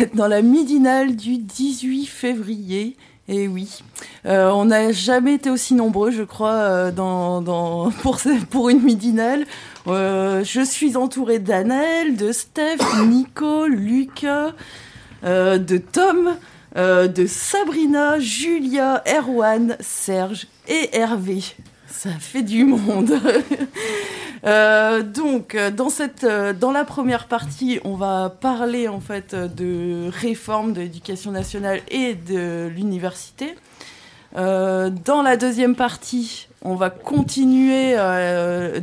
dans la midinale du 18 février. Et oui, euh, on n'a jamais été aussi nombreux, je crois, euh, dans, pour, pour une midinale. Euh, je suis entourée d'Anel, de Steph, Nico, Lucas, de Tom, de Sabrina, Julia, Erwan, Serge et Hervé. Ça fait du monde. donc, dans, cette, dans la première partie, on va parler en fait de réforme de l'éducation nationale et de l'université. Euh, dans la deuxième partie, on va continuer euh,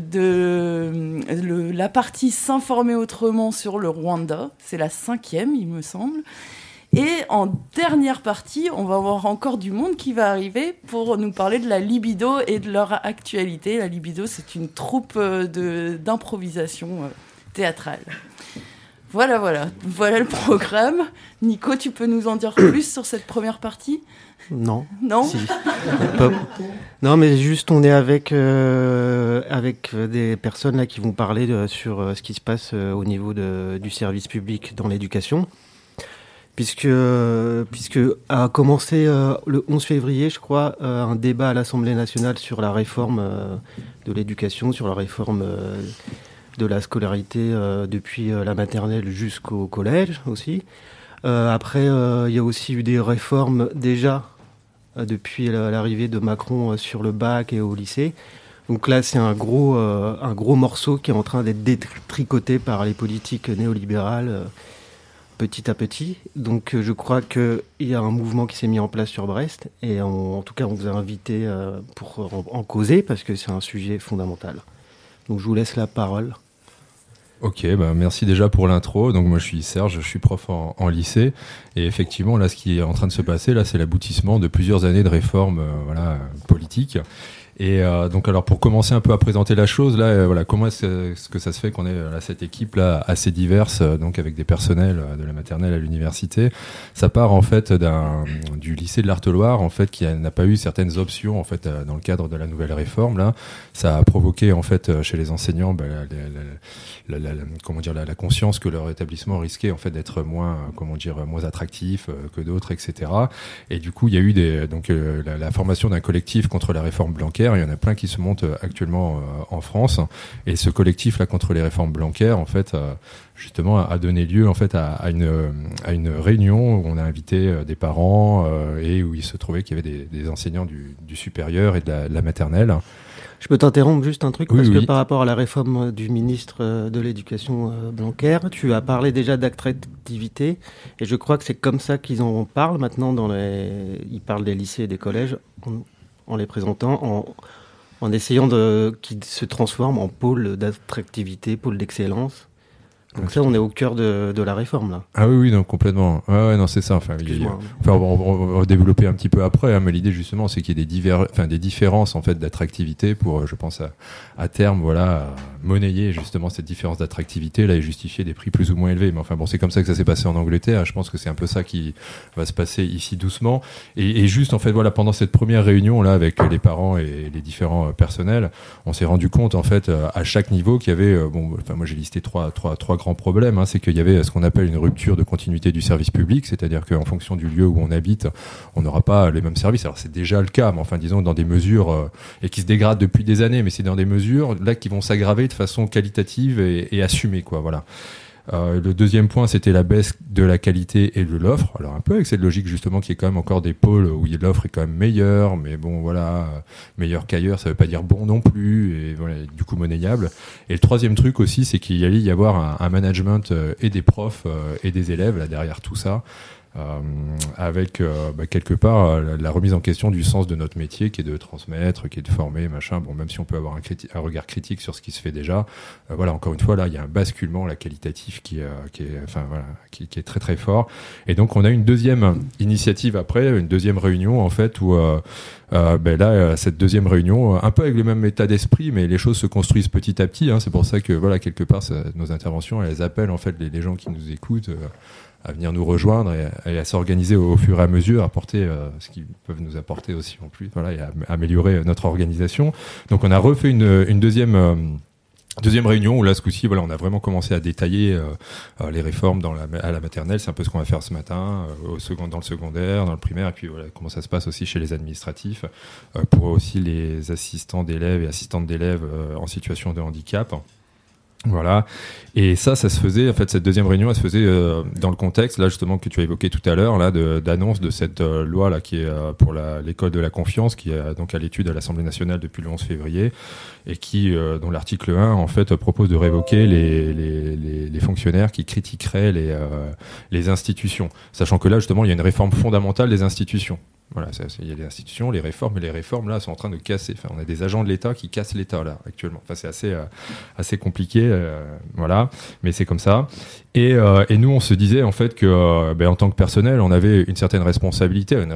la partie s'informer autrement sur le Rwanda. C'est la cinquième, il me semble. Et en dernière partie, on va avoir encore du monde qui va arriver pour nous parler de la libido et de leur actualité. La libido, c'est une troupe euh, d'improvisation théâtrale. Voilà, voilà. Voilà le programme. Nico, tu peux nous en dire plus sur cette première partie? Non. Non? non, mais juste on est avec euh, avec des personnes là qui vont parler sur euh, ce qui se passe euh, au niveau de, du service public dans l'éducation, puisque puisque a commencé le 11 février, je crois, un débat à l'Assemblée nationale sur la réforme de l'éducation, sur la réforme de la scolarité depuis la maternelle jusqu'au collège aussi. après, il y a aussi eu des réformes déjà euh, depuis l'arrivée de Macron euh, sur le bac et au lycée. Donc là, c'est un gros, euh, un gros morceau qui est en train d'être détricoté par les politiques néolibérales petit à petit. Donc je crois qu'il y a un mouvement qui s'est mis en place sur Brest et en tout cas on vous a invité pour en causer parce que c'est un sujet fondamental. Donc je vous laisse la parole. Ok, bah merci déjà pour l'intro. Donc moi je suis Serge, je suis prof en, en, lycée et effectivement là ce qui est en train de se passer là c'est l'aboutissement de plusieurs années de réformes euh, voilà politiques et euh, donc alors pour commencer un peu à présenter la chose là, euh, voilà comment est-ce que ça se fait qu'on ait euh, là cette équipe là assez diverse, donc avec des personnels de la maternelle à l'université. Ça part en fait du lycée de l'Arteloire en fait qui n'a pas eu certaines options en fait dans le cadre de la nouvelle réforme là. Ça a provoqué en fait chez les enseignants bah, la, la, comment dire la, conscience que leur établissement risquait en fait d'être moins comment dire moins attractif que d'autres etc. Et du coup il y a eu des donc la, formation d'un collectif contre la réforme Blanquet il y en a plein qui se montent euh, actuellement euh, en France. Et ce collectif là contre les réformes blancaires, en fait, euh, justement, a donné lieu en fait à, une, à une réunion où on a invité des parents et où il se trouvait qu'il y avait des, enseignants du, supérieur et de la, maternelle. Je peux t'interrompre juste un truc parce que par rapport à la réforme du ministre de l'Éducation Blanquer, tu as parlé déjà d'attractivité et je crois que c'est comme ça qu'ils en parlent maintenant dans les ils parlent des lycées et des collèges en les présentant, en, en essayant qu'ils se transforment en pôle d'attractivité, pôle d'excellence. Donc ça, on est au cœur de, de, la réforme là. Ah oui, oui, non, complètement. Ouais, ouais non, c'est ça. Enfin, enfin on, va, développer un petit peu après, hein, mais l'idée justement, c'est qu'il y ait des, divers, enfin, des différences en fait d'attractivité pour, euh, je pense à, à terme, voilà, monnayer justement cette différence d'attractivité là et justifier des prix plus ou moins élevés. Mais enfin bon, c'est comme ça que ça s'est passé en Angleterre. Je pense que c'est un peu ça qui va se passer ici doucement. Et, et, juste en fait, voilà, pendant cette première réunion là avec les parents et les différents euh, personnels, on s'est rendu compte en fait euh, à chaque niveau qu'il y avait, bon, enfin moi j'ai listé trois, trois, trois grand problème, hein, c'est qu'il y avait ce qu'on appelle une rupture de continuité du service public, c'est-à-dire qu'en fonction du lieu où on habite, on n'aura pas les mêmes services. Alors c'est déjà le cas, mais enfin disons dans des mesures euh, et qui se dégradent depuis des années, mais c'est dans des mesures là qui vont s'aggraver de façon qualitative et, et assumée, quoi. Voilà. Euh, le deuxième point, c'était la baisse de la qualité et de l'offre. Alors un peu avec cette logique justement qui est quand même encore des pôles où l'offre est quand même meilleure, mais bon voilà, meilleur qu'ailleurs, ça veut pas dire bon non plus, et voilà, du coup monnayable. Et le troisième truc aussi, c'est qu'il y allait y avoir un, management euh, et des profs euh, et des élèves là derrière tout ça. Euh, avec euh, bah, quelque part euh, la, remise en question du sens de notre métier qui est de transmettre, qui est de former, machin. Bon, même si on peut avoir un, un regard critique sur ce qui se fait déjà, voilà, encore une fois, là, il y a un basculement la qualitatif qui, qui est, enfin voilà, qui, est très très fort. Et donc, on a une deuxième initiative après, une deuxième réunion en fait où ben là, cette deuxième réunion, un peu avec le même état d'esprit, mais les choses se construisent petit à petit. Hein. C'est pour ça que voilà, quelque part, nos interventions, elles appellent en fait les gens qui nous écoutent à venir nous rejoindre et, à s'organiser au, fur et à mesure, apporter euh, ce qu'ils peuvent nous apporter aussi en plus, voilà, et à, améliorer notre organisation. Donc on a refait une, deuxième euh, Deuxième réunion où là ce coup-ci voilà on a vraiment commencé à détailler euh, les réformes à la maternelle c'est un peu ce qu'on va faire ce matin au second, dans le secondaire dans le primaire et puis voilà comment ça se passe aussi chez les administratifs pour aussi les assistants d'élèves et assistantes d'élèves en situation de handicap voilà. Et ça, ça se faisait, en fait, cette deuxième réunion, elle se faisait euh, dans le contexte, là, justement, que tu as évoqué tout à l'heure, là, d'annonce de, cette euh, loi, là, qui est euh, pour l'école de la confiance, qui est donc à l'étude à l'Assemblée nationale depuis le 11 février, et qui, dont l'article 1, en fait, propose de révoquer les, les, les, les fonctionnaires qui critiqueraient les, les institutions. Sachant que là, justement, il y a une réforme fondamentale des institutions. Voilà, il y a des institutions, les réformes, mais les réformes là sont en train de casser. Enfin, on a des agents de l'État qui cassent l'État là actuellement. Enfin, c'est assez euh, assez compliqué, euh, voilà, mais c'est comme ça. Et, euh, et, nous, on se disait en fait que, ben, en tant que personnel, on avait une certaine responsabilité, une,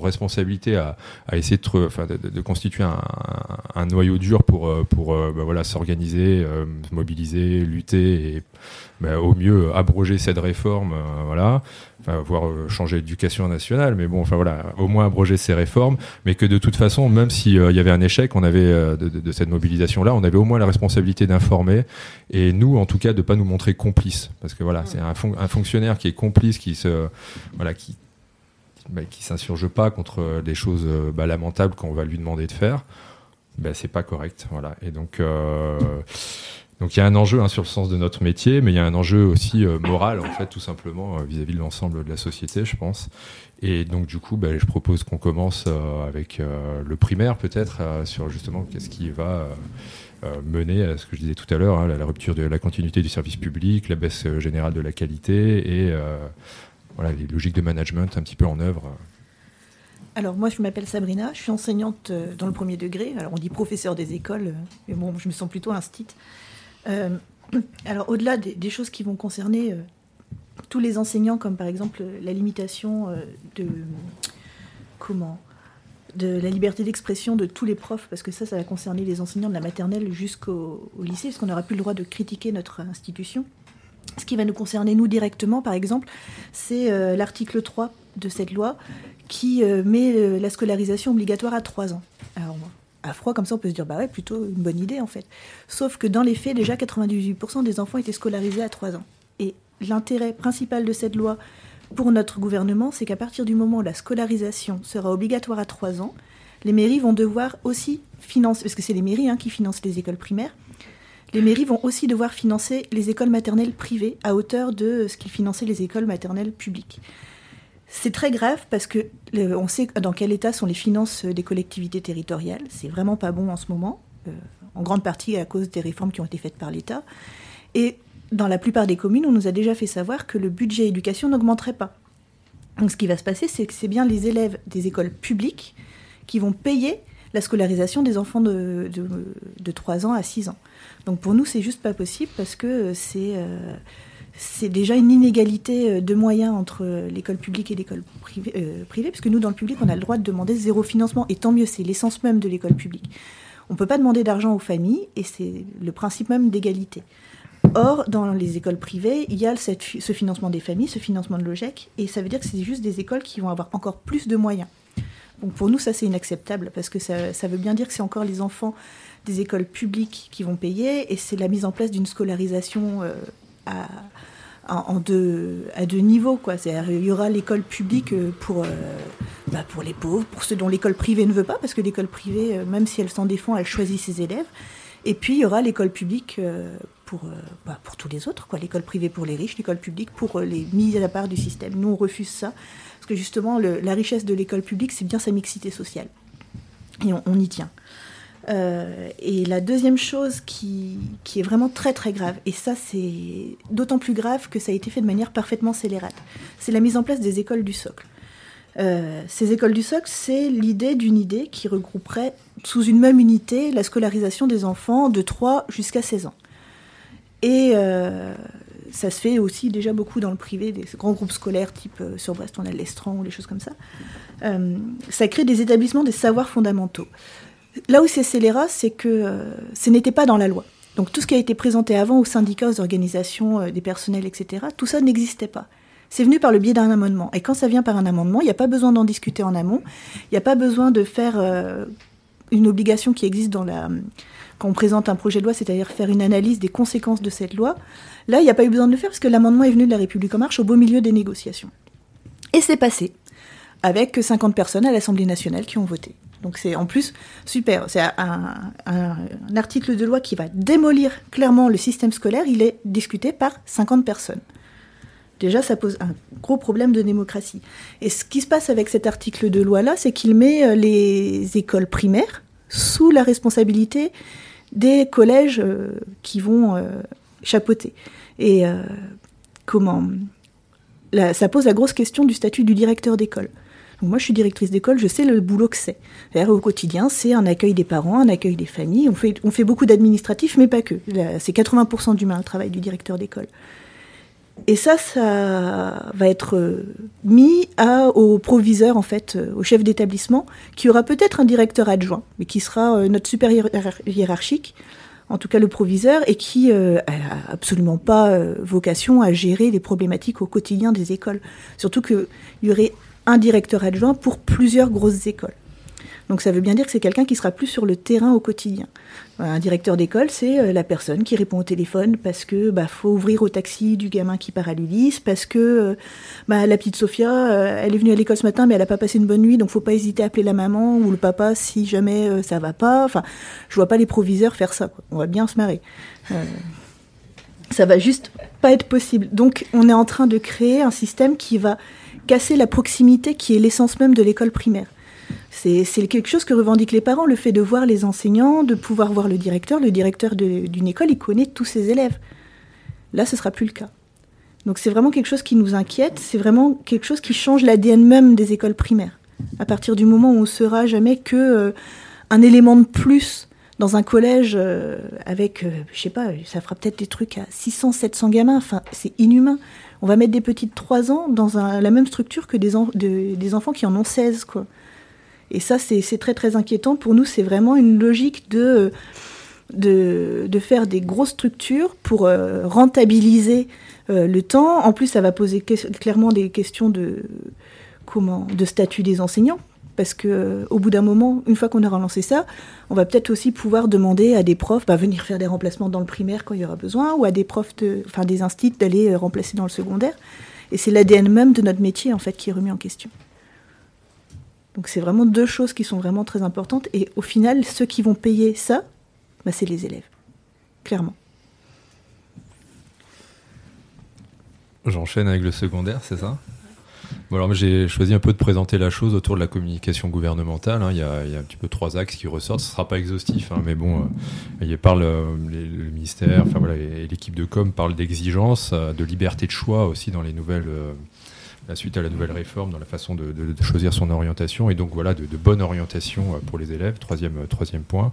responsabilité à, à essayer de, enfin, de, constituer un, un, noyau dur pour pour ben, voilà s'organiser, mobiliser, lutter et ben, au mieux abroger cette réforme, voilà enfin, voire euh, changer l'éducation nationale, mais bon, enfin voilà, au moins abroger ces réformes, mais que de toute façon, même s'il euh, y avait un échec, on avait euh, de, cette mobilisation-là, on avait au moins la responsabilité d'informer, et nous, en tout cas, de pas nous montrer complices, parce que voilà, c'est un, fonctionnaire qui est complice, qui se, voilà, qui bah, qui s'insurge pas contre des choses bah, lamentables qu'on va lui demander de faire, ben c'est pas correct, voilà. Et donc donc il y a un enjeu hein, sur le sens de notre métier, mais il y a un enjeu aussi euh, moral, en fait, tout simplement, euh, vis-à-vis de l'ensemble de la société, je pense. Et donc du coup, bah, je propose qu'on commence euh, avec le primaire, peut-être, sur justement qu'est-ce qui va mener à ce que je disais tout à l'heure, hein, la, rupture de la continuité du service public, la baisse générale de la qualité et les logiques de management un petit peu en œuvre. Alors moi je m'appelle Sabrina, je suis enseignante dans le premier degré. Alors on dit professeur des écoles, mais bon je me sens plutôt instite. Euh, alors, au-delà des, choses qui vont concerner euh, tous les enseignants, comme par exemple la limitation euh, de comment de la liberté d'expression de tous les profs, parce que ça, ça va concerner les enseignants de la maternelle jusqu'au lycée, parce qu'on n'aura plus le droit de critiquer notre institution. Ce qui va nous concerner, nous, directement, par exemple, c'est l'article 3 de cette loi qui met la scolarisation obligatoire à 3 ans. Alors, à froid, comme ça, on peut se dire, bah ouais, plutôt une bonne idée en fait. Sauf que dans les faits, déjà 98% des enfants étaient scolarisés à 3 ans. Et l'intérêt principal de cette loi pour notre gouvernement, c'est qu'à partir du moment où la scolarisation sera obligatoire à 3 ans, les mairies vont devoir aussi financer, parce que c'est les mairies hein, qui financent les écoles primaires, les mairies vont aussi devoir financer les écoles maternelles privées à hauteur de ce qu'ils finançaient les écoles maternelles publiques. C'est très grave parce que on sait dans quel état sont les finances des collectivités territoriales. C'est vraiment pas bon en ce moment, euh, en grande partie à cause des réformes qui ont été faites par l'État. Et dans la plupart des communes, on nous a déjà fait savoir que le budget éducation n'augmenterait pas. Donc ce qui va se passer, c'est que c'est bien les élèves des écoles publiques qui vont payer la scolarisation des enfants de, de, 3 ans à 6 ans. Donc pour nous, c'est juste pas possible parce que c'est... Euh, c'est déjà une inégalité euh, de moyens entre euh, l'école publique et l'école privée, euh, puisque nous, dans le public, on a le droit de demander zéro financement, et tant mieux, c'est l'essence même de l'école publique. On ne peut pas demander d'argent aux familles, et c'est le principe même d'égalité. Or, dans les écoles privées, il y a ce financement des familles, ce financement de l'OGEC, et ça veut dire que c'est juste des écoles qui vont avoir encore plus de moyens. Donc pour nous, ça c'est inacceptable, parce que ça, ça, veut bien dire que c'est encore les enfants des écoles publiques qui vont payer, et c'est la mise en place d'une scolarisation à, en deux, à deux niveaux. Quoi. Il y aura l'école publique euh, pour, euh, bah, pour les pauvres, pour ceux dont l'école privée ne veut pas, parce que l'école privée, euh, même si elle s'en défend, elle choisit ses élèves. Et puis il y aura l'école publique pour, bah, pour tous les autres, quoi. l'école privée pour les riches, l'école publique pour les mises à part du système. Nous, on refuse ça, parce que justement, la richesse de l'école publique, c'est bien sa mixité sociale. Et on, y tient. Euh, et la deuxième chose qui, est vraiment très très grave, et ça c'est d'autant plus grave que ça a été fait de manière parfaitement scélérate, c'est la mise en place des écoles du socle. Euh, ces écoles du socle, c'est l'idée d'une idée qui regrouperait sous une même unité la scolarisation des enfants de 3 jusqu'à 16 ans. Et euh, ça se fait aussi déjà beaucoup dans le privé, des grands groupes scolaires type sur Brest, on a l'Estran ou des choses comme ça. Ça crée des établissements des savoirs fondamentaux. Là où c'est scélérat, c'est que euh, ce n'était pas dans la loi. Donc tout ce qui a été présenté avant aux syndicats, aux organisations des personnels, etc., tout ça n'existait pas. C'est venu par le biais d'un amendement. Et quand ça vient par un amendement, il n'y a pas besoin d'en discuter en amont. Il n'y a pas besoin de faire une obligation qui existe dans la, quand on présente un projet de loi, c'est-à-dire faire une analyse des conséquences de cette loi. Là, il n'y a pas eu besoin de le faire parce que l'amendement est venu de la République en marche au beau milieu des négociations. Et c'est passé, avec 50 personnes à l'Assemblée nationale qui ont voté. Donc c'est en plus super. C'est un, article de loi qui va démolir clairement le système scolaire. Il est discuté par 50 personnes. Déjà, ça pose un gros problème de démocratie. Et ce qui se passe avec cet article de loi-là, c'est qu'il met euh, les écoles primaires sous la responsabilité des collèges euh, qui vont euh, chapeauter. Et comment Ça pose la grosse question du statut du directeur d'école. Moi, je suis directrice d'école, je sais le boulot que c'est. Au quotidien, c'est un accueil des parents, un accueil des familles. On fait, beaucoup d'administratifs, mais pas que. C'est 80% d'humain, le travail du directeur d'école. Et ça, ça va être euh, mis au proviseur, en fait, euh, au chef d'établissement, qui aura peut-être un directeur adjoint, mais qui sera euh, notre supérieur hiérarchique, en tout cas le proviseur, et qui n'a absolument pas vocation à gérer les problématiques au quotidien des écoles. Surtout qu'il y aurait un directeur adjoint pour plusieurs grosses écoles. Donc ça veut bien dire que c'est quelqu'un qui sera plus sur le terrain au quotidien. Un directeur d'école, c'est euh, la personne qui répond au téléphone parce que bah, faut ouvrir au taxi du gamin qui part à l'Ulysse, parce que euh, bah, la petite Sophia, euh, elle est venue à l'école ce matin, mais elle n'a pas passé une bonne nuit, donc faut pas hésiter à appeler la maman ou le papa si jamais ça va pas. Enfin, je vois pas les proviseurs faire ça. On va bien se marrer. ça va juste pas être possible. Donc, on est en train de créer un système qui va casser la proximité qui est l'essence même de l'école primaire. C'est quelque chose que revendiquent les parents, le fait de voir les enseignants, de pouvoir voir le directeur. Le directeur d'une école, il connaît tous ses élèves. Là, ce sera plus le cas. Donc c'est vraiment quelque chose qui nous inquiète, c'est vraiment quelque chose qui change l'ADN même des écoles primaires. À partir du moment où on sera jamais que euh, un élément de plus dans un collège euh, avec, euh, je sais pas, ça fera peut-être des trucs à 600, 700 gamins, enfin c'est inhumain. On va mettre des petites de 3 ans dans la même structure que des, enfants qui en ont 16, quoi. Et ça, c'est très très inquiétant. Pour nous, c'est vraiment une logique de, de, faire des grosses structures pour euh, rentabiliser euh, le temps. En plus, ça va poser clairement des questions de, comment, de statut des enseignants. Parce que euh, au bout d'un moment, une fois qu'on aura lancé ça, on va peut-être aussi pouvoir demander à des profs bah, venir faire des remplacements dans le primaire quand il y aura besoin, ou à des profs, enfin des instituts d'aller remplacer dans le secondaire. Et c'est l'ADN même de notre métier en fait qui est remis en question. Donc c'est vraiment deux choses qui sont vraiment très importantes. Et au final, ceux qui vont payer ça, bah, c'est les élèves, clairement. J'enchaîne avec le secondaire, c'est ça? Bon, alors j'ai choisi un peu de présenter la chose autour de la communication gouvernementale. Hein. Il, y a, un petit peu trois axes qui ressortent. Ce sera pas exhaustif, hein, mais bon, euh, il parle, euh, le ministère, enfin voilà, et l'équipe de com parle d'exigence, euh, de liberté de choix aussi dans les nouvelles la suite à la nouvelle réforme dans la façon de, choisir son orientation et donc voilà de, bonne orientation pour les élèves troisième troisième point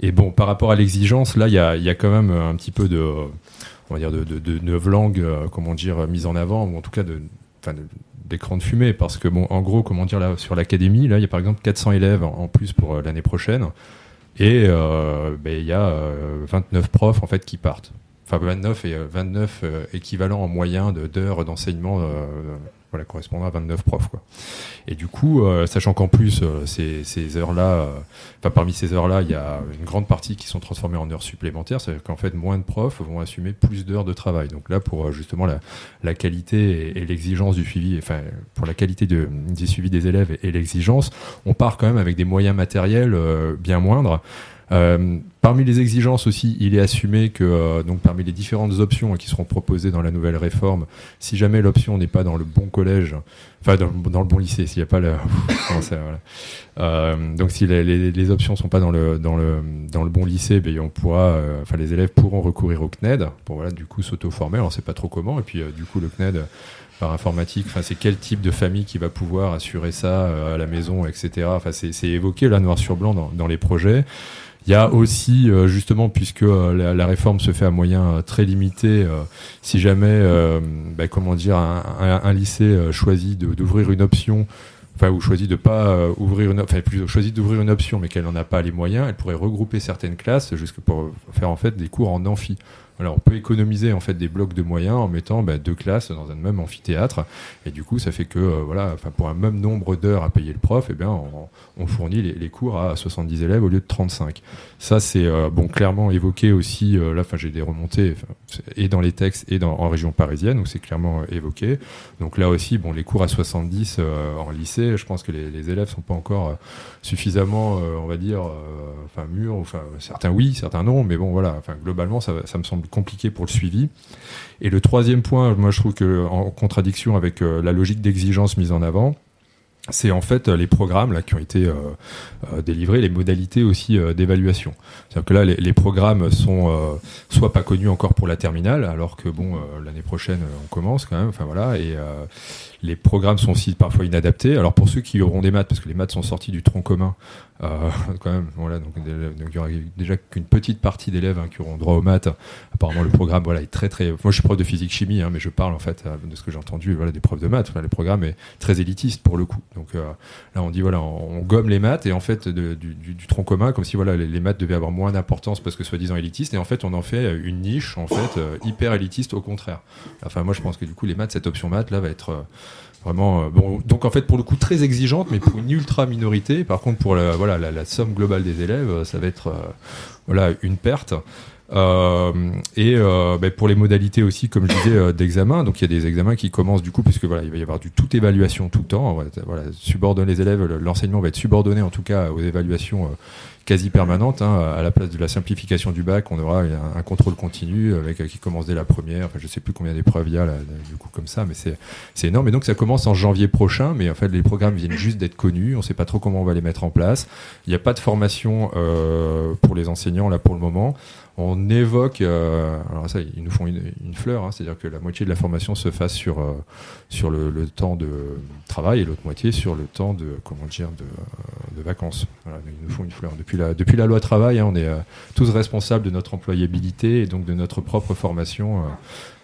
et bon par rapport à l'exigence là il y a, quand même un petit peu de on va dire de, de, langues comment dire mise en avant ou en tout cas de d'écran de fumée parce que bon en gros comment dire là sur l'académie là il y a par exemple 400 élèves en, plus pour l'année prochaine et ben, il y a 29 profs en fait qui partent. Enfin 29 et 29 équivalents en moyen d'heures d'enseignement voilà, correspondant à 29 profs. Quoi. Et du coup, euh, sachant qu'en plus, euh, ces, ces heures-là, euh, enfin, parmi ces heures-là, il y a une grande partie qui sont transformées en heures supplémentaires, c'est-à-dire qu'en fait, moins de profs vont assumer plus d'heures de travail. Donc là, pour justement la, la qualité et, l'exigence du suivi, enfin, pour la qualité de, du suivi des élèves et, l'exigence, on part quand même avec des moyens matériels bien moindres. Euh, parmi les exigences aussi, il est assumé que euh, donc parmi les différentes options qui seront proposées dans la nouvelle réforme, si jamais l'option n'est pas dans le bon collège, enfin dans, le bon lycée, s'il n'y a pas le, euh, donc si les, les, les, options sont pas dans le dans le dans le bon lycée, ben on pourra, enfin les élèves pourront recourir au CNED pour voilà du coup s'auto-former. Alors sait pas trop comment, et puis du coup le CNED par informatique, enfin c'est quel type de famille qui va pouvoir assurer ça à la maison, etc. Enfin c'est évoqué là noir sur blanc dans, dans les projets. Il y a aussi, euh, justement, puisque euh, la, réforme se fait à moyens euh, très limités, si jamais, bah, comment dire, un, un, un lycée choisit d'ouvrir une option, enfin, ou choisit de pas ouvrir une, enfin, choisit d'ouvrir une option, mais qu'elle n'en a pas les moyens, elle pourrait regrouper certaines classes jusque pour faire en fait des cours en amphi. Alors, on peut économiser en fait des blocs de moyens en mettant bah, deux classes dans un même amphithéâtre, et du coup, ça fait que euh, voilà, pour un même nombre d'heures à payer le prof, eh bien on, fournit les, cours à 70 élèves au lieu de 35. Ça, c'est euh, bon clairement évoqué aussi. Euh, là, enfin j'ai des remontées et dans les textes et en région parisienne où c'est clairement évoqué. Donc là aussi, bon, les cours à 70 en lycée, je pense que les, les élèves sont pas encore suffisamment, on va dire, enfin mûrs. Enfin certains oui, certains non, mais bon voilà. Globalement, ça, ça me semble compliqué pour le suivi. Et le troisième point, moi je trouve que en contradiction avec euh, la logique d'exigence mise en avant, c'est en fait les programmes là qui ont été euh, euh délivrés, les modalités aussi euh, d'évaluation. C'est-à-dire que là, les, programmes sont euh, soit pas connus encore pour la terminale, alors que bon, l'année prochaine on commence quand même. Enfin voilà, et les programmes sont aussi parfois inadaptés. Alors pour ceux qui auront des maths, parce que les maths sont sortis du tronc commun, euh, quand même, voilà, donc, il y aura déjà qu'une petite partie d'élèves hein, qui auront droit aux maths. Apparemment, le programme, voilà, est très très. Moi, je suis prof de physique chimie, hein, mais je parle en fait euh, de ce que j'ai entendu, voilà, des profs de maths. Enfin, le programme est très élitiste pour le coup. Donc euh, là, on dit voilà, on, gomme les maths et en fait du, du, tronc commun, comme si voilà, les, les maths devaient avoir moins d'importance parce que soi-disant élitiste, et en fait, on en fait une niche en fait euh, hyper élitiste au contraire. Enfin, moi, je pense que du coup, les maths, cette option maths là, va être euh, Vraiment, euh, bon, donc en fait pour le coup très exigeante, mais pour une ultra minorité. Par contre pour la, voilà la, somme globale des élèves, ça va être euh, voilà une perte. Euh, et euh, ben pour les modalités aussi, comme je disais, euh, d'examen. Donc il y a des examens qui commencent du coup, puisque voilà, il va y avoir du toute évaluation tout le temps. Voilà, subordonner les élèves, l'enseignement va être subordonné en tout cas aux évaluations euh, quasi permanentes. Hein, à la place de la simplification du bac, on aura un, contrôle continu avec qui commence dès la première. Enfin, je sais plus combien d'épreuves il y a là, du coup comme ça, mais c'est c'est énorme. Et donc ça commence en janvier prochain, mais en fait les programmes viennent juste d'être connus. On sait pas trop comment on va les mettre en place. Il n'y a pas de formation pour les enseignants là pour le moment on évoque, euh, alors ça, ils nous font une, fleur, hein, c'est-à-dire que la moitié de la formation se fasse sur euh, sur le, temps de travail et l'autre moitié sur le temps de comment dire de, de vacances. Ils nous font une fleur. Depuis la depuis la loi travail, hein, on est euh, tous responsables de notre employabilité et donc de notre propre formation. Euh,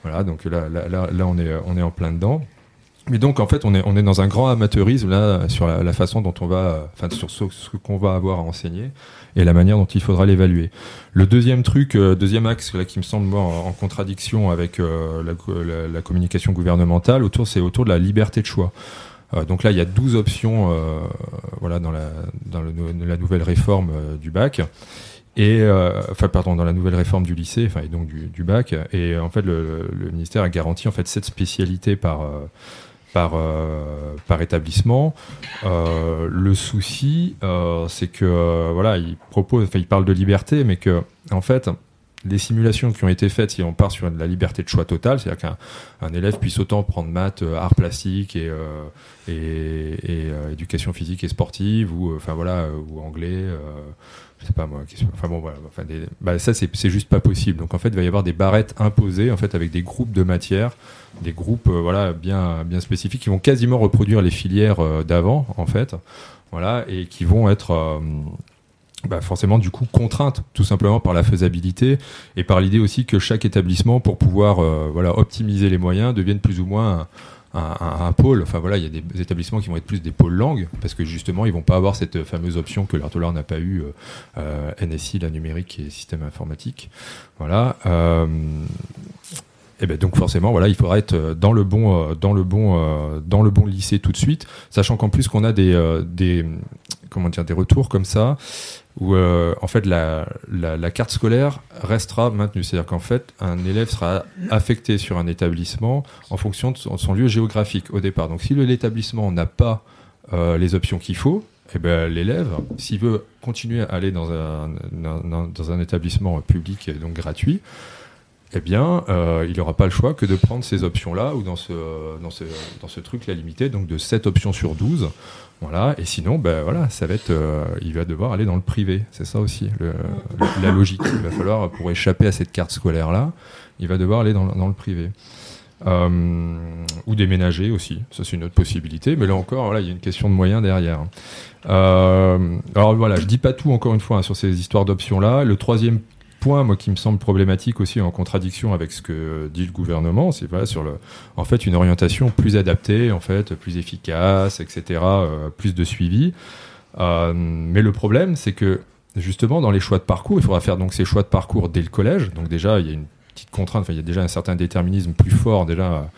voilà, donc là, là, là, là, on est on est en plein dedans. Mais donc en fait on est on est dans un grand amateurisme là sur la, façon dont on va enfin sur ce, qu'on va avoir à enseigner et la manière dont il faudra l'évaluer. Le deuxième truc, euh, deuxième axe là, qui me semble moi, en, contradiction avec euh, la, communication gouvernementale, autour c'est autour de la liberté de choix. Euh, donc là, il y a 12 options voilà, dans, la, dans la nouvelle réforme du bac. Et euh, enfin, pardon, dans la nouvelle réforme du lycée, enfin, et donc du, bac. Et en fait, le, le, ministère a garanti en fait cette spécialité par par, euh, par établissement. Euh, le souci, euh, c'est que voilà, il propose, enfin, il parle de liberté, mais que en fait, les simulations qui ont été faites, si on part sur la liberté de choix totale, c'est-à-dire qu'un élève puisse autant prendre maths, art plastique et, et, et éducation physique et sportive, ou enfin voilà, ou anglais je pas moi, enfin bon, voilà, enfin bah ça c'est juste pas possible. Donc en fait, il va y avoir des barrettes imposées en fait avec des groupes de matières, des groupes euh, voilà bien bien spécifiques qui vont quasiment reproduire les filières euh, d'avant en fait, voilà. Et qui vont être euh, bah forcément du coup contraintes tout simplement par la faisabilité et par l'idée aussi que chaque établissement pour pouvoir voilà optimiser les moyens devienne plus ou moins un, pôle. Enfin voilà, il y a des établissements qui vont être plus des pôles langues parce que justement ils vont pas avoir cette fameuse option que l'Artolar n'a pas eu, euh, NSI, la numérique et système informatique. Voilà. Euh, et ben donc forcément voilà il faudra être dans le bon dans le bon dans le bon lycée tout de suite sachant qu'en plus qu'on a des des comment dire des retours comme ça où euh, en fait la, carte scolaire restera maintenue. C'est-à-dire qu'en fait un élève sera affecté sur un établissement en fonction de son, lieu géographique au départ. Donc si l'établissement n'a pas euh, les options qu'il faut, eh ben, l'élève, s'il veut continuer à aller dans un, établissement public et donc gratuit, eh bien, euh, il n'aura pas le choix que de prendre ces options-là ou dans ce, dans ce, dans ce truc-là limité, donc de 7 options sur 12. Voilà, et sinon, ben voilà, ça va être, euh, il va devoir aller dans le privé. C'est ça aussi, la logique. Il va falloir, pour échapper à cette carte scolaire-là, il va devoir aller dans, le privé. Euh, ou déménager aussi, ça c'est une autre possibilité, mais là encore, il y a une question de moyens derrière. alors voilà, je dis pas tout encore une fois hein, sur ces histoires d'options là. Le troisième point, moi, qui me semble problématique aussi en contradiction avec ce que dit le gouvernement, c'est voilà, sur le, en fait, une orientation plus adaptée, en fait, plus efficace, etc., euh, plus de suivi. Euh, mais le problème, c'est que justement, dans les choix de parcours, il faudra faire donc ces choix de parcours dès le collège. Donc déjà, il y a une petite contrainte, enfin, il y a déjà un certain déterminisme plus fort déjà.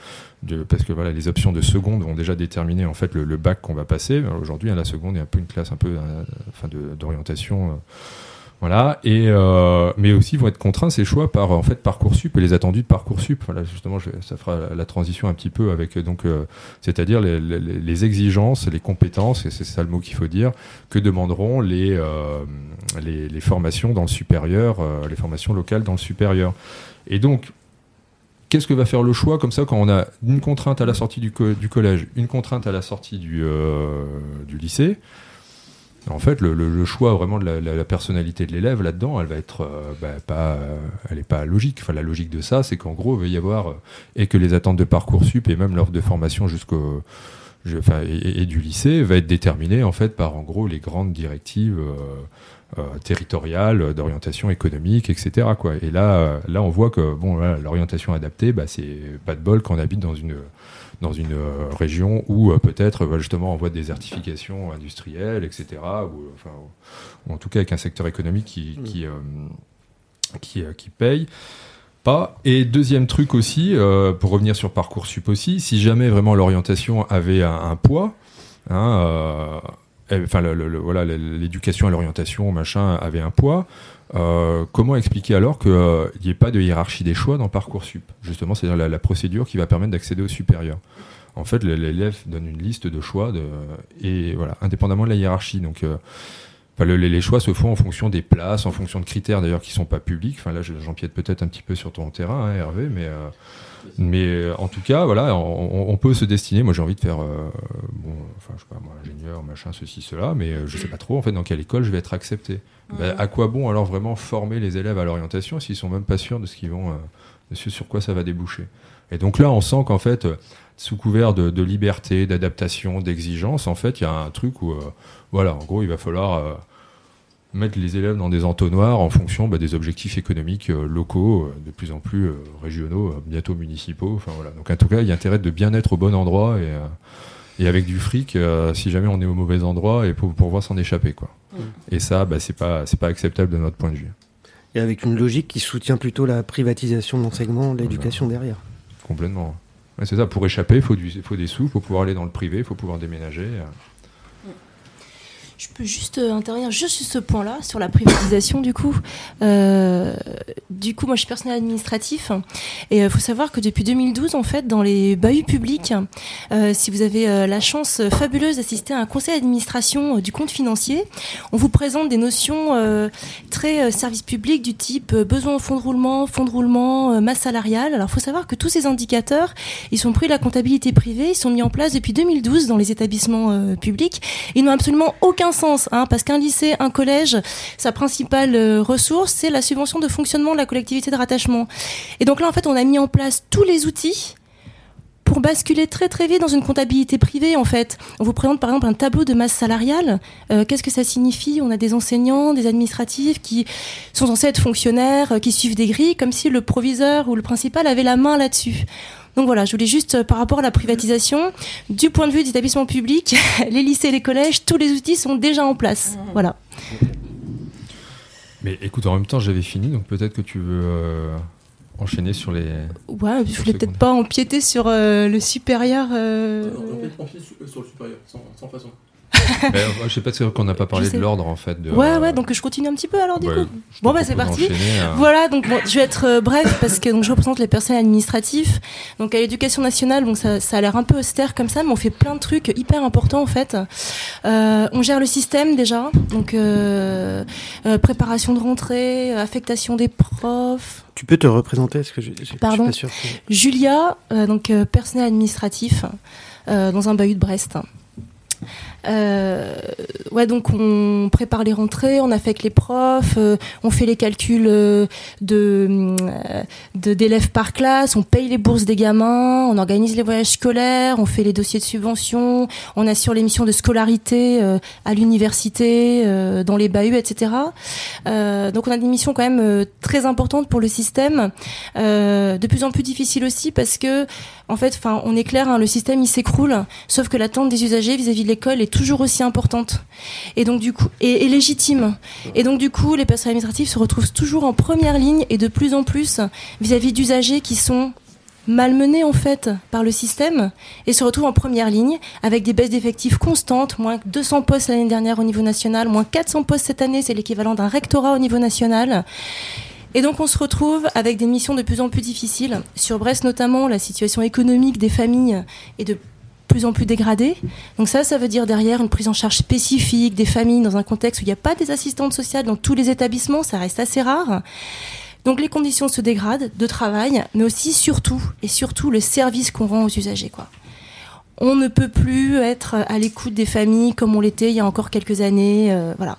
De, parce que voilà, les options de seconde vont déjà déterminer en fait le, bac qu'on va passer. Aujourd'hui, la seconde est un peu une classe un peu, euh, enfin, d'orientation. Voilà, et euh, mais aussi vont être contraints ces choix par en fait parcoursup et les attendus de parcoursup. Voilà, justement, ça fera la transition un petit peu avec donc, euh, c'est-à-dire les, les, exigences, les compétences, et c'est ça le mot qu'il faut dire, que demanderont les, euh, les, les, formations dans le supérieur, les formations locales dans le supérieur. Et donc, qu'est-ce que va faire le choix comme ça quand on a une contrainte à la sortie du, du collège, une contrainte à la sortie du, du lycée? En fait, le, choix vraiment de la, personnalité de l'élève là-dedans, elle va être euh, bah, pas, euh, elle est pas logique. Enfin, la logique de ça, c'est qu'en gros, il va y avoir euh, et que les attentes de parcoursup et même l'offre de formation jusqu'au Enfin, et, du lycée va être déterminée en fait par en gros les grandes directives territoriales d'orientation économique, etc. Quoi. Et là, là, on voit que bon, l'orientation adaptée, bah, c'est pas de bol quand on habite dans une dans une euh, région où euh, peut-être bah, justement on voit des désertification industrielle, etc. Ou, enfin, en tout cas avec un secteur économique qui, mm. qui, euh, qui, qui, paye. Pas. Et deuxième truc aussi, pour revenir sur Parcoursup aussi, si jamais vraiment l'orientation avait un, poids, hein, enfin le, voilà l'éducation à l'orientation machin avait un poids euh, comment expliquer alors qu'il n'y ait pas de hiérarchie des choix dans Parcoursup? Justement, c'est-à-dire la, procédure qui va permettre d'accéder au supérieur. En fait, l'élève donne une liste de choix et voilà, indépendamment de la hiérarchie. Donc, euh, les, choix se font en fonction des places, en fonction de critères d'ailleurs qui sont pas publics. Enfin là, j'empiète peut-être un petit peu sur ton terrain, hein, Hervé, mais euh, mais euh, en tout cas, voilà, on, peut se destiner. Moi, j'ai envie de faire, euh, bon, enfin, je sais pas, moi, ingénieur, machin, ceci, cela, mais je sais pas trop en fait dans quelle école je vais être accepté. Ben, à quoi bon alors vraiment former les élèves à l'orientation s'ils sont même pas sûrs de ce qu'ils vont, de ce sur quoi ça va déboucher? Et donc là, on sent qu'en fait, sous couvert de, liberté, d'adaptation, d'exigence, en fait, il y a un truc où, voilà, en gros, il va falloir mettre les élèves dans des entonnoirs en fonction bah, des objectifs économiques euh, locaux, euh, de plus en plus euh, régionaux, bientôt municipaux. Enfin, voilà. Donc en tout cas, il y a intérêt de bien être au bon endroit et, et avec du fric si jamais on est au mauvais endroit et pour pouvoir s'en échapper. Quoi. Mm. Et ça, bah, c'est pas, c'est pas acceptable de notre point de vue. Et avec une logique qui soutient plutôt la privatisation de l'enseignement, de l'éducation derrière. Complètement. C'est ça, pour échapper, il faut, faut des sous, il faut pouvoir aller dans le privé, il faut pouvoir déménager. Je peux juste euh, intervenir juste sur ce point-là, sur la privatisation du coup. Euh, du coup, moi je suis personnel administratif et il euh, faut savoir que depuis 2012, en fait, dans les bahuts publics, si vous avez la chance fabuleuse d'assister à un conseil d'administration du compte financier, on vous présente des notions très service public du type besoin au fonds de roulement, fonds de roulement, masse salariale. Alors il faut savoir que tous ces indicateurs, ils sont pris de la comptabilité privée, ils sont mis en place depuis 2012 dans les établissements publics. Ils n'ont absolument aucun sens, hein, parce qu'un lycée, un collège, sa principale euh, ressource, c'est la subvention de fonctionnement de la collectivité de rattachement. Et donc là, en fait, on a mis en place tous les outils pour basculer très très vite dans une comptabilité privée en fait. On vous présente par exemple un tableau de masse salariale. Euh, qu'est-ce que ça signifie? On a des enseignants, des administratifs qui sont censés être fonctionnaires, euh, qui suivent des grilles, comme si le proviseur ou le principal avait la main là-dessus. Donc voilà, je voulais juste, euh, par rapport à la privatisation, du point de vue des établissements publics, les lycées et les collèges, tous les outils sont déjà en place. Mmh. Voilà. Mais écoute, en même temps, j'avais fini, donc peut-être que tu veux euh, enchaîner sur les. Ouais, je voulais peut-être pas empiéter sur euh, le supérieur. Euh... on peut empiéter sur le supérieur, sans façon. je sais pas si qu'on n'a pas parlé de l'ordre en fait. De, ouais, ouais, donc je continue un petit peu alors du coup. Bon bah c'est parti. Hein. Voilà, donc je vais être euh, bref parce que donc je représente les personnes administratives. Donc à l'éducation nationale, donc ça, ça a l'air un peu austère comme ça, mais on fait plein de trucs hyper importants en fait. Euh, on gère le système déjà, donc euh, euh, préparation de rentrée, affectation des profs. Tu peux te représenter Est-ce que je, je- Pardon je suis pas sûr que- Julia, euh, donc euh, personnel administratif euh, dans un bahut de Brest. Euh, ouais, donc on prépare les rentrées, on affecte les profs, euh, on fait les calculs euh, de euh, de- d'élèves par classe, on paye les bourses des gamins, on organise les voyages scolaires, on fait les dossiers de subvention, on assure les missions de scolarité euh, à l'université, dans les bahuts, etc. Donc on a des missions quand même très importantes pour le système, de plus en plus difficiles aussi parce que en fait, on est clair, hein, le système il s'écroule, sauf que l'attente des usagers vis-à-vis de l'école est toujours aussi importante et donc légitime. Et donc du coup, les personnels administratifs se retrouvent toujours en première ligne et de plus en plus vis-à-vis d'usagers qui sont malmenés en fait par le système et se retrouvent en première ligne avec des baisses d'effectifs constantes, moins 200 postes l'année dernière au niveau national, moins 400 postes cette année, c'est l'équivalent d'un rectorat au niveau national. Et donc on se retrouve avec des missions de plus en plus difficiles. Sur Brest notamment, la situation économique des familles est de plus en plus dégradée. Donc ça, ça veut dire derrière une prise en charge spécifique des familles dans un contexte où il n'y a pas des assistantes sociales dans tous les établissements, ça reste assez rare. Donc les conditions se dégradent de travail, mais aussi surtout et surtout le service qu'on rend aux usagers quoi. On ne peut plus être à l'écoute des familles comme on l'était il y a encore quelques années, euh, voilà.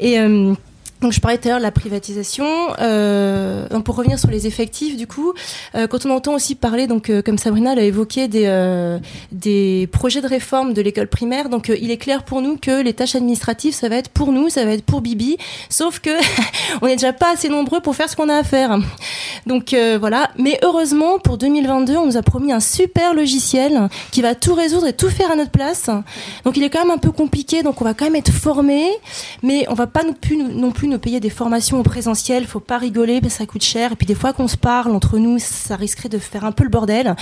Et euh, donc je parlais tout à l'heure de la privatisation. Euh, donc pour revenir sur les effectifs, du coup, euh, quand on entend aussi parler, donc euh, comme Sabrina l'a évoqué, des euh, des projets de réforme de l'école primaire, donc euh, il est clair pour nous que les tâches administratives, ça va être pour nous, ça va être pour Bibi. Sauf que on n'est déjà pas assez nombreux pour faire ce qu'on a à faire. Donc euh, voilà. Mais heureusement, pour 2022, on nous a promis un super logiciel qui va tout résoudre et tout faire à notre place. Donc il est quand même un peu compliqué, donc on va quand même être formé, mais on va pas non plus, nous payer des formations au présentiel. Faut pas rigoler, ça coûte cher. Et puis des fois qu'on se parle entre nous, ça risquerait de faire un peu le bordel.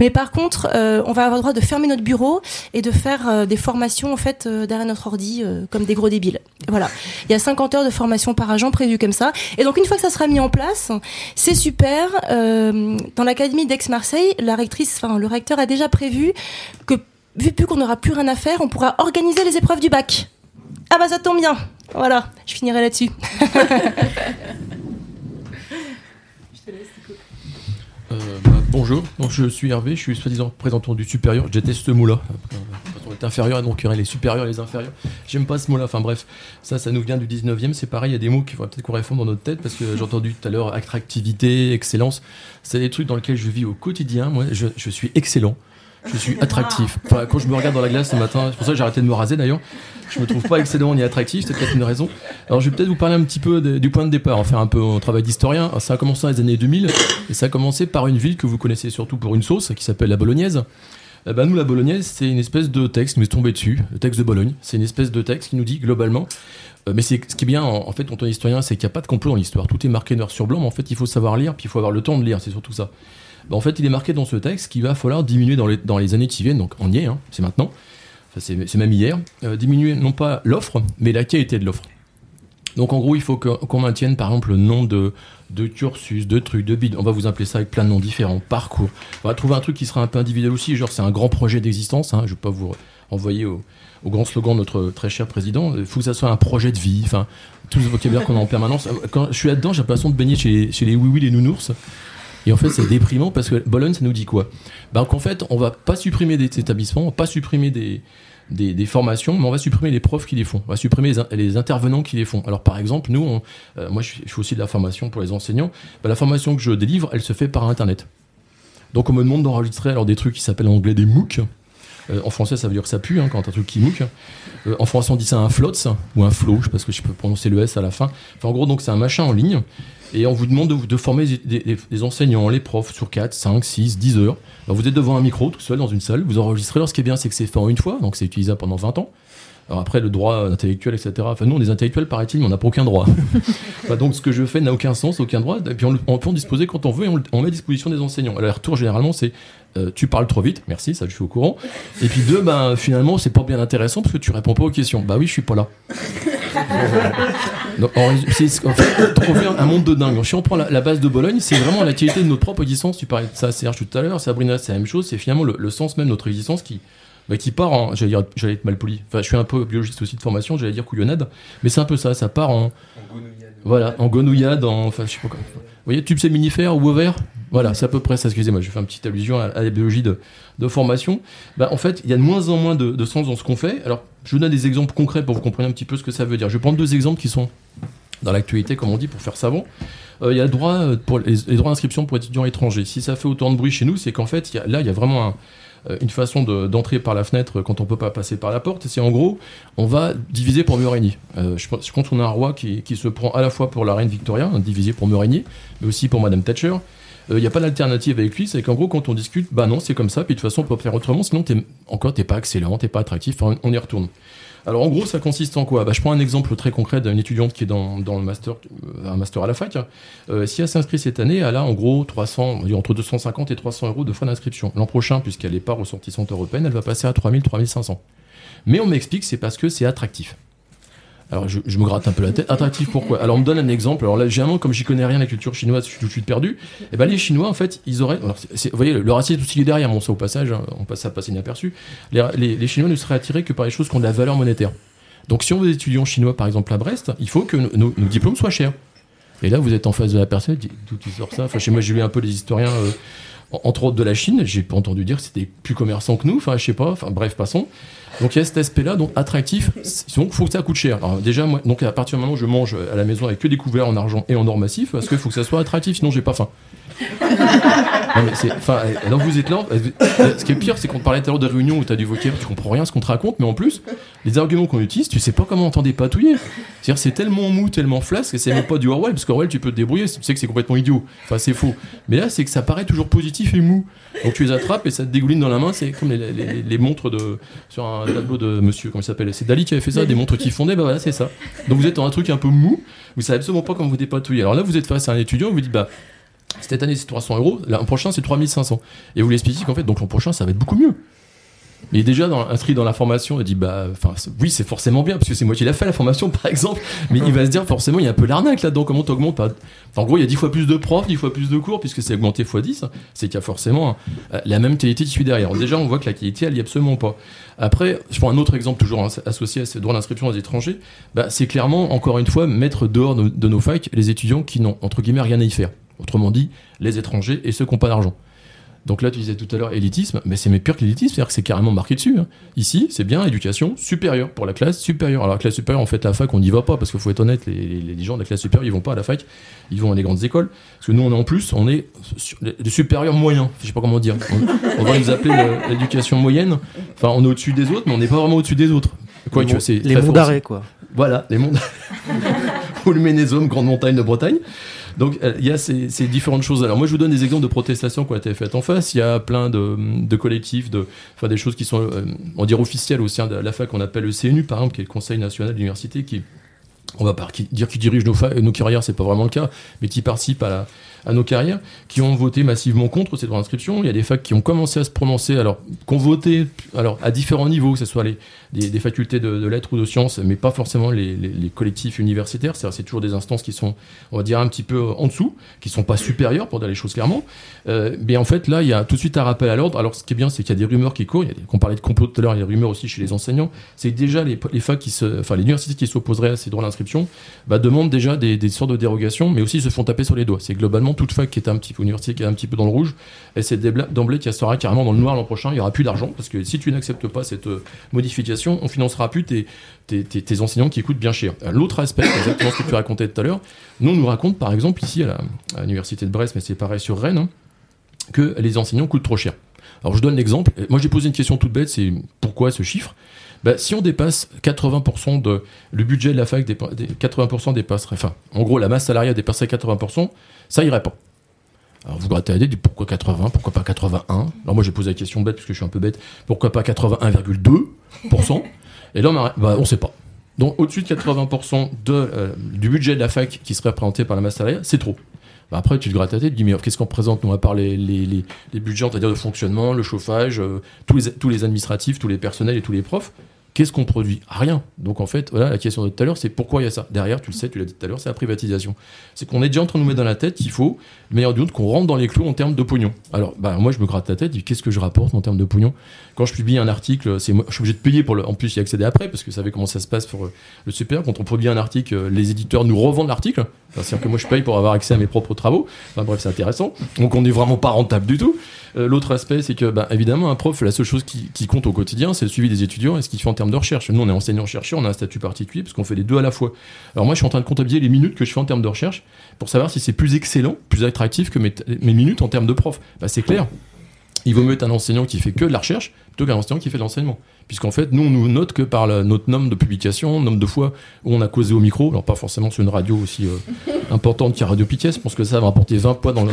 Mais par contre, euh, on va avoir le droit de fermer notre bureau et de faire euh, des formations en fait derrière notre ordi comme des gros débiles. Voilà. Il y a 50 heures de formation par agent prévues comme ça. Et donc une fois que ça sera mis en place, c'est super. Euh, dans l'académie d'Aix-Marseille, la rectrice, enfin le recteur a déjà prévu que vu plus qu'on n'aura plus rien à faire, on pourra organiser les épreuves du bac. Ah bah ça tombe bien. Voilà, je finirai là-dessus. Euh, bah, bonjour, donc je suis Hervé, je suis soi-disant représentant du supérieur. Je déteste ce mot-là. Après, est inférieur, donc il y aurait les supérieurs et les inférieurs. J'aime pas ce mot-là. Enfin bref, ça, ça nous vient du 19e. C'est pareil, il y a des mots qu'il faudrait peut-être qu'on réforme dans notre tête parce que j'ai entendu tout à l'heure attractivité, excellence. C'est des trucs dans lesquels je vis au quotidien. Moi, je, je suis excellent. Je suis attractif. Enfin, quand je me regarde dans la glace ce matin, c'est pour ça que j'ai arrêté de me raser d'ailleurs. Je me trouve pas excellent ni attractif, c'est peut-être une raison. Alors je vais peut-être vous parler un petit peu de- du point de départ, en faire un peu un travail d'historien. Ça a commencé dans les années 2000 et ça a commencé par une ville que vous connaissez surtout pour une sauce qui s'appelle la Bolognaise. Eh ben, nous, la Bolognaise, c'est une espèce de texte qui nous tombé dessus, le texte de Bologne. C'est une espèce de texte qui nous dit globalement. euh, mais ce qui est bien, en, en fait, quand on est historien, c'est qu'il n'y a pas de complot dans l'histoire. Tout est marqué noir sur blanc, mais en fait, il faut savoir lire, puis il faut avoir le temps de lire, c'est surtout ça. Ben, en fait, il est marqué dans ce texte qu'il va falloir diminuer dans les, dans les années qui viennent, donc on y est, hein, c'est maintenant. C'est même hier. Euh, diminuer non pas l'offre, mais la qualité de l'offre. Donc en gros, il faut qu'on maintienne par exemple le nom de, de cursus, de trucs, de bides. On va vous appeler ça avec plein de noms différents, parcours. On va trouver un truc qui sera un peu individuel aussi, genre c'est un grand projet d'existence. Hein, je ne vais pas vous envoyer au, grand slogan de notre très cher président. Il faut que ça soit un projet de vie. Enfin, tout ce vocabulaire qu'on a en permanence. Quand je suis là-dedans, j'ai l'impression de baigner chez les, oui-oui, les nounours. Et en fait, c'est déprimant parce que Bologne, ça nous dit quoi? Ben, Qu'en fait, on va pas supprimer des établissements, on va pas supprimer des, des, formations, mais on va supprimer les profs qui les font, on va supprimer les, in- les intervenants qui les font. Alors par exemple, nous, euh, moi je, fais- aussi de la formation pour les enseignants, Ben, la formation que je délivre, elle se fait par Internet. Donc on me demande d'enregistrer alors des trucs qui s'appellent en anglais des MOOC. Euh, en français, ça veut dire que ça pue hein, quand un truc qui MOOC. Euh, en français, on dit ça un flots ou un flow, je que je peux prononcer le S à la fin. En gros, donc c'est un machin en ligne. Et on vous demande de, de former des, des- des enseignants, les profs, sur 4, 5, 6, 10 heures. Alors vous êtes devant un micro, tout seul, dans une salle, vous enregistrez. Alors ce qui est bien, c'est que c'est fait en une fois, donc c'est utilisable pendant 20 ans. Alors après, le droit intellectuel, etc. Enfin, nous, on est intellectuels, paraît-il, mais on n'a pas aucun droit. Enfin, donc ce que je fais n'a aucun sens, aucun droit. Et puis on, le- on peut en disposer quand on veut et on, le- on met à disposition des enseignants. Alors, les retours, généralement, c'est euh, tu parles trop vite, merci, ça je suis au courant. Et puis deux, ben finalement, c'est pas bien intéressant parce que tu réponds pas aux questions. Bah oui, je suis pas là. Donc, en, en fait, donc, on fait un, monde de dingue. Si on prend la, la base de Bologne, c'est vraiment la qualité de notre propre existence. Tu parlais de ça, Serge, tout à l'heure. Sabrina, c'est la même chose. C'est finalement le, le sens même de notre existence qui, bah, qui part en. J'allais, être mal poli. Enfin, je suis un peu biologiste aussi de formation, j'allais dire couillonnade. Mais c'est un peu ça, ça part en. Voilà, en gonouillade, en. Enfin, je sais pas comment. Vous voyez, tube séminifère ou ovaire? Voilà, c'est à peu près ça. Excusez-moi, je fais une petite allusion à, la biologie de, formation. Bah, en fait, il y a de moins en moins de, sens dans ce qu'on fait. Alors, je vous donne des exemples concrets pour vous compreniez un petit peu ce que ça veut dire. Je vais prendre deux exemples qui sont dans l'actualité, comme on dit, pour faire savant. Euh, Il y a droit euh, les, droits d'inscription pour étudiants étrangers. Si ça fait autant de bruit chez nous, c'est qu'en fait, y a- là, il y a vraiment euh, une façon de- d'entrer par la fenêtre quand on peut pas passer par la porte. C'est en gros, on va diviser pour mieux régner. Je, je compte qu'on a un roi qui, qui se prend à la fois pour la reine Victoria, hein, divisé pour mieux régner, mais aussi pour Madame Thatcher. Il n'y a pas d'alternative avec lui, c'est qu'en gros, quand on discute, bah non, c'est comme ça, puis de toute façon, on peut pas faire autrement, sinon, t'es, encore, t'es pas excellent, t'es pas attractif, on y retourne. Alors, en gros, ça consiste en quoi? Bah, Je prends un exemple très concret d'une étudiante qui est dans, le master, euh, un master à la fac. Euh, si elle s'inscrit cette année, elle a en gros 300, on va dire entre 250 et 300 euros de frais d'inscription. L'an prochain, puisqu'elle n'est pas ressortissante européenne, elle va passer à 3000, 3500. Mais on m'explique que c'est parce que c'est attractif. Alors je, me gratte un peu la tête. Attractif pourquoi? Alors on me donne un exemple. Alors là, généralement, comme j'y connais rien de la culture chinoise, je suis tout de suite perdu. Et ben les Chinois, en fait, ils auraient. vous voyez, le racisme aussi est derrière. Bon, ça au passage, hein, on passe ça passe inaperçu. Les, Chinois ne seraient attirés que par les choses qui ont de la valeur monétaire. Donc si on veut des étudiants chinois, par exemple à Brest, il faut que nos, diplômes soient chers. Et là, vous êtes en face de la personne, d'où tu sors ça? Enfin, chez moi, j'ai lu un peu les historiens, euh, entre autres de la Chine. J'ai pas entendu dire que c'était plus commerçant que nous. Enfin, je sais pas. Enfin, bref, passons. Donc il y a cet aspect-là, donc attractif. Donc faut que ça coûte cher. Alors déjà, moi, donc à partir du moment où je mange à la maison avec que des couverts en argent et en or massif, parce qu'il faut que ça soit attractif, sinon j'ai pas faim. Non, mais c'est, enfin, donc vous êtes là. Ce qui est pire, c'est qu'on te parlait tout à l'heure de réunions où tu as du vocabulaire, tu comprends rien ce qu'on te raconte, mais en plus, les arguments qu'on utilise, tu sais pas comment on t'en dépatouiller. C'est-à-dire, c'est tellement mou, tellement flasque, que c'est même pas du Orwell, parce qu'Orwell, tu peux te débrouiller, tu sais que c'est complètement idiot. Enfin, c'est faux. Mais là, c'est que ça paraît toujours positif et mou. Donc tu les attrapes et ça te dégouline dans la main, c'est comme les, montres de, sur un tableau de monsieur, comment il s'appelle C'est Dali qui avait fait ça, des montres qui fondaient, bah voilà, c'est ça. Donc vous êtes dans un truc un peu mou, vous savez absolument pas comment vous dépatouiller. Alors là, vous êtes face à un étudiant, vous dites, bah, cette année c'est 300 euros, l'an prochain c'est 3500. Et vous l'expliquez qu'en fait, donc l'an prochain ça va être beaucoup mieux. Est déjà inscrit dans la formation, il dit bah, oui, c'est forcément bien, parce que c'est moi qui l'ai fait la formation par exemple, mais il va se dire forcément il y a un peu l'arnaque là-dedans, comment t'augmentes pas? En gros, il y a 10 fois plus de profs, 10 fois plus de cours, puisque c'est augmenté x 10, c'est qu'il y a forcément euh, la même qualité qui suit derrière. Déjà, on voit que la qualité, elle y est absolument pas. Après, je prends un autre exemple toujours as- associé à ces droits d'inscription des étrangers, bah, c'est clairement, encore une fois, mettre dehors de, de nos facs les étudiants qui n'ont, entre guillemets, rien à y faire. Autrement dit, les étrangers et ceux qui n'ont pas d'argent. Donc là, tu disais tout à l'heure élitisme, mais c'est pire que l'élitisme, c'est-à-dire que c'est carrément marqué dessus. hein. Ici, c'est bien éducation supérieure pour la classe supérieure. Alors la classe supérieure, en fait, la fac, on n'y va pas parce qu'il faut être honnête, les, les- les gens de la classe supérieure, ils vont pas à la fac, ils vont à les grandes écoles. Parce que nous, on est en plus, on est les supérieurs moyens. Je sais pas comment dire. On, on va nous appeler le- l'éducation moyenne. Enfin, on est au-dessus des autres, mais on n'est pas vraiment au-dessus des autres. Quoi les que monts- c'est les monts d'arrêt, quoi. voilà, les mondes. Ou le Ménésome, grande montagne de Bretagne. Donc euh, il y a ces, différentes choses. Alors moi je vous donne des exemples de protestations qui ont été faites en face. Il y a plein de, collectifs, de, enfin des choses qui sont, euh, on dirait officielles au sein de la fac qu'on appelle le CNU par exemple, qui est le Conseil national de l'université, qui on va pas dire qui dirige nos, nos carrières, c'est pas vraiment le cas, mais qui participe à, la- à nos carrières, qui ont voté massivement contre ces droits d'inscription. Il y a des facs qui ont commencé à se prononcer, alors qui ont voté alors à différents niveaux, que ce soit les, des, facultés de, lettres ou de sciences, mais pas forcément les, les- collectifs universitaires. C'est-à-dire, c'est toujours des instances qui sont, on va dire, un petit peu en dessous, qui sont pas supérieures pour dire les choses clairement. Euh, mais en fait, là, il y a tout de suite un rappel à l'ordre. Alors, ce qui est bien, c'est qu'il y a des rumeurs qui courent. Il qu'on parlait de complot tout à l'heure, il y a des rumeurs aussi chez les enseignants. C'est déjà les, les facs qui se, enfin, les universités qui s'opposeraient à ces droits d'inscription, bah, demandent déjà des, des sortes de dérogations, mais aussi se font taper sur les doigts. C'est globalement toute fac qui est un petit peu qui est un petit peu dans le rouge, c'est débla- d'emblée qui sera carrément dans le noir l'an prochain. Il y aura plus d'argent parce que si tu n'acceptes pas cette euh, modification, on financera plus tes, tes, tes- enseignants qui coûtent bien cher. Euh, L'autre aspect, exactement ce que tu racontais tout à l'heure, nous on nous raconte par exemple ici à l'université de Brest, mais c'est pareil sur Rennes, hein, que les enseignants coûtent trop cher. Alors je donne l'exemple. Moi j'ai posé une question toute bête, c'est pourquoi ce chiffre? Bah, Si on dépasse 80% de le budget de la fac, dépa- des- 80% dépasserait, enfin en gros la masse salariale dépasserait 80%, ça irait pas. Alors vous grattez la tête, pourquoi 80%, pourquoi pas 81 Alors moi j'ai posé la question bête parce que je suis un peu bête, pourquoi pas 81,2% Et là on m'a- bah, on sait pas. Donc au-dessus de 80% de, euh, du budget de la fac qui serait représenté par la masse salariale, c'est trop. Bah après, tu te grattes la tête, tu dis, mais qu'est-ce qu'on représente, nous, à part les budgets, c'est-à-dire de fonctionnement, le chauffage, euh, tous, les, tous les administratifs, tous les personnels et tous les profs? Qu'est-ce qu'on produit? Rien. Donc en fait, voilà, la question de tout à l'heure, c'est pourquoi il y a ça? Derrière, tu le sais, tu l'as dit tout à l'heure, c'est la privatisation. C'est qu'on est déjà en train de nous mettre dans la tête qu'il faut, meilleur du monde, qu'on rentre dans les clous en termes de pognon. Alors, bah, moi, je me gratte la tête, qu'est-ce que je rapporte en termes de pognon? Quand je publie un article, c'est je suis obligé de payer pour le. En plus, y accéder après, parce que vous savez comment ça se passe pour euh, le super. Quand on publie un article, euh, les éditeurs nous revendent l'article. C'est-à-dire que moi, je paye pour avoir accès à mes propres travaux. Enfin, bref, c'est intéressant. Donc, on n'est vraiment pas rentable du tout. Euh, l'autre aspect, c'est que, bah, évidemment, un prof, la seule chose qui, compte au quotidien, c'est le suivi des étudiants et ce qu'il fait en de recherche. Nous, on est enseignant-chercheur, on a un statut particulier parce qu'on fait les deux à la fois. Alors moi, je suis en train de comptabiliser les minutes que je fais en termes de recherche pour savoir si c'est plus excellent, plus attractif que mes, minutes en termes de prof. Bah, c'est clair. Il vaut mieux être un enseignant qui fait que de la recherche plutôt qu'un enseignant qui fait de l'enseignement. Puisqu'en fait, nous, on nous note que par notre nombre de publications, nombre de fois où on a causé au micro, alors pas forcément sur une radio aussi euh, importante qu'à Radio Piquet, je pense que ça va rapporter 20 poids dans, le,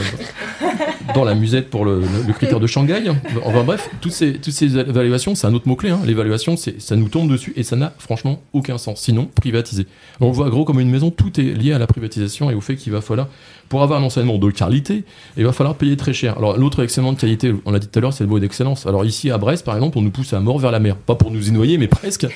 dans la musette pour le, critère de Shanghai. Enfin bref, toutes ces, toutes ces évaluations, c'est un autre mot-clé. Hein. L'évaluation, ça nous tombe dessus et ça n'a franchement aucun sens. Sinon, privatiser. On le voit gros comme une maison, tout est lié à la privatisation et au fait qu'il va falloir, pour avoir un enseignement de qualité, il va falloir payer très cher. Alors l'autre excellente qualité, on l'a dit tout à l'heure, c'est le mot d'excellence. Alors ici à Brest, par exemple, on nous pousse à mort vers la mer. Pas pour nous y noyer, mais presque.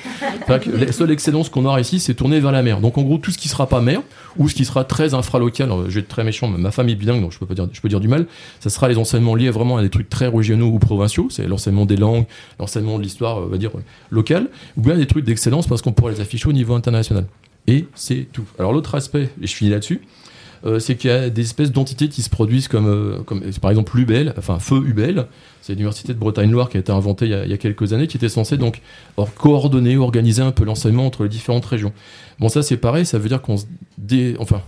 La seule excellence qu'on aura ici, c'est tourner vers la mer. Donc en gros, tout ce qui sera pas mer, ou ce qui sera très infralocal, je vais être très méchant, ma femme est bilingue, donc je peux pas dire, je peux dire du mal, ça sera les enseignements liés vraiment à des trucs très régionaux ou provinciaux, c'est l'enseignement des langues, l'enseignement de l'histoire, on va dire, locale, ou bien des trucs d'excellence parce qu'on pourra les afficher au niveau international. Et c'est tout. Alors l'autre aspect, et je finis là-dessus, euh, c'est qu'il y a des espèces d'entités qui se produisent comme, euh, comme par exemple l'UBEL, enfin Feu UBEL, c'est l'université de Bretagne-Loire qui a été inventée il y a, il y a, quelques années, qui était censée donc coordonner, organiser un peu l'enseignement entre les différentes régions. Bon, ça c'est pareil, ça veut dire qu'on se dé... enfin,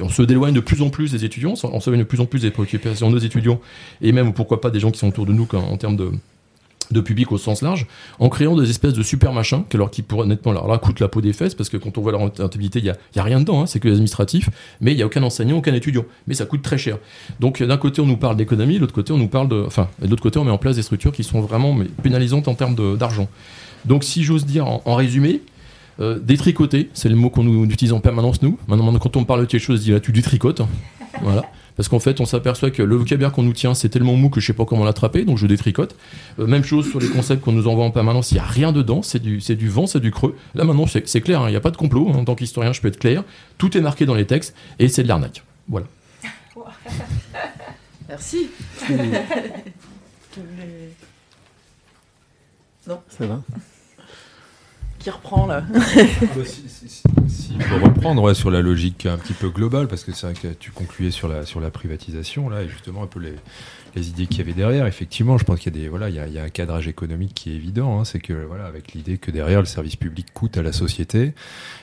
on se déloigne de plus en plus des étudiants, on s'éloigne de plus en plus des préoccupations de nos étudiants, et même pourquoi pas des gens qui sont autour de nous en, termes de public au sens large, en créant des espèces de super machins, qui, alors, qui pourraient honnêtement alors là, coûtent la peau des fesses, parce que quand on voit leur rentabilité, il n'y a, a, rien dedans, hein, c'est que administratif, mais il n'y a aucun enseignant, aucun étudiant. Mais ça coûte très cher. Donc d'un côté, on nous parle d'économie, de l'autre côté, on nous parle de. Enfin, de l'autre côté, on met en place des structures qui sont vraiment mais, pénalisantes en termes d'argent. Donc si j'ose dire en résumé, euh, détricoter, c'est le mot qu'on nous utilise en permanence nous. Maintenant, quand on parle de quelque chose, dit là, tu détricotes. voilà. Parce qu'en fait, on s'aperçoit que le vocabulaire qu'on nous tient, c'est tellement mou que je sais pas comment l'attraper, donc je détricote. Euh, même chose sur les concepts qu'on nous envoie en permanence, il n'y a rien dedans, c'est du, du vent, c'est du creux. Là maintenant, c'est clair, il hein, n'y a pas de complot. En tant qu'historien, je peux être clair. Tout est marqué dans les textes et c'est de l'arnaque. Voilà. Merci. non. Ça va qui reprend là. si, si, si, reprendre ouais, sur la logique un petit peu globale, parce que c'est vrai que tu concluais sur la, sur la privatisation, là, et justement un peu les, les idées qu'il y avait derrière. Effectivement, je pense qu'il y a des voilà, il y a, un cadrage économique qui est évident. Hein, c'est que voilà, avec l'idée que derrière le service public coûte à la société,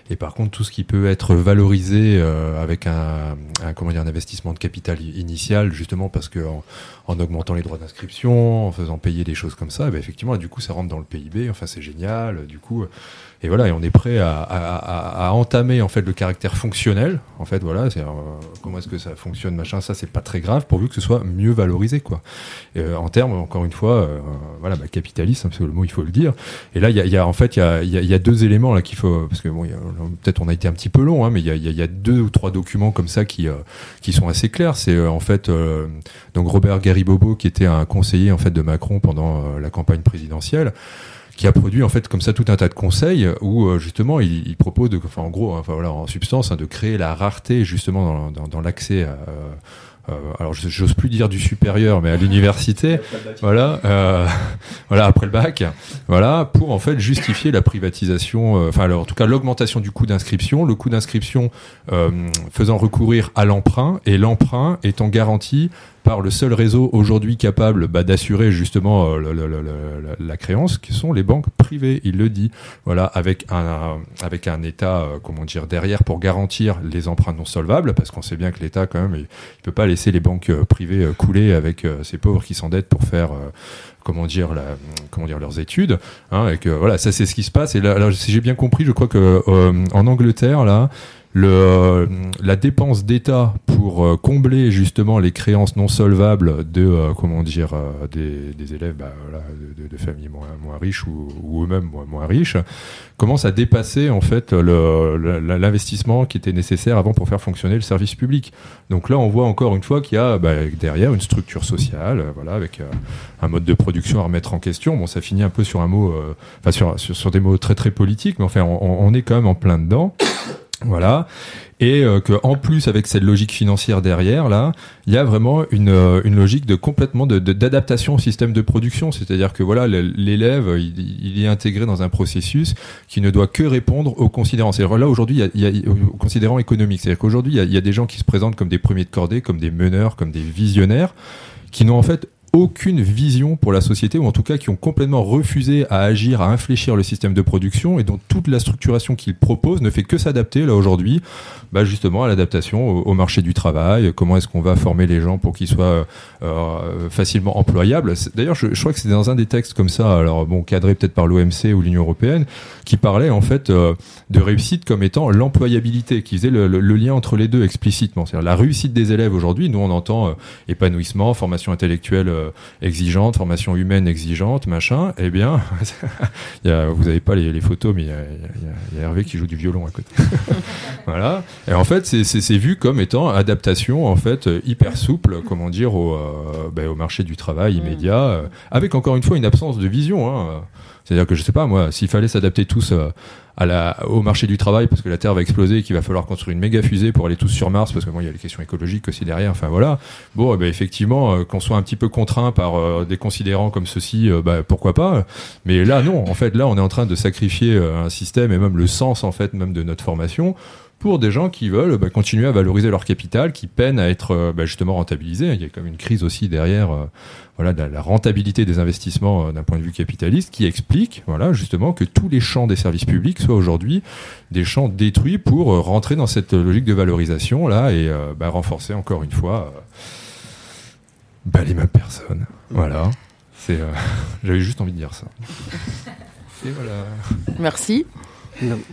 et par contre tout ce qui peut être valorisé euh, avec un, un, comment dire un investissement de capital initial, justement parce que en, en augmentant les droits d'inscription, en faisant payer des choses comme ça, ben effectivement, du coup, ça rentre dans le PIB. Enfin, c'est génial. Du coup, et voilà, et on est prêt à, à, à, à, entamer en fait le caractère fonctionnel. En fait, voilà, c'est euh, comment est-ce que ça fonctionne, machin. Ça, c'est pas très grave, pourvu que ce soit mieux valorisé, quoi. Euh, en termes, encore une fois, euh, voilà, bah, capitaliste, hein, parce que le mot, il faut le dire. Et là, il y a, y a, en fait, il y a, y, a, y a, deux éléments là qu'il faut, parce que bon, peut-être on a été un petit peu long, hein, mais il y a, deux ou trois documents comme ça qui qui sont assez clairs. C'est en fait donc Robert Garibobo, qui était un conseiller en fait de Macron pendant la campagne présidentielle qui a produit en fait comme ça tout un tas de conseils où euh, justement il, il, propose de, enfin en gros, enfin voilà, en substance, hein, de créer la rareté justement dans, dans, dans l'accès à euh, alors j'ose plus dire du supérieur, mais à l'université, voilà, euh, voilà après le bac, voilà, pour en fait justifier la privatisation, euh, enfin alors, en tout cas l'augmentation du coût d'inscription, le coût d'inscription euh, faisant recourir à l'emprunt et l'emprunt étant garanti par le seul réseau aujourd'hui capable bah, d'assurer justement euh, le, le, le, la créance, qui sont les banques privées. Il le dit, voilà, avec un avec un État, euh, comment dire, derrière pour garantir les emprunts non solvables, parce qu'on sait bien que l'État quand même, il, peut pas laisser les banques euh, privées couler avec ces pauvres qui s'endettent pour faire comment dire la, comment dire leurs études hein, et que voilà ça c'est ce qui se passe et là, alors, si j'ai bien compris je crois que euh, en Angleterre là le, la dépense d'État pour euh, combler justement les créances non solvables de euh, comment dire euh, des, élèves bah, voilà, de, familles moins, riches ou, eux-mêmes moins, riches commence à dépasser en fait l'investissement qui était nécessaire avant pour faire fonctionner le service public. Donc là, on voit encore une fois qu'il y a bah, derrière une structure sociale, voilà, avec un mode de production à remettre en question. Bon, ça finit un peu sur un mot, enfin sur, sur, des mots très très politiques, mais enfin, on est quand même en plein dedans. Voilà. Et euh, que en plus avec cette logique financière derrière là, il y a vraiment une, euh, une logique de complètement de, d'adaptation au système de production. C'est-à-dire que voilà l'élève il, il, est intégré dans un processus qui ne doit que répondre aux considérants. C'est là aujourd'hui il il y a considérants économiques. C'est-à-dire qu'aujourd'hui il y, a, il y a des gens qui se présentent comme des premiers de cordée, comme des meneurs, comme des visionnaires, qui n'ont en fait aucune vision pour la société, ou en tout cas qui ont complètement refusé à agir, à infléchir le système de production, et dont toute la structuration qu'ils proposent ne fait que s'adapter, là aujourd'hui, bah justement à l'adaptation au, marché du travail, comment est-ce qu'on va former les gens pour qu'ils soient euh, facilement employables? D'ailleurs, je, je, crois que c'est dans un des textes comme ça, alors bon, cadré peut-être par l'OMC ou l'Union Européenne, qui parlait en fait euh, de réussite comme étant l'employabilité, qui faisait le, le, le, lien entre les deux explicitement. C'est-à-dire la réussite des élèves aujourd'hui, nous on entend euh, épanouissement, formation intellectuelle euh, exigeante, formation humaine exigeante, machin, eh bien, y a, vous n'avez pas les, les, photos, mais il y, y, y a, Hervé qui joue du violon à côté. voilà. Et en fait, c'est vu comme étant adaptation en fait hyper souple, comment dire, au, euh, ben, au marché du travail immédiat, euh, avec encore une fois une absence de vision. Hein. C'est-à-dire que je sais pas moi, s'il fallait s'adapter tous euh, à la, au marché du travail parce que la Terre va exploser et qu'il va falloir construire une méga fusée pour aller tous sur Mars parce que bon, il y a les questions écologiques aussi derrière. Enfin voilà. Bon, eh ben, effectivement, euh, qu'on soit un petit peu contraint par euh, des considérants comme ceci, bah, pourquoi pas. Mais là, non. En fait, là, on est en train de sacrifier un système et même le sens en fait même de notre formation pour des gens qui veulent bah, continuer à valoriser leur capital, qui peinent à être bah, justement rentabilisés. Il y a comme une crise aussi derrière, euh, voilà, de la rentabilité des investissements euh, d'un point de vue capitaliste, qui explique, voilà, justement, que tous les champs des services publics soient aujourd'hui des champs détruits pour euh, rentrer dans cette logique de valorisation là et bah, renforcer encore une fois bah, les mêmes personnes. Voilà. C'est, j'avais juste envie de dire ça. Et voilà. Merci.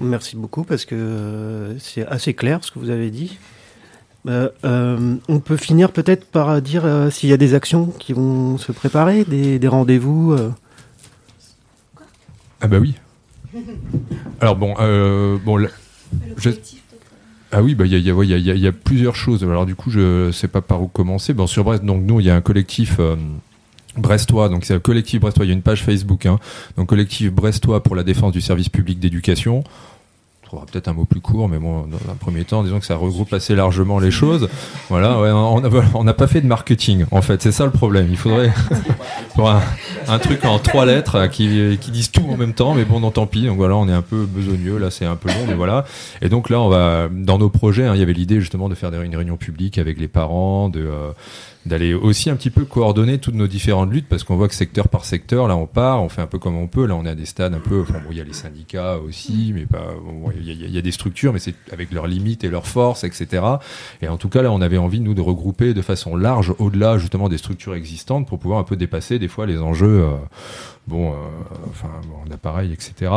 Merci beaucoup parce que euh, c'est assez clair ce que vous avez dit. Euh, euh, on peut finir peut-être par dire euh, s'il y a des actions qui vont se préparer, des, des rendez-vous. euh. Ah bah oui. Alors bon, euh, bon, je- ah oui, bah y y, ouais, y, il y a plusieurs choses. Alors du coup, je sais pas par où commencer. Bon, sur Brest, donc nous, il y a un collectif. Brestois, donc c'est le collectif Brestois, il y a une page Facebook, hein, donc collectif Brestois pour la défense du service public d'éducation. On trouvera peut-être un mot plus court, mais bon, dans un premier temps, disons que ça regroupe assez largement les choses. Voilà, on n'a pas fait de marketing, en fait, c'est ça le problème. Il faudrait un, truc en trois lettres euh, qui, disent tout en même temps, mais bon, non, tant pis. Donc voilà, on est un peu besogneux, là, c'est un peu long, mais voilà. Et donc là, on va, dans nos projets, hein, il y avait l'idée justement de faire une réunion publique avec les parents, de euh, d'aller aussi un petit peu coordonner toutes nos différentes luttes parce qu'on voit que secteur par secteur là on part on fait un peu comme on peut. Là on est à des stades un peu enfin bon il y a les syndicats aussi mais pas bon, il y, y, a des structures mais c'est avec leurs limites et leurs forces etc et en tout cas là on avait envie nous de regrouper de façon large au-delà justement des structures existantes pour pouvoir un peu dépasser des fois les enjeux euh, bon, euh, enfin, bon, d'appareil, etc.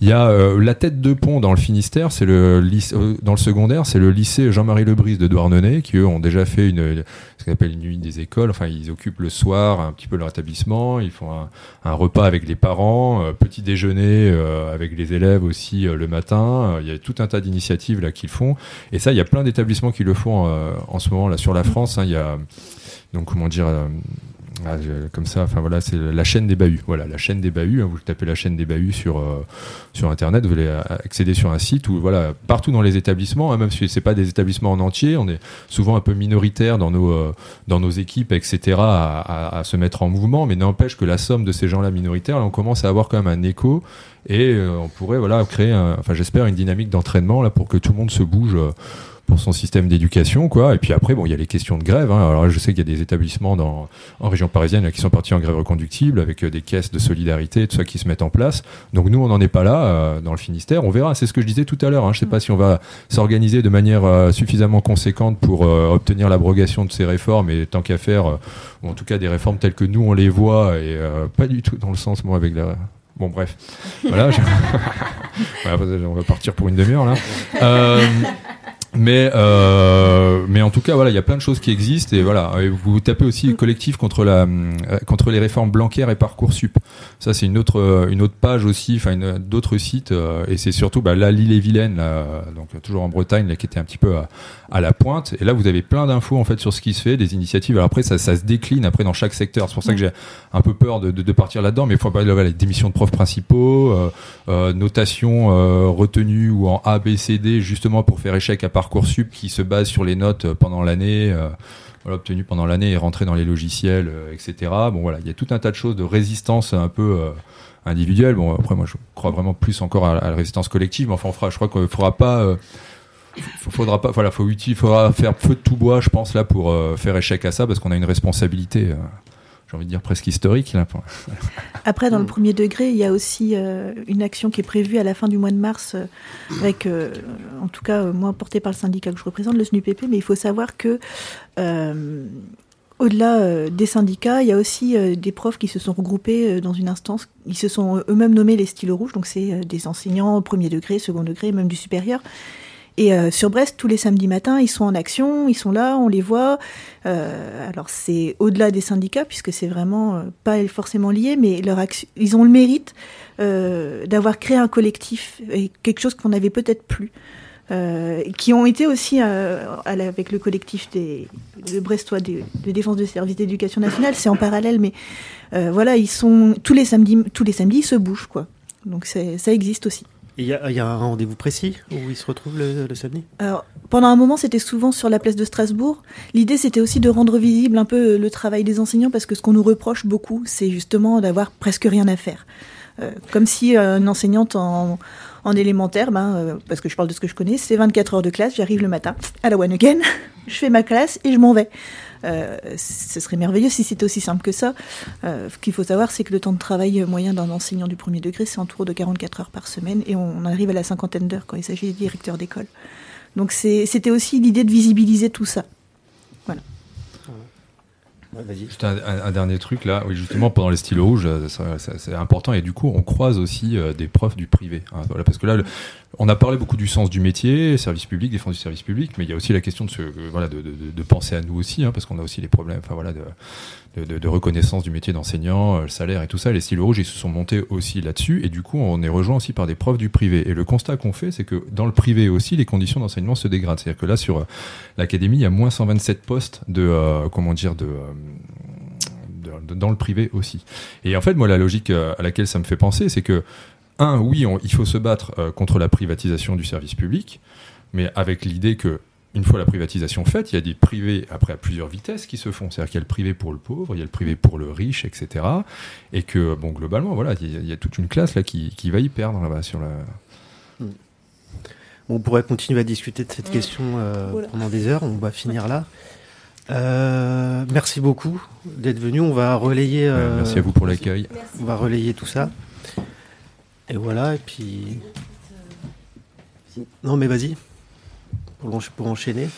Il y a euh, la tête de pont dans le Finistère, c'est le euh, dans le secondaire, c'est le lycée Jean-Marie Lebris de Douarnenez, qui eux ont déjà fait une, ce qu'on appelle une nuit des écoles. Enfin, ils occupent le soir un petit peu leur établissement, ils font un, un repas avec les parents, euh, petit déjeuner euh, avec les élèves aussi euh, le matin. Il y a tout un tas d'initiatives là qu'ils font, et ça, il y a plein d'établissements qui le font en ce moment là sur la France. Hein, il y a donc comment dire ah, je, comme ça, enfin voilà, c'est la chaîne des bahuts. Voilà, la chaîne des bahuts. Hein, vous tapez la chaîne des bahuts sur euh, sur internet, vous allez accéder sur un site où voilà, partout dans les établissements, hein, même si c'est pas des établissements en entier, on est souvent un peu minoritaire dans nos euh, dans nos équipes, etc. À, à, à, se mettre en mouvement, mais n'empêche que la somme de ces gens-là minoritaires, là, on commence à avoir quand même un écho et euh, on pourrait voilà créer, un, enfin j'espère une dynamique d'entraînement là pour que tout le monde se bouge. Pour son système d'éducation, quoi. Et puis après, bon, il y a les questions de grève. Hein. Alors, je sais qu'il y a des établissements dans, en région parisienne là, qui sont partis en grève reconductible avec euh, des caisses de solidarité, tout ça qui se mettent en place. Donc nous, on n'en est pas là euh, dans le Finistère. On verra. C'est ce que je disais tout à l'heure. Hein. Je sais pas si on va s'organiser de manière euh, suffisamment conséquente pour euh, obtenir l'abrogation de ces réformes et tant qu'à faire, ou en tout cas des réformes telles que nous on les voit et pas du tout dans le sens moi avec la Bon, bref. Voilà, je... on va partir pour une demi-heure là. Euh, Mais, euh, mais en tout cas, voilà, il y a plein de choses qui existent et voilà. Et vous tapez aussi le collectif contre la, euh, contre les réformes Blanquer et Parcoursup. Ça, c'est une autre, euh, une autre page aussi, enfin, d'autres sites. euh, et c'est surtout, bah, là, l'île et Vilaine, là, donc toujours en Bretagne, là, qui était un petit peu à, à la pointe. Et là, vous avez plein d'infos, en fait, sur ce qui se fait, des initiatives. Alors après, ça, ça se décline après dans chaque secteur. C'est pour ça que j'ai un peu peur de, de, de partir là-dedans. Mais il faut pas, là, voilà, démission de profs principaux, euh, euh, notation euh, retenue ou en A, B, C, D, justement pour faire échec à Parcoursup qui se base sur les notes euh, pendant l'année. euh, obtenues pendant l'année et rentrées dans les logiciels, euh, etc. Bon voilà, il y a tout un tas de choses de résistance un peu individuelle. Bon après moi je crois vraiment plus encore à, la résistance collective, mais enfin je crois qu'il faudra pas, faudra pas, voilà, faut faudra faire feu de tout bois, je pense là pour faire échec à ça parce qu'on a une responsabilité, j'ai envie de dire presque historique là. Après, dans le premier degré, il y a aussi euh, une action qui est prévue à la fin du mois de mars, euh, avec, euh, en tout cas, euh, moi, portée par le syndicat que je représente, le SNUPP, mais il faut savoir que, euh, au-delà des syndicats, il y a aussi des profs qui se sont regroupés dans une instance, ils se sont eux-mêmes nommés les stylos rouges, donc c'est des enseignants au premier degré, second degré, même du supérieur. Et euh, sur Brest, tous les samedis matins, ils sont en action, ils sont là, on les voit. Euh, alors c'est au-delà des syndicats, puisque c'est vraiment euh, pas forcément lié, mais leur action, ils ont le mérite d'avoir créé un collectif et quelque chose qu'on n'avait peut-être plus. Qui ont été aussi avec le collectif des, de Brestois de, défense de services d'éducation nationale, c'est en parallèle, mais voilà, ils sont tous les samedis, tous les samedis, ils se bougent quoi. Donc ça existe aussi. Il y, a un rendez-vous précis où ils se retrouvent le, samedi? Alors, pendant un moment, c'était souvent sur la place de Strasbourg. L'idée, c'était aussi de rendre visible un peu le travail des enseignants, parce que ce qu'on nous reproche beaucoup, c'est justement d'avoir presque rien à faire. Euh, comme si euh, une enseignante en, en élémentaire, ben, euh, parce que je parle de ce que je connais, c'est 24 heures de classe, j'arrive le matin à la one again, je fais ma classe et je m'en vais. Euh, ce serait merveilleux si c'était aussi simple que ça. Euh, ce qu'il faut savoir, c'est que le temps de travail moyen d'un enseignant du premier degré, c'est autour de 44 heures par semaine, et on arrive à la cinquantaine d'heures quand il s'agit des directeurs d'école. Donc c'était aussi l'idée de visibiliser tout ça. Ouais. Juste un, dernier truc là, oui justement pendant les stylos rouges, euh, c'est important et du coup on croise aussi euh, des profs du privé. hein, voilà, parce que là, le- on a parlé beaucoup du sens du métier, service public, défense du service public, mais il y a aussi la question de, se, euh, voilà, de penser à nous aussi, hein, parce qu'on a aussi les problèmes, enfin voilà, de, de, reconnaissance du métier d'enseignant, euh, le salaire et tout ça. Les stylos rouges ils se sont montés aussi là-dessus et du coup on est rejoint aussi par des profs du privé. Et le constat qu'on fait, c'est que dans le privé aussi, les conditions d'enseignement se dégradent. C'est-à-dire que là sur euh, l'académie, il y a moins 127 postes de euh, comment dire de, dans le privé aussi. Et en fait, moi, la logique à laquelle ça me fait penser, c'est que un, oui, il faut se battre contre la privatisation du service public, mais avec l'idée que une fois la privatisation faite, il y a des privés après à plusieurs vitesses qui se font. C'est-à-dire qu'il y a le privé pour le pauvre, il y a le privé pour le riche, etc. Et que bon, globalement, voilà, il y, a- il y a toute une classe là qui, qui va y perdre là-bas sur la. On pourrait continuer à discuter de cette question euh, Voilà. pendant des heures. On va finir là. Euh, merci beaucoup d'être venu. On va relayer. Euh, euh, merci à vous pour l'accueil. On va relayer tout ça. Et voilà. Et puis. Non, mais vas-y. Pour, enchaîner.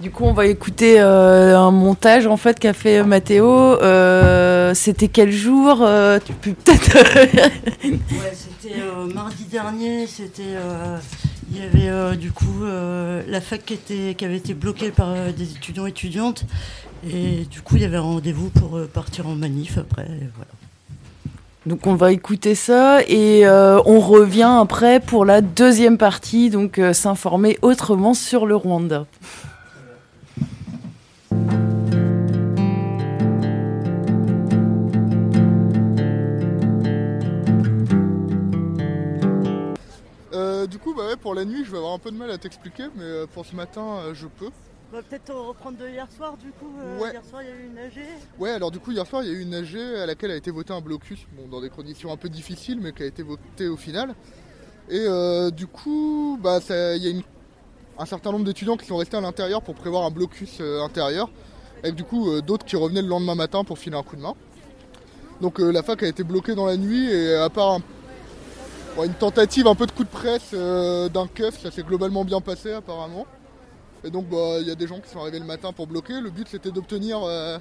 Du coup, on va écouter euh, un montage en fait qu'a fait Mathéo. Euh, C'était quel jour Euh, Tu peux peut-être. Ouais, c'était euh, mardi dernier, c'était euh, il y avait euh, du coup euh, la fac qui était qui avait été bloquée par euh, des étudiants et étudiantes et du coup il y avait un rendez-vous pour euh, partir en manif après et voilà. Donc on va écouter ça et euh, on revient après pour la deuxième partie, donc euh, s'informer autrement sur le Rwanda. Euh, du coup, bah pour la nuit, je vais avoir un peu de mal à t'expliquer, mais pour ce matin, je peux. On va peut-être reprendre de hier soir du coup. euh, Ouais. Hier soir il y a eu une AG. Ouais, alors du coup, hier soir, il y a eu une AG à laquelle a été voté un blocus, bon, dans des conditions un peu difficiles, mais qui a été voté au final. Et euh, du coup, bah, il y a une- un certain nombre d'étudiants qui sont restés à l'intérieur pour prévoir un blocus euh, intérieur, avec du coup euh, d'autres qui revenaient le lendemain matin pour filer un coup de main. Donc euh, la fac a été bloquée dans la nuit et à part un- une tentative un peu de coup de presse euh, d'un keuf, ça s'est globalement bien passé apparemment. Et donc bah, il y a des gens qui sont arrivés le matin pour bloquer. Le but c'était d'obtenir euh,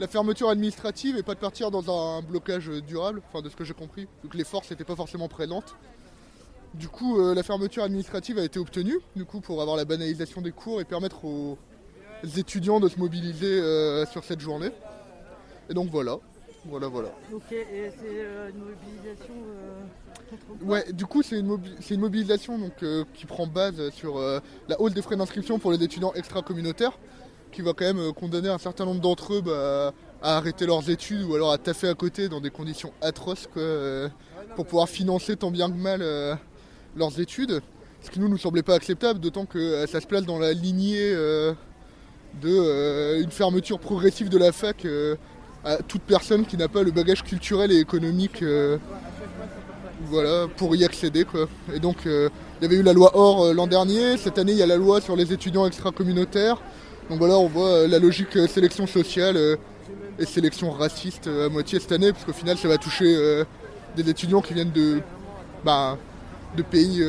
la fermeture administrative et pas de partir dans un blocage durable, enfin de ce que j'ai compris, vu que les forces n'étaient pas forcément présentes. Du coup, euh, la fermeture administrative a été obtenue, du coup, pour avoir la banalisation des cours et permettre aux étudiants de se mobiliser euh, sur cette journée. Et donc voilà, voilà, voilà. Ok, et c'est euh, une mobilisation contre quoi Ouais, du coup, c'est une, mobi- une mobilisation donc, euh, qui prend base sur euh, la hausse des frais d'inscription pour les étudiants extra-communautaires, qui va quand même euh, condamner un certain nombre d'entre eux bah, à arrêter leurs études ou alors à taffer à côté dans des conditions atroces quoi, euh, pour pouvoir financer tant bien que mal euh, leurs études. Ce qui nous nous semblait pas acceptable, d'autant que euh, ça se place dans la lignée euh, de euh, une fermeture progressive de la fac euh, à toute personne qui n'a pas le bagage culturel et économique euh, voilà, pour y accéder. Quoi. Et donc, euh, il y avait eu la loi OR euh, l'an dernier. Cette année, il y a la loi sur les étudiants extra-communautaires. Donc voilà, on voit la logique sélection sociale et sélection raciste à moitié cette année, parce qu'au final, ça va toucher des étudiants qui viennent de, bah, de pays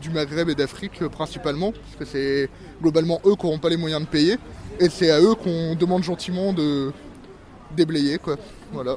du Maghreb et d'Afrique principalement, parce que c'est globalement eux qui n'auront pas les moyens de payer. Et c'est à eux qu'on demande gentiment de déblayer. Quoi. Voilà.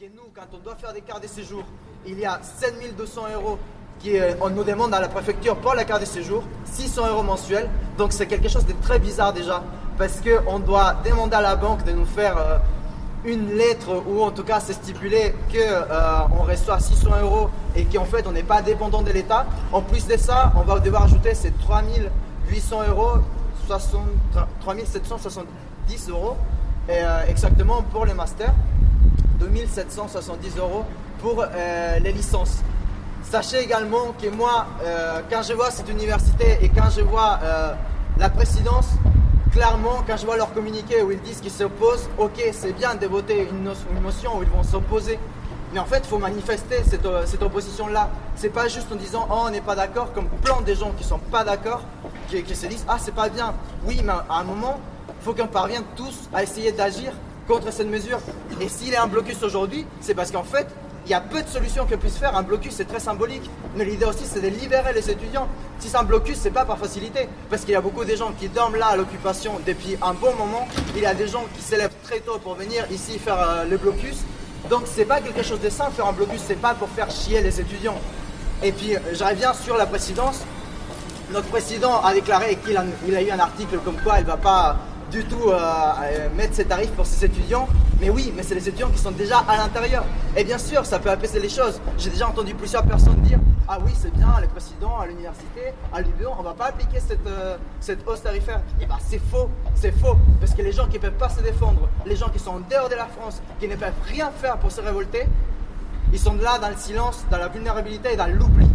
Et nous, quand on doit faire des cartes de séjour, il y a 7200 euros euh, on nous demande à la préfecture pour la carte de séjour, 600 euros mensuels. Donc c'est quelque chose de très bizarre déjà, parce qu'on doit demander à la banque de nous faire euh, une lettre où en tout cas c'est stipulé qu'on reçoit 600 euros et qu'en fait on n'est pas dépendant de l'État. En plus de ça, on va devoir ajouter ces 3800 euros, 60 3770 euros euh, exactement pour les masters. 2770 euros pour euh, les licences. Sachez également que moi, euh, quand je vois cette université et quand je vois euh, la présidence, clairement, quand je vois leur communiqué où ils disent qu'ils s'opposent, ok, c'est bien de voter une, motion où ils vont s'opposer. Mais en fait, il faut manifester cette, euh, cette opposition-là. C'est pas juste en disant oh on n'est pas d'accord, comme plein de gens qui sont pas d'accord, qui, se disent ah c'est pas bien. Oui, mais à un moment, il faut qu'on parvienne tous à essayer d'agir contre cette mesure. Et s'il a un blocus aujourd'hui, c'est parce qu'en fait, il y a peu de solutions que puisse faire. Un blocus, c'est très symbolique. Mais l'idée aussi, c'est de libérer les étudiants. Si c'est un blocus, c'est pas par facilité. Parce qu'il y a beaucoup de gens qui dorment là à l'occupation depuis un bon moment. Il y a des gens qui s'élèvent très tôt pour venir ici faire euh, le blocus. Donc c'est pas quelque chose de simple faire un blocus, c'est pas pour faire chier les étudiants. Et puis euh, je reviens sur la présidence. Notre président a déclaré qu'il a, eu un article comme quoi il ne va pas du tout euh, euh, mettre ses tarifs pour ses étudiants. Mais oui, mais c'est les étudiants qui sont déjà à l'intérieur. Et bien sûr, ça peut apaiser les choses. J'ai déjà entendu plusieurs personnes dire Ah oui, c'est bien, les présidents à l'université, à l'UBO, on va pas appliquer cette, euh, hausse tarifaire. Et bien, c'est faux, c'est faux. Parce que les gens qui ne peuvent pas se défendre, les gens qui sont en dehors de la France, qui ne peuvent rien faire pour se révolter, ils sont là dans le silence, dans la vulnérabilité et dans l'oubli.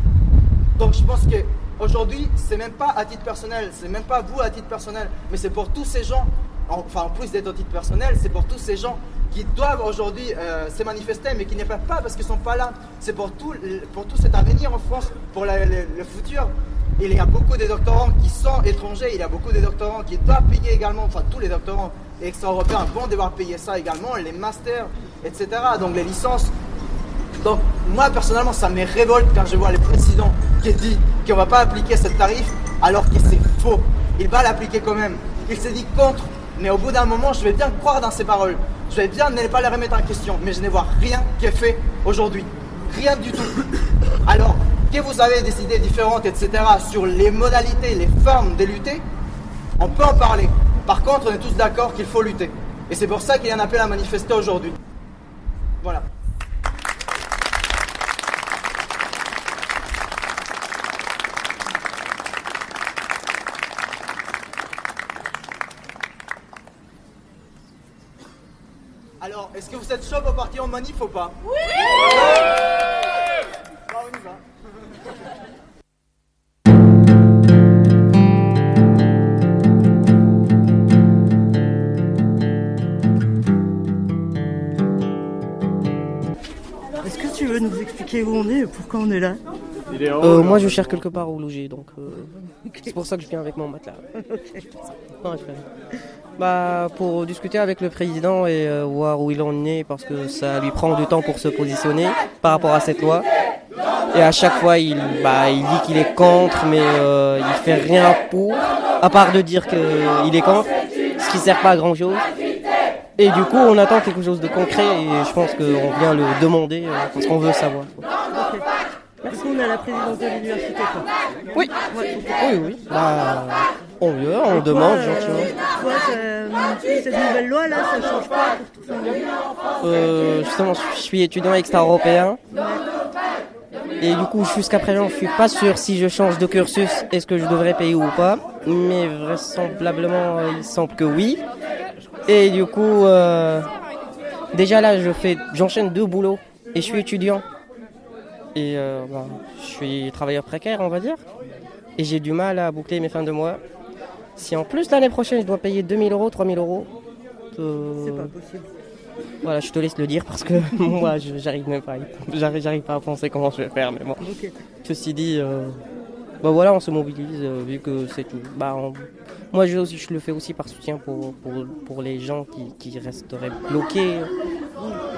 Donc je pense que aujourd'hui, c'est même pas à titre personnel, c'est même pas vous à titre personnel, mais c'est pour tous ces gens, enfin en plus d'être à titre personnel, c'est pour tous ces gens qui doivent aujourd'hui euh, se manifester, mais qui ne peuvent pas parce qu'ils sont pas là. C'est pour tout, pour tout cet avenir en France, pour le, le futur. Il y a beaucoup de doctorants qui sont étrangers, il y a beaucoup de doctorants qui doivent payer également, enfin tous les doctorants extra-européens vont devoir payer ça également, les masters, etc. Donc les licences. Donc moi personnellement ça me révolte quand je vois le président qui dit qu'on va pas appliquer ce tarif alors que c'est faux. Il va l'appliquer quand même. Il s'est dit contre, mais au bout d'un moment je vais bien croire dans ses paroles. Je vais bien ne pas les remettre en question, mais je ne vois rien qui est fait aujourd'hui. Rien du tout. Alors que vous avez des idées différentes, etc. sur les modalités, les formes de lutter, on peut en parler. Par contre on est tous d'accord qu'il faut lutter. Et c'est pour ça qu'il y a un appel à manifester aujourd'hui. Voilà. Êtes chaud pour partir en manif ou pas Oui Bah, on y va. Est-ce que tu veux nous expliquer où on est et pourquoi on est là Euh, moi, je cherche quelque part où loger, donc euh, c'est pour ça que je viens avec mon matelas. Non, je Bah, pour discuter avec le président et euh, voir où il en est, parce que ça lui prend du temps pour se positionner par rapport à cette loi. Et à chaque fois, il, bah, il dit qu'il est contre, mais euh, il fait rien pour, à part de dire qu'il est contre, ce qui sert pas à grand chose. Et du coup, on attend quelque chose de concret et je pense qu'on vient le demander euh, parce qu'on veut savoir. Coup, on a la présidence de l'université. Oui. Ouais. Oui, oui. Bah, on veut, on demande euh, gentiment. toi, ça- cette nouvelle loi, là, ça change quoi pour tout Euh, justement, je suis étudiant extra-européen. Et du coup, jusqu'à présent, je suis pas sûr si je change de cursus, est-ce que je devrais payer ou pas. Mais vraisemblablement, euh, il semble que oui. Et du coup, euh, déjà là, je fais, j'enchaîne deux boulots et je suis étudiant. Et euh, ben, je suis travailleur précaire, on va dire. Et j'ai du mal à boucler mes fins de mois. Si en plus l'année prochaine, je dois payer 2000 euros, 3000 euros, euh, C'est pas possible. voilà, je te laisse le dire parce que moi, je- j'arrive même pas, j'arrive, pas à penser comment je vais faire. Mais bon. Ceci dit, euh, bah voilà, on se mobilise euh, vu que c'est tout. Bah, moi, je, le fais aussi par soutien pour, pour, pour les gens qui, qui resteraient bloqués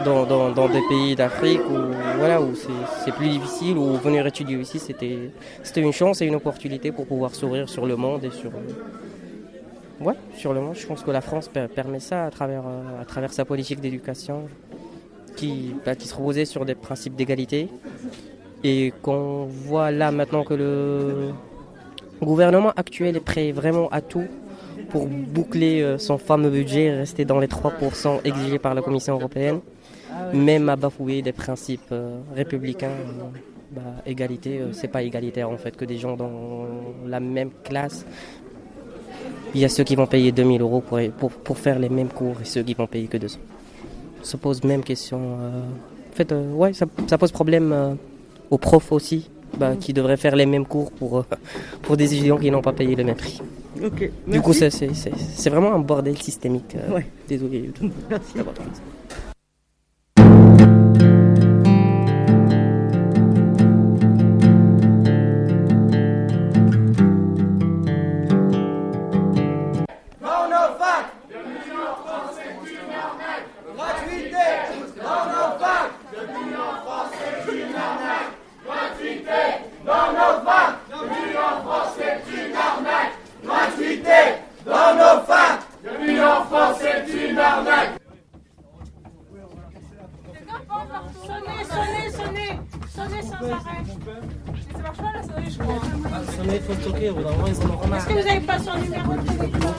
dans, dans, des pays d'Afrique où, voilà, où c'est, plus difficile, où venir étudier ici, c'était, une chance et une opportunité pour pouvoir s'ouvrir sur le monde et sur, ouais, sur le monde. Je pense que la France per- permet ça à travers, euh, à travers sa politique d'éducation qui, bah, qui se reposait sur des principes d'égalité et qu'on voit là maintenant que le gouvernement actuel est prêt vraiment à tout pour boucler euh, son fameux budget et rester dans les 3% exigés par la Commission européenne, même à bafouer des principes euh, républicains. bah, égalité, euh, c'est pas égalitaire en fait que des gens dans la même classe. Il y a ceux qui vont payer 2000 euros pour, pour, pour faire les mêmes cours et ceux qui vont payer que 200. Se pose même question. en fait, ouais, ça, ça pose problème aux profs aussi, bah, qui devraient faire les mêmes cours pour, euh, pour des étudiants qui n'ont pas payé le même prix. Du coup, c'est vraiment un bordel systémique. euh, Ouais. Désolé. Merci. Crois. il faut stocker, au bout d'un moment, ils en auront Est-ce que vous avez pas son numéro de téléphone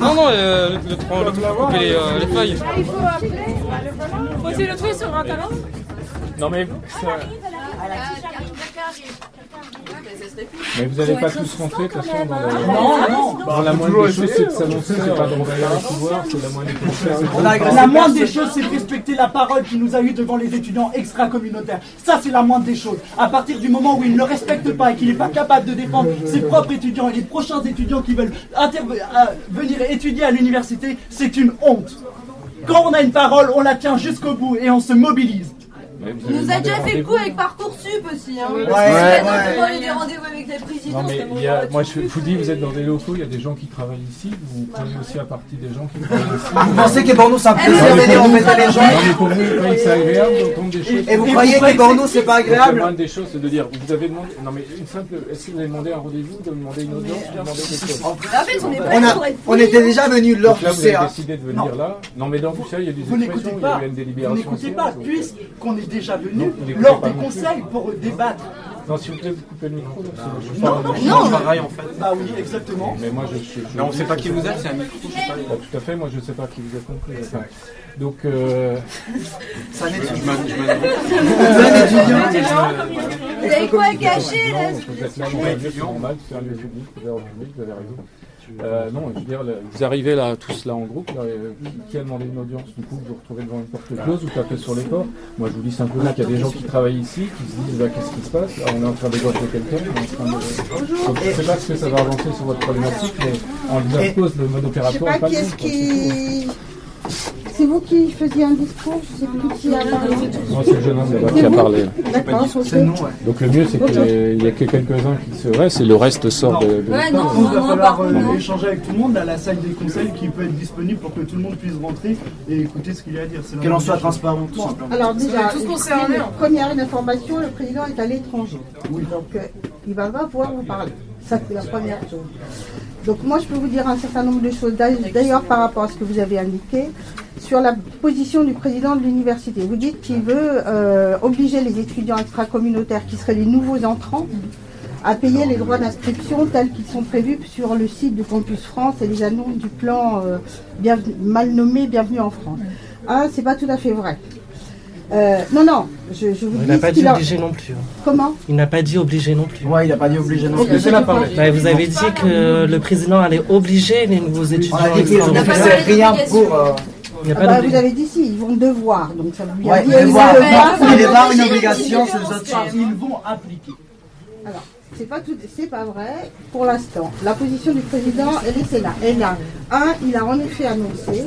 Non, non, euh, le, le, le tronc- les, euh, les feuilles. Ah, il faut appeler. Le voilà. Faut essayer de le trouver sur Internet. Non, mais. Mais vous n'allez pas tous rentrer, de toute façon, dans la, Non, non. dans la moindre des choses, c'est de on s'annoncer, c'est pas euh, d'envahir le pouvoir, c'est la moindre des choses. La, moindre des choses, c'est de respecter la parole qu'il nous a eue devant les étudiants extra-communautaires. Ça, c'est la moindre des choses. À partir du moment où il ne le respecte pas et qu'il n'est pas capable de défendre ses propres étudiants et les prochains étudiants qui veulent euh, venir étudier à l'université, c'est une honte. Quand on a une parole, on la tient jusqu'au bout et on se mobilise. On nous a déjà fait le coup avec Parcoursup aussi. Hein. Ouais, ouais, ouais. des rendez-vous avec les présidents. Non mais ça il y a, moi tout je, vous dis, vous êtes dans des locaux, il y a des gens qui travaillent ici, vous prenez aussi à partie des gens qui travaillent ici. Vous pensez que pour nous, c'est un Eh, plaisir pour vous- embêter les gens Non mais pour vous, vous c'est agréable d'entendre des choses Et vous croyez que pour nous, c'est pas agréable La des choses, c'est de dire, vous avez demandé, non mais une simple, est-ce que vous avez demandé un rendez-vous, de demander une audience, de demander quelque chose? En fait, on est pas On, était déjà venus lors du vous avez CA. décidé de venir là. Non mais lors du CA, il y a des Vous n'écoutez expressions, il y a une vous délibération. n'écoutez aussi, pas, donc- puisqu'on est déjà venu Non, vous n'écoutez lors des non conseils pour débattre. Non, s'il vous plaît, vous coupez le micro. Non, non, non. travaille, en fait. Bah oui, exactement. Mais moi, je, je, je Mais on dis sait pas qui vous êtes, c'est un micro, je sais pas. Bah, tout à fait, moi je sais pas qui vous êtes non plus. enfin. Donc, euh... Ça n'est Je m'en- Vous avez quoi à cacher là? Vous êtes là lieu, c'est normal, c'est un lieu public, ouvert au public, vous avez raison. Euh, non, je veux dire, là, vous arrivez là, tous là en groupe, là, euh, qui a demandé une audience Du coup, vous vous retrouvez devant une porte close, vous tapez sur les portes. Moi, je vous dis simplement qu'il y a des gens qui travaillent ici, qui se disent, bah, qu'est-ce qui se passe? Là, On est en train d'égorger quelqu'un, de... Je ne sais pas ce que ça va avancer sur votre problématique, mais on vous impose le mode Je sais opératoire. pas pas qui. C'est vous qui faisiez un discours Je sais plus qui a parlé. Non, c'est le jeune homme là-bas qui a parlé. D'accord. Donc le mieux, c'est qu'il n'y a que quelques-uns qui se restent et le reste sort de, de Ouais, l'école. non, il va falloir euh, échanger avec tout le monde à la salle des conseils qui peut être disponible pour que tout le monde puisse rentrer et écouter ce qu'il y a à dire. Qu'elle en soit des choses. transparent, tout simplement. alors déjà, première information, le président est à l'étranger. Donc euh, il va pas pouvoir vous parler. Ça c'est la première chose. Donc moi je peux vous dire un certain nombre de choses. D'ailleurs par rapport à ce que vous avez indiqué, sur la position du président de l'université. Vous dites qu'il veut euh, obliger les étudiants extracommunautaires qui seraient les nouveaux entrants à payer les droits d'inscription tels qu'ils sont prévus sur le site de Campus France et les annonces du plan euh, mal nommé Bienvenue en France. Un, c'est pas tout à fait vrai. Euh, non, non, je, je vous Il dis n'a ce pas dit obligé non plus. hein. Comment? Il n'a pas dit obligé non plus. Ouais, il n'a pas dit obligé non plus. Bah, vous avez dit que le président allait obliger les nouveaux étudiants. On a dit qu'il rien pour. euh, Il n'y a Ah pas bah, vous avez dit si, ils vont devoir. Donc ça veut Ouais, dire devoir. vont Non, devoir. il est pas une obligation, c'est les autres. Ils vont appliquer. Alors, c'est pas tout, c'est pas vrai pour l'instant. La position du président, elle est là. Elle a un, il a en effet annoncé,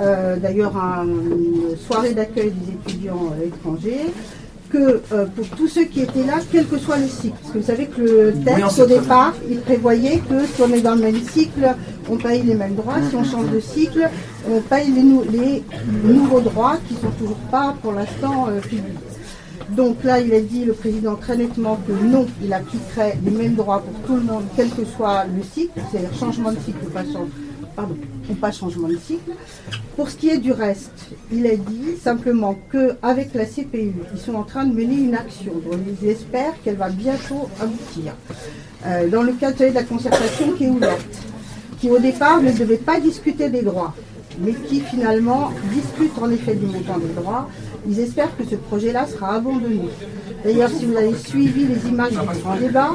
euh, d'ailleurs un- une soirée d'accueil des étudiants euh, étrangers, que euh, pour tous ceux qui étaient là, quel que soit le cycle, parce que vous savez que le texte au départ, il prévoyait que si on est dans le même cycle, on paye les mêmes droits. Si on change de cycle, on paye les, nou- les nouveaux droits qui sont toujours pas pour l'instant euh, publics. Donc là, il a dit, le président, très nettement que non, il appliquerait les mêmes droits pour tout le monde, quel que soit le cycle, c'est-à-dire changement de cycle ou pas, pardon, ou pas changement de cycle. Pour ce qui est du reste, il a dit simplement qu'avec la CPU, ils sont en train de mener une action dont ils espèrent qu'elle va bientôt aboutir. Euh, dans le cadre de la concertation qui est ouverte, qui au départ ne devait pas discuter des droits, mais qui finalement discute en effet du montant des droits. Ils espèrent que ce projet-là sera abandonné. D'ailleurs, si vous avez suivi les images du grand débat,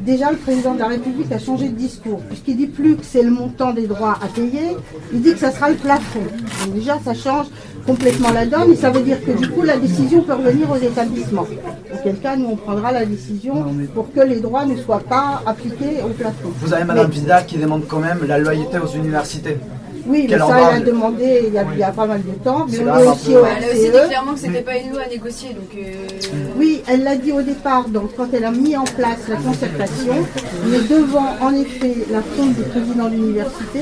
déjà le président de la République a changé de discours, puisqu'il dit plus que c'est le montant des droits à payer, il dit que ça sera le plafond. Donc déjà, ça change complètement la donne, et ça veut dire que du coup, la décision peut revenir aux établissements. Auquel cas, nous, on prendra la décision pour que les droits ne soient pas appliqués au plafond. Vous avez Madame Vida qui demande quand même la loyauté aux universités. Oui, mais ça, elle a demandé il y a, il y a pas mal de temps. Mais on est aussi au Elle a aussi dit clairement que c'était pas une loi à négocier, donc. euh, Oui, elle l'a dit au départ, donc quand elle a mis en place la concertation, mais devant en effet la fonte du président de l'université,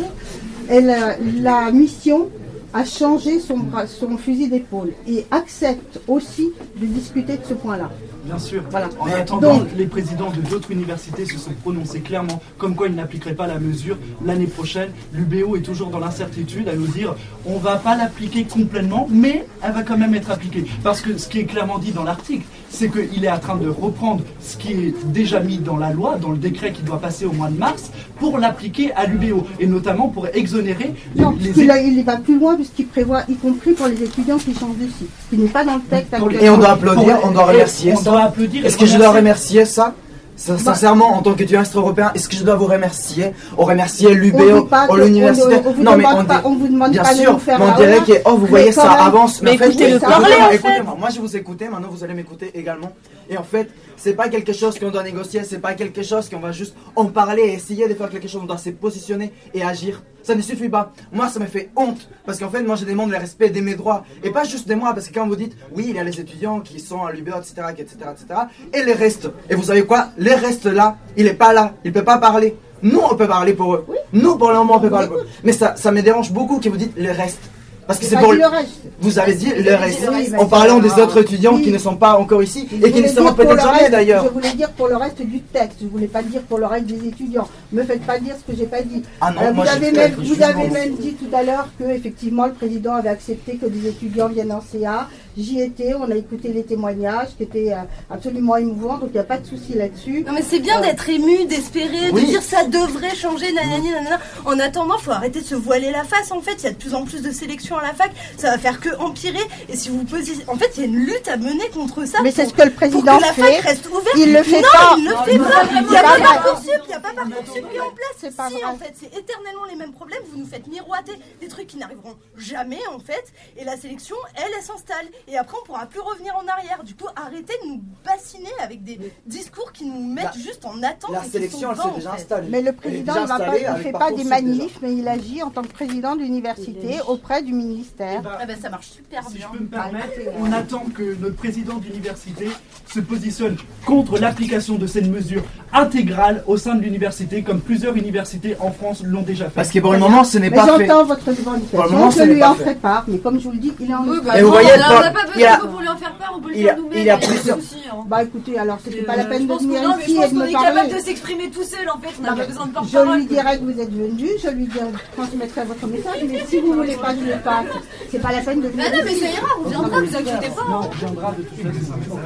elle, a- la mission a changé son, son fusil d'épaule et accepte aussi de discuter de ce point-là. Bien sûr. Voilà. En attendant, Donc- les présidents de d'autres universités se sont prononcés clairement comme quoi ils n'appliqueraient pas la mesure l'année prochaine. L'UBO est toujours dans l'incertitude à nous dire on va pas l'appliquer complètement, mais elle va quand même être appliquée. Parce que ce qui est clairement dit dans l'article, c'est qu'il est en train de reprendre ce qui est déjà mis dans la loi, dans le décret qui doit passer au mois de mars, pour l'appliquer à l'UBO et notamment pour exonérer les, Non, les puisqu'il a- il va plus loin puisqu'il prévoit, y compris pour les étudiants qui changent de site, ce qui n'est pas dans le texte les- Et on doit actuellement. applaudir, on doit remercier. on. Applaudir Est-ce que je dois remercier. ça? Sin- Sincèrement, en tant qu'étudiant extra-européen, est-ce que je dois vous remercier? On remercier l'UBO, que- l'université on- on vous Non, mais demande on, vous demande bien pas de sûr, nous faire mais on dirait que oh, vous voyez ça avance. Mais écoutez-moi. Moi, je vous écouter. Maintenant, vous allez m'écouter également. Et en fait, c'est pas quelque chose qu'on doit négocier. C'est pas quelque chose qu'on va juste en parler et essayer de faire quelque chose. On doit se positionner et agir. Ça ne suffit pas. Moi, ça me fait honte parce qu'en fait, moi, je demande le respect de mes droits et pas juste de moi. Parce que quand vous dites, oui, il y a les étudiants qui sont à l'UBO, etc., etc., etc., et les restes. Et vous savez quoi? Les restes là, il est pas là. Il peut pas parler. Nous, on peut parler pour eux. Nous, pour le moment, on peut parler pour eux. Mais ça, ça me dérange beaucoup que vous dites les restes. Parce que c'est pour le reste. Vous avez dit le reste. En parlant des autres étudiants oui. qui ne sont pas encore ici et qui ne seront peut-être jamais d'ailleurs. Je voulais dire pour le reste du texte. Je voulais pas dire pour le reste des étudiants. Me faites pas dire ce que j'ai pas dit. Euh, Ah non, moi, vous avez même, vous avez même dit tout à l'heure que effectivement le président avait accepté que des étudiants viennent en CA. J'y étais. On a écouté les témoignages qui étaient euh, absolument émouvants. Donc il n'y a pas de souci là-dessus. Non mais c'est bien Euh, d'être ému, d'espérer, Oui. de dire ça devrait changer, nanani, nanana. En attendant, faut arrêter de se voiler la face. En fait, il y a de plus en plus de sélections à la fac. Ça va faire que empirer. Et si vous posez, en fait, il y a une lutte à mener contre ça. Mais c'est ce que le président que la fac reste ouverte. Il le fait non, pas. il le Non, fait non, pas. Il n'y a pas parcoursup, il n'y a pas parcoursup qui est en place. C'est pas si, en fait, c'est éternellement les mêmes problèmes. Vous nous faites miroiter des trucs qui n'arriveront jamais, en fait. Et la sélection, elle, elle s'installe. Et après on pourra plus revenir en arrière. Du coup, arrêtez de nous bassiner avec des discours qui nous mettent La- juste en attente. la sélection, elle s'est déjà installée. Mais le président, il va pas, installée il avec fait pas des manifs, mais il agit en tant que président d'université auprès du ministère. Ah ben, ça marche super Si bien. je peux me permettre, on attend que notre président d'université se positionne contre l'application de cette mesure intégrale au sein de l'université, comme plusieurs universités en France l'ont déjà fait. Parce que pour le moment, ce n'est pas fait. j'entends votre Pour le revendication, moment, je ce n'est lui en part, mais comme je vous le dis, il est en bah, Et vous voyez, on n'a Paul, pas il y a- besoin pour lui en faire part, on peut le faire nous-mêmes. il y a pas souci, hein. Bah écoutez, alors c'était pas la Euh, peine je de venir non, mais ici je pense qu'on est parler. capable de s'exprimer tout seul en fait, on n'a Non, pas mais besoin de je porte-parole. lui dirai que vous êtes venu, je lui dirai, transmettrai votre message, mais si vous voulez pas que je le fasse, c'est pas la peine de venir Bah non, mais ici. ça ira, on viendra, vous inquiétez pas. Non, on viendra de toute façon.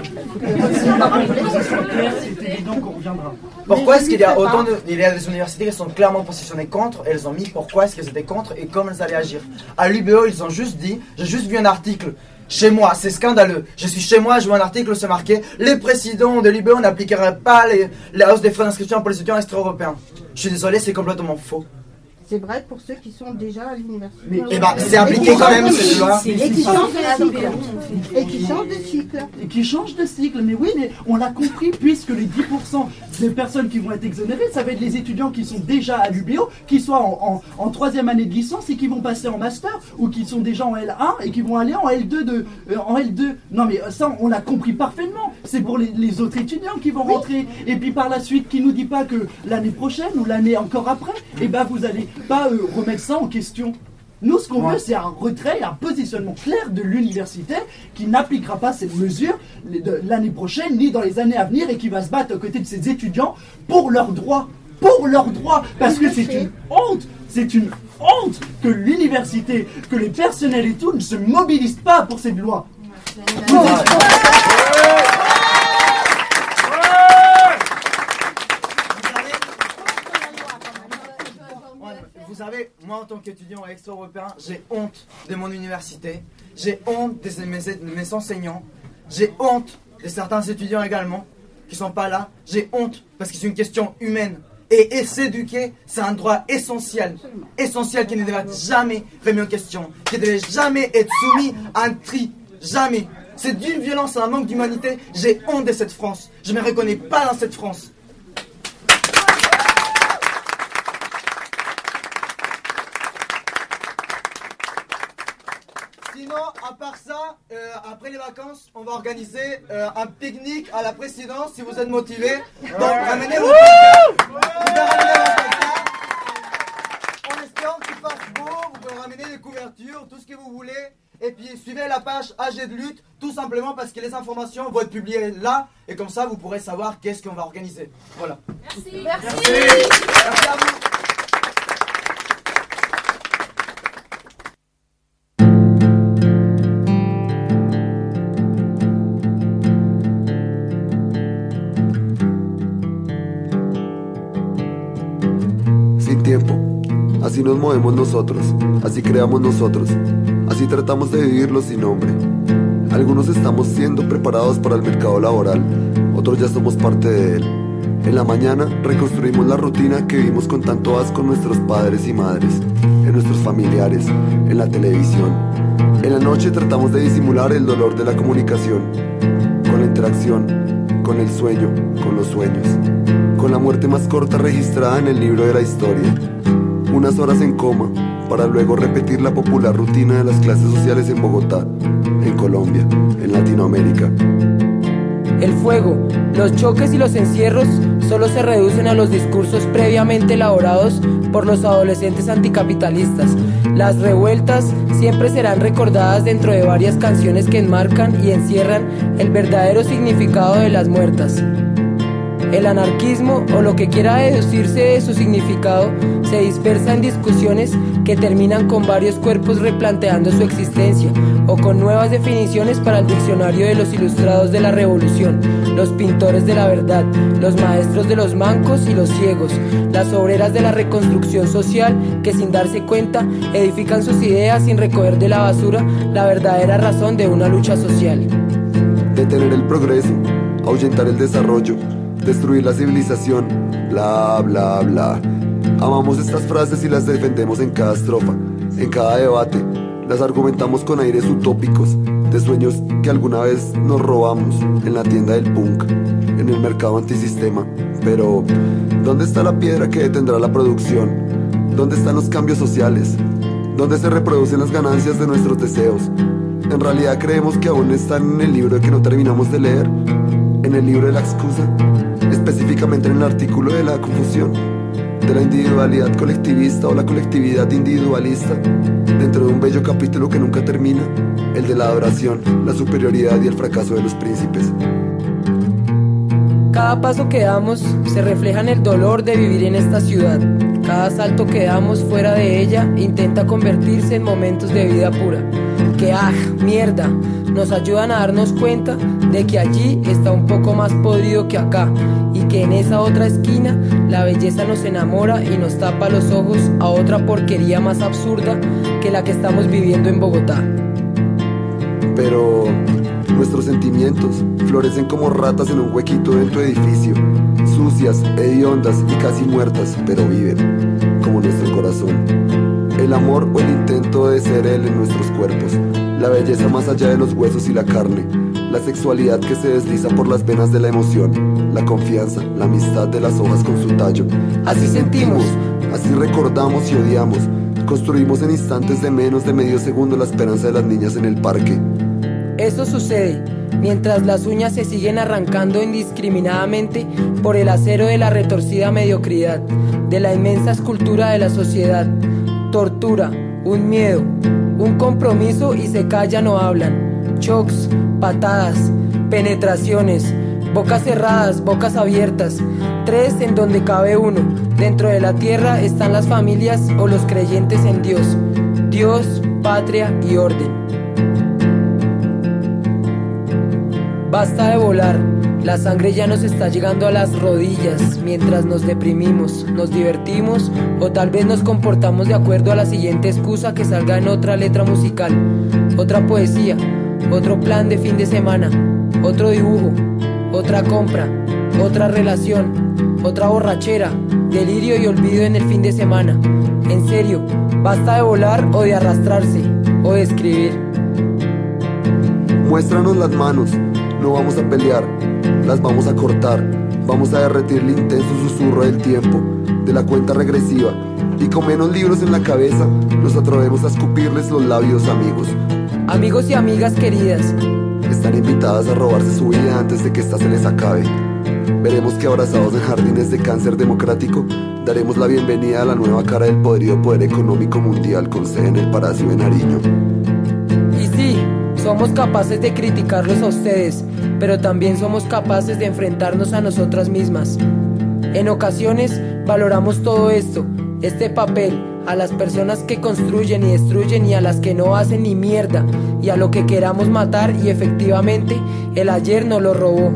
C'est évident qu'on reviendra. Pourquoi Mais est-ce je qu'il y a autant pas. de. Il y a des universités qui sont clairement positionnées contre, elles ont mis pourquoi est-ce qu'elles étaient contre et comment elles allaient agir. À l'UBO, ils ont juste dit j'ai juste vu un article. Chez moi, c'est scandaleux. Je suis chez moi, je vois un article, c'est marqué Les présidents de l'UBO n'appliqueraient pas les, les hausses des frais d'inscription pour les étudiants extra-européens. Je suis désolé, c'est complètement faux. C'est vrai pour ceux qui sont déjà à l'université. Mais- Eh ben, c'est appliqué quand même, cette loi. Et qui changent de cycle. Et qui changent de cycle. Et qui change de cycle. Mais oui, mais on l'a compris, puisque les 10% des personnes qui vont être exonérées, ça va être les étudiants qui sont déjà à l'UBO, qui soient en, en, en troisième année de licence et qui vont passer en master, ou qui sont déjà en L1 et qui vont aller en L2 de, euh, en L2. Non mais ça, on l'a compris parfaitement. C'est pour les, les autres étudiants qui vont rentrer. Et puis par la suite, qui nous dit pas que l'année prochaine ou l'année encore après, et ben vous allez pas euh, remettre ça en question. Nous, ce qu'on Ouais. veut, c'est un retrait et un positionnement clair de l'université qui n'appliquera pas cette mesure l'année prochaine ni dans les années à venir et qui va se battre aux côtés de ses étudiants pour leurs droits. Pour leurs droits. Parce que c'est une honte. C'est une honte que l'université, que les personnels et tout ne se mobilisent pas pour cette loi. Savez, moi en tant qu'étudiant extra-européen, j'ai honte de mon université, j'ai honte de mes, enseignants, j'ai honte de certains étudiants également qui sont pas là, j'ai honte parce que c'est une question humaine. Et, s'éduquer, c'est un droit essentiel, essentiel qui ne devrait jamais remis en question, qui ne devait jamais être soumis à un tri, jamais. C'est d'une violence et un manque d'humanité, j'ai honte de cette France, je ne me reconnais pas dans cette France. Sinon, à part ça, euh, après les vacances, on va organiser euh, un pique-nique à la présidence si vous êtes motivés. Donc, ramenez vos placard. Vous pouvez ramener vos placards. En espérant qu'il fasse beau, vous pouvez ramener des couvertures, tout ce que vous voulez. Et puis, suivez la page AG de lutte, tout simplement parce que les informations vont être publiées là. Et comme ça, vous pourrez savoir qu'est-ce qu'on va organiser. Voilà. Merci. Merci. Merci à vous. Así nos movemos nosotros, así creamos nosotros, así tratamos de vivirlo sin nombre. Algunos estamos siendo preparados para el mercado laboral, otros ya somos parte de él. En la mañana reconstruimos la rutina que vivimos con tanto asco en nuestros padres y madres, en nuestros familiares, en la televisión. En la noche tratamos de disimular el dolor de la comunicación, con la interacción, con el sueño, con los sueños, con la muerte más corta registrada en el libro de la historia. Unas horas en coma, para luego repetir la popular rutina de las clases sociales en Bogotá, en Colombia, en Latinoamérica. El fuego, los choques y los encierros solo se reducen a los discursos previamente elaborados por los adolescentes anticapitalistas. Las revueltas siempre serán recordadas dentro de varias canciones que enmarcan y encierran el verdadero significado de las muertas. El anarquismo, o lo que quiera deducirse de su significado, se dispersa en discusiones que terminan con varios cuerpos replanteando su existencia, o con nuevas definiciones para el diccionario de los ilustrados de la revolución, los pintores de la verdad, los maestros de los mancos y los ciegos, las obreras de la reconstrucción social que sin darse cuenta edifican sus ideas sin recoger de la basura la verdadera razón de una lucha social. Detener el progreso, ahuyentar el desarrollo, destruir la civilización, bla, bla, bla. Amamos estas frases y las defendemos en cada estrofa, en cada debate. Las argumentamos con aires utópicos, de sueños que alguna vez nos robamos en la tienda del punk, en el mercado antisistema. Pero, ¿dónde está la piedra que detendrá la producción? ¿Dónde están los cambios sociales? ¿Dónde se reproducen las ganancias de nuestros deseos? En realidad creemos que aún están en el libro que no terminamos de leer, en el libro de la excusa, específicamente en el artículo de la confusión, de la individualidad colectivista o la colectividad individualista, dentro de un bello capítulo que nunca termina, el de la adoración, la superioridad y el fracaso de los príncipes. Cada paso que damos se refleja en el dolor de vivir en esta ciudad. Cada salto que damos fuera de ella intenta convertirse en momentos de vida pura. Que ah, mierda, nos ayudan a darnos cuenta de que allí está un poco más podrido que acá y que en esa otra esquina la belleza nos enamora y nos tapa los ojos a otra porquería más absurda que la que estamos viviendo en Bogotá. Pero nuestros sentimientos florecen como ratas en un huequito de tu edificio, sucias, hediondas y casi muertas, pero viven, como nuestro corazón. El amor o el intento de ser él en nuestros cuerpos, la belleza más allá de los huesos y la carne, la sexualidad que se desliza por las venas de la emoción, la confianza, la amistad de las hojas con su tallo. Así sentimos, así recordamos y odiamos, construimos en instantes de menos de medio segundo la esperanza de las niñas en el parque. Esto sucede mientras las uñas se siguen arrancando indiscriminadamente por el acero de la retorcida mediocridad, de la inmensa escultura de la sociedad. Tortura, un miedo, un compromiso y se callan o hablan. Chocks, patadas, penetraciones, bocas cerradas, bocas abiertas, tres en donde cabe uno. Dentro de la tierra están las familias o los creyentes en Dios. Dios, patria y orden. Basta de volar, la sangre ya nos está llegando a las rodillas mientras nos deprimimos, nos divertimos o tal vez nos comportamos de acuerdo a la siguiente excusa que salga en otra letra musical, otra poesía, otro plan de fin de semana, otro dibujo, otra compra, otra relación, otra borrachera, delirio y olvido en el fin de semana. En serio, basta de volar o de arrastrarse o de escribir. Muéstranos las manos, no vamos a pelear, las vamos a cortar, vamos a derretir el intenso susurro del tiempo, de la cuenta regresiva, y con menos libros en la cabeza, nos atrevemos a escupirles los labios amigos. Amigos y amigas queridas, están invitadas a robarse su vida antes de que ésta se les acabe. Veremos que abrazados en jardines de cáncer democrático, daremos la bienvenida a la nueva cara del podrido poder económico mundial con sede en el Palacio de Nariño. Y sí, somos capaces de criticarlos a ustedes, pero también somos capaces de enfrentarnos a nosotras mismas. En ocasiones valoramos todo esto, este papel, a las personas que construyen y destruyen y a las que no hacen ni mierda, y a lo que queramos matar y efectivamente el ayer nos lo robó.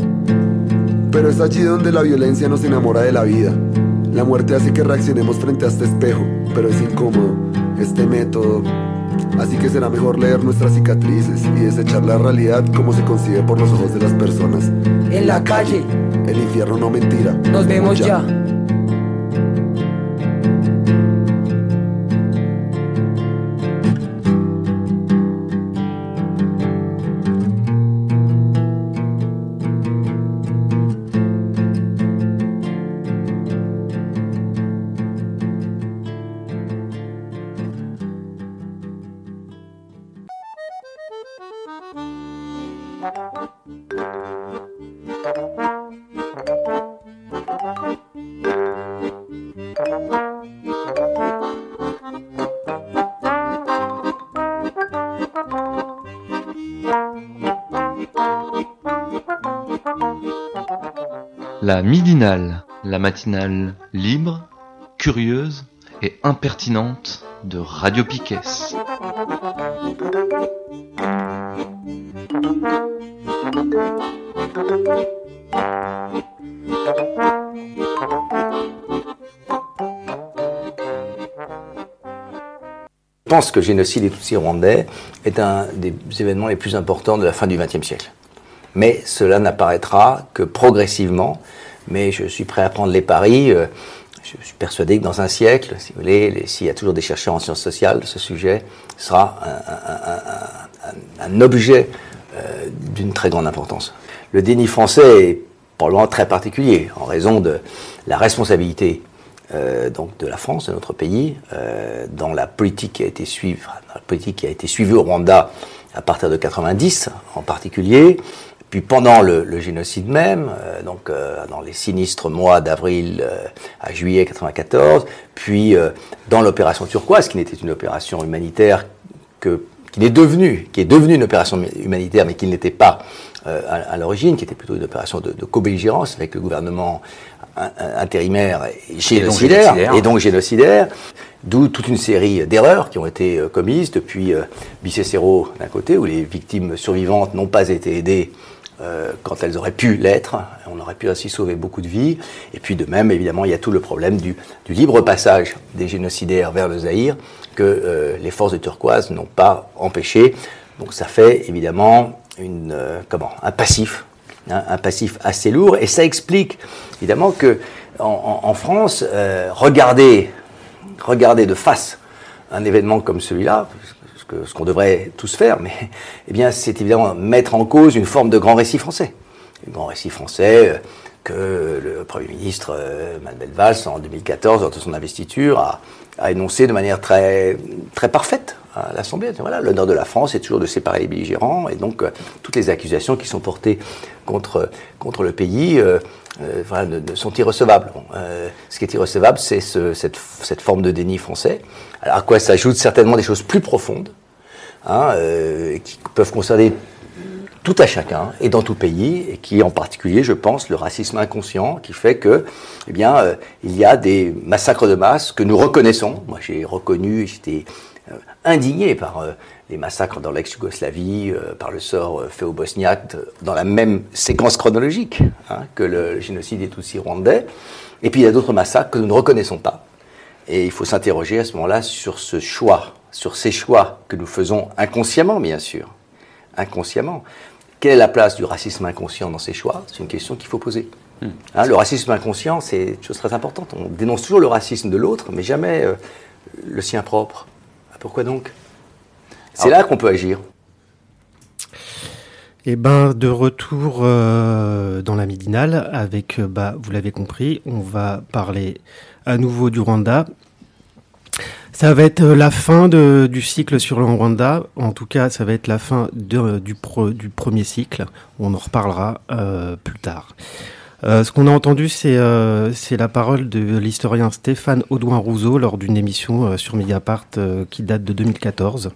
Pero es allí donde la violencia nos enamora de la vida. La muerte hace que reaccionemos frente a este espejo, pero es incómodo. Este método, Así que será mejor leer nuestras cicatrices y desechar la realidad como se concibe por los ojos de las personas. En la calle. El infierno no mentira. Nos vemos ya. La la matinale libre, curieuse et impertinente de Radio Piquet. Je pense que le génocide des Tutsis rwandais est un des événements les plus importants de la fin du XXe siècle. Mais cela n'apparaîtra que progressivement. Mais je suis prêt à prendre les paris. Euh, Je suis persuadé que dans un siècle, s'il y a toujours des chercheurs en sciences sociales, ce sujet sera un, objet d'une très grande importance. Le déni français est probablement très particulier en raison de la responsabilité euh, donc de la France, de notre pays, euh, dans la politique qui a été suivie, la politique qui a été suivie au Rwanda à partir de 90 en particulier, puis pendant le, le génocide même, euh, donc euh, dans les sinistres mois d'avril euh, à juillet 94, puis dans l'opération turquoise, qui n'était une opération humanitaire que qui est devenue, qui est devenue une opération humanitaire, mais qui ne l'était pas à, à l'origine, qui était plutôt une opération de, de co-belligérance avec le gouvernement in- in- intérimaire et génocidaire, génocidaire. et donc génocidaire, d'où toute une série d'erreurs qui ont été commises depuis Bicécero d'un côté, où les victimes survivantes n'ont pas été aidées euh, quand elles auraient pu l'être. On aurait pu ainsi sauver beaucoup de vies. Et puis de même, évidemment, il y a tout le problème du, libre passage des génocidaires vers le Zaïre que euh, les forces de turquoise n'ont pas empêché. Donc ça fait évidemment euh, un passif, hein, un passif assez lourd. Et ça explique évidemment que en, France, regarder, regarder de face un événement comme celui-là, ce ce qu'on devrait tous faire, mais eh bien, c'est évidemment mettre en cause une forme de grand récit français. Un grand récit français euh, que le Premier ministre euh, Manuel Valls, en 2014, lors de son investiture, a, a énoncé de manière très, très parfaite l'Assemblée. L'honneur de la France est toujours de séparer les belligérants, et donc euh, toutes les accusations qui sont portées contre, contre le pays euh, euh, sont irrecevables. Ce qui est irrecevable, c'est ce- cette, cette forme de déni français, alors à quoi s'ajoutent certainement des choses plus profondes, hein, qui peuvent concerner tout à chacun et dans tout pays, et qui en particulier, je pense, le racisme inconscient, qui fait que, eh bien, il y a des massacres de masse que nous reconnaissons. Moi, j'ai reconnu, j'étais euh, indigné par euh, les massacres dans l'ex-Yougoslavie, euh, par le sort euh, fait aux Bosniaques, dans la même séquence chronologique hein, que le génocide des Tutsis rwandais. Et puis il y a d'autres massacres que nous ne reconnaissons pas. Et il faut s'interroger à ce moment-là sur ce choix, sur ces choix que nous faisons inconsciemment, bien sûr. Inconsciemment. Quelle est la place du racisme inconscient dans ces choix? C'est une question qu'il faut poser. Hein, le racisme inconscient, c'est une chose très importante. On dénonce toujours le racisme de l'autre, mais jamais le sien propre. Ah, Pourquoi donc C'est là qu'on peut agir. Eh ben, de retour euh, dans la midinale, avec, euh, bah, vous l'avez compris, on va parler à nouveau du Rwanda. Ça va être euh, la fin de- du cycle sur le Rwanda. En tout cas, ça va être la fin de- du, pro- du premier cycle. On en reparlera euh, plus tard. Euh, ce qu'on a entendu, c'est euh, c'est la parole de l'historien Stéphane Audouin-Rousseau lors d'une émission euh, sur Mediapart qui date de 2014.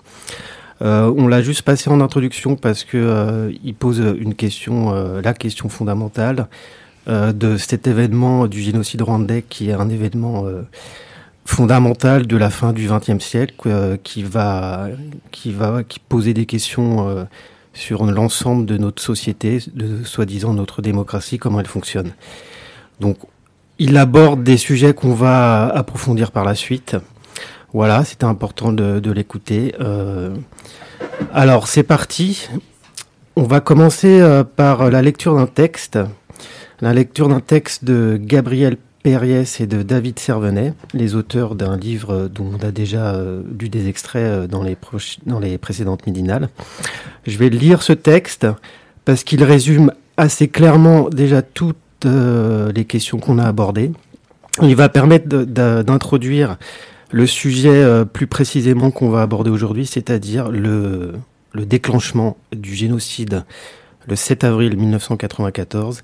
Euh, on l'a juste passé en introduction parce que il pose une question, la question fondamentale de cet événement du génocide rwandais, qui est un événement fondamental de la fin du XXe siècle, qui va, poser des questions sur l'ensemble de notre société, de soi-disant notre démocratie, comment elle fonctionne. Donc, il aborde des sujets qu'on va approfondir par la suite. Voilà, c'était important de, l'écouter. Euh, alors, c'est parti. On va commencer euh, par la lecture d'un texte. La lecture d'un texte de Gabriel Perriès et de David Servenet, les auteurs d'un livre dont on a déjà euh, lu des extraits euh, dans les, dans les précédentes midinales. Je vais lire ce texte parce qu'il résume assez clairement déjà toutes euh, les questions qu'on a abordées. Il va permettre d'introduire le sujet plus précisément qu'on va aborder aujourd'hui, c'est-à-dire le, le déclenchement du génocide le 7 avril 1994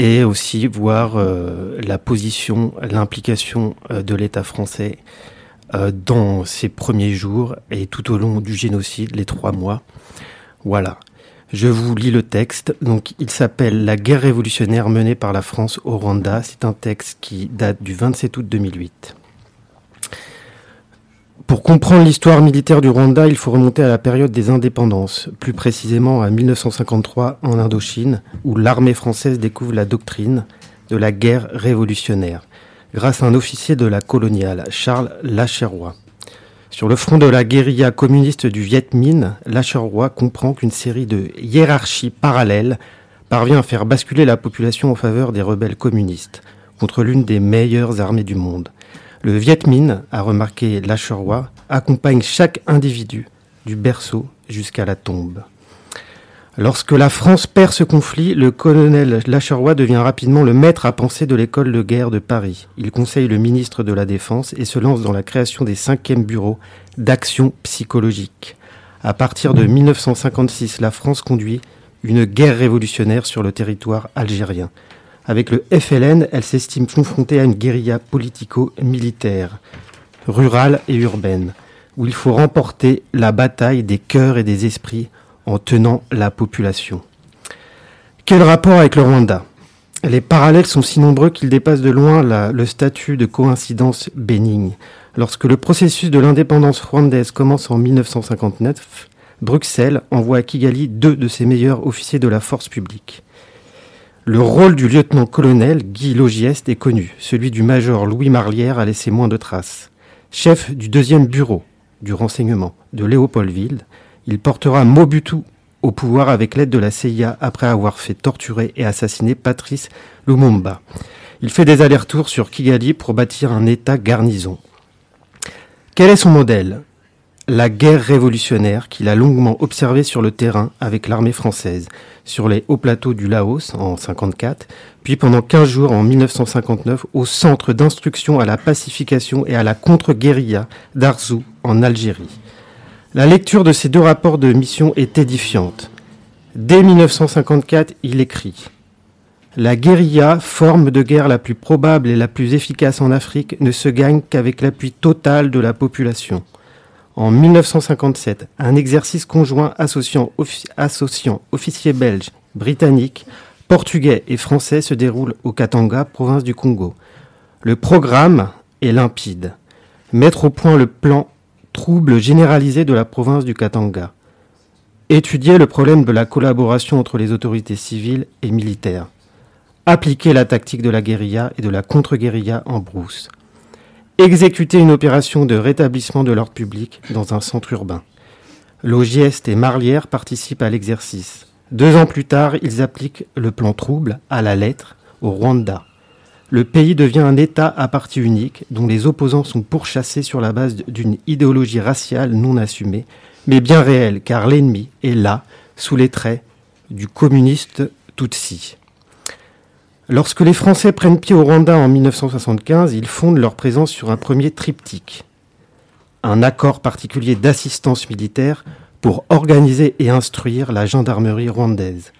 et aussi voir euh, la position, l'implication euh, de l'État français euh, dans ces premiers jours et tout au long du génocide, les trois mois. Voilà. Je vous lis le texte. Il s'appelle La guerre révolutionnaire menée par la France au Rwanda. C'est un texte qui date du 27 août 2008. Pour comprendre l'histoire militaire du Rwanda, il faut remonter à la période des indépendances, plus précisément à 1953 en Indochine, où l'armée française découvre la doctrine de la guerre révolutionnaire, grâce à un officier de la coloniale, Charles Lacheroy. Sur le front de la guérilla communiste du Viet Minh, Lacheroy comprend qu'une série de hiérarchies parallèles parvient à faire basculer la population en faveur des rebelles communistes, contre l'une des meilleures armées du monde. Le Viet Minh, a remarqué Lacheroy, accompagne chaque individu du berceau jusqu'à la tombe. Lorsque la France perd ce conflit, le colonel Lacheroy devient rapidement le maître à penser de l'école de guerre de Paris. Il conseille le ministre de la Défense et se lance dans la création des cinquièmes bureaux d'action psychologique. À partir de 1956, la France conduit une guerre révolutionnaire sur le territoire algérien. Avec le FLN, elle s'estime confrontée à une guérilla politico-militaire, rurale et urbaine, où il faut remporter la bataille des cœurs et des esprits en tenant la population. Quel rapport avec le Rwanda? Les parallèles sont si nombreux qu'ils dépassent de loin le statut de coïncidence bénigne. Lorsque le processus de l'indépendance rwandaise commence en 1959, Bruxelles envoie à Kigali deux de ses meilleurs officiers de la force publique. Le rôle du lieutenant-colonel Guy Logieste est connu. Celui du major Louis Marlière a laissé moins de traces. Chef du deuxième bureau du renseignement de Léopoldville, il portera Mobutu au pouvoir avec l'aide de la CIA après avoir fait torturer et assassiner Patrice Lumumba. Il fait des allers-retours sur Kigali pour bâtir un État garnison. Quel est son modèle? La guerre révolutionnaire qu'il a longuement observée sur le terrain avec l'armée française, sur les hauts plateaux du Laos en 54, puis pendant 15 jours en 1959 au centre d'instruction à la pacification et à la contre-guérilla d'Arzou en Algérie. La lecture de ces deux rapports de mission est édifiante. Dès 1954, il écrit La guérilla, forme de guerre la plus probable et la plus efficace en Afrique, ne se gagne qu'avec l'appui total de la population. En 1957, un exercice conjoint associant, offi- associant officiers belges, britanniques, portugais et français se déroule au Katanga, province du Congo. Le programme est limpide. Mettre au point le plan trouble généralisé de la province du Katanga. Étudier le problème de la collaboration entre les autorités civiles et militaires. Appliquer la tactique de la guérilla et de la contre-guérilla en brousse. Exécuter une opération de rétablissement de l'ordre public dans un centre urbain. Logieste et Marlière participent à l'exercice. Deux ans plus tard, ils appliquent le plan trouble à la lettre au Rwanda. Le pays devient un État à parti unique dont les opposants sont pourchassés sur la base d'une idéologie raciale non assumée, mais bien réelle, car l'ennemi est là, sous les traits du communiste Tutsi. Lorsque les Français prennent pied au Rwanda en 1975, ils fondent leur présence sur un premier triptyque. Un accord particulier d'assistance militaire pour organiser et instruire la gendarmerie rwandaise.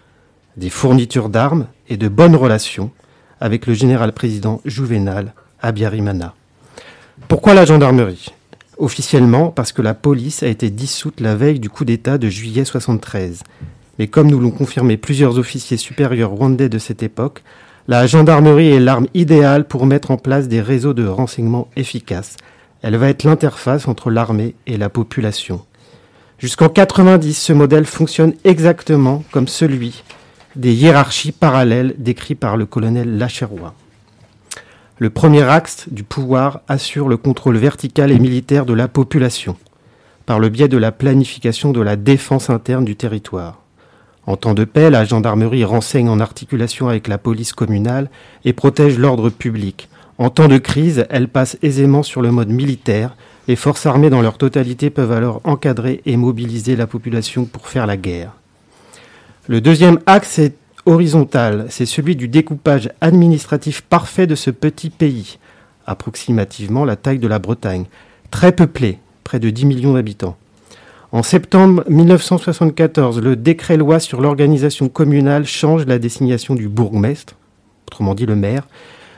Des fournitures d'armes et de bonnes relations avec le général-président Juvenal Abiyarimana. Pourquoi la gendarmerie? Officiellement parce que la police a été dissoute la veille du coup d'État de juillet 73. Mais comme nous l'ont confirmé plusieurs officiers supérieurs rwandais de cette époque, la gendarmerie est l'arme idéale pour mettre en place des réseaux de renseignement efficaces. Elle va être l'interface entre l'armée et la population. Jusqu'en 90, ce modèle fonctionne exactement comme celui des hiérarchies parallèles décrits par le colonel Lacheroy. Le premier axe du pouvoir assure le contrôle vertical et militaire de la population, par le biais de la planification de la défense interne du territoire. En temps de paix, la gendarmerie renseigne en articulation avec la police communale et protège l'ordre public. En temps de crise, elle passe aisément sur le mode militaire. Les forces armées dans leur totalité peuvent alors encadrer et mobiliser la population pour faire la guerre. Le deuxième axe est horizontal, c'est celui du découpage administratif parfait de ce petit pays, approximativement la taille de la Bretagne, très peuplé, près de 10 millions d'habitants. En septembre 1974, le décret-loi sur l'organisation communale change la désignation du bourgmestre, autrement dit le maire,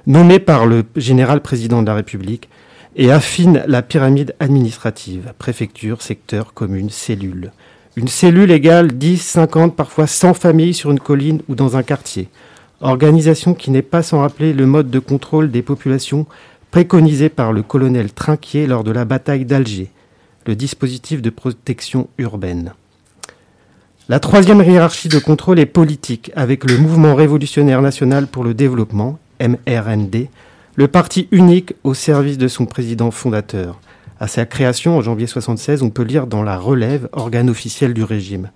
nommé par le général président de la République, et affine la pyramide administrative, préfecture, secteur, commune, cellule. Une cellule égale 10, 50, parfois 100 familles sur une colline ou dans un quartier. Organisation qui n'est pas sans rappeler le mode de contrôle des populations préconisé par le colonel Trinquier lors de la bataille d'Alger, le dispositif de protection urbaine. La troisième hiérarchie de contrôle est politique, avec le Mouvement révolutionnaire national pour le développement, MRND, le parti unique au service de son président fondateur. À sa création en janvier 1976, on peut lire dans la Relève, organe officiel du régime.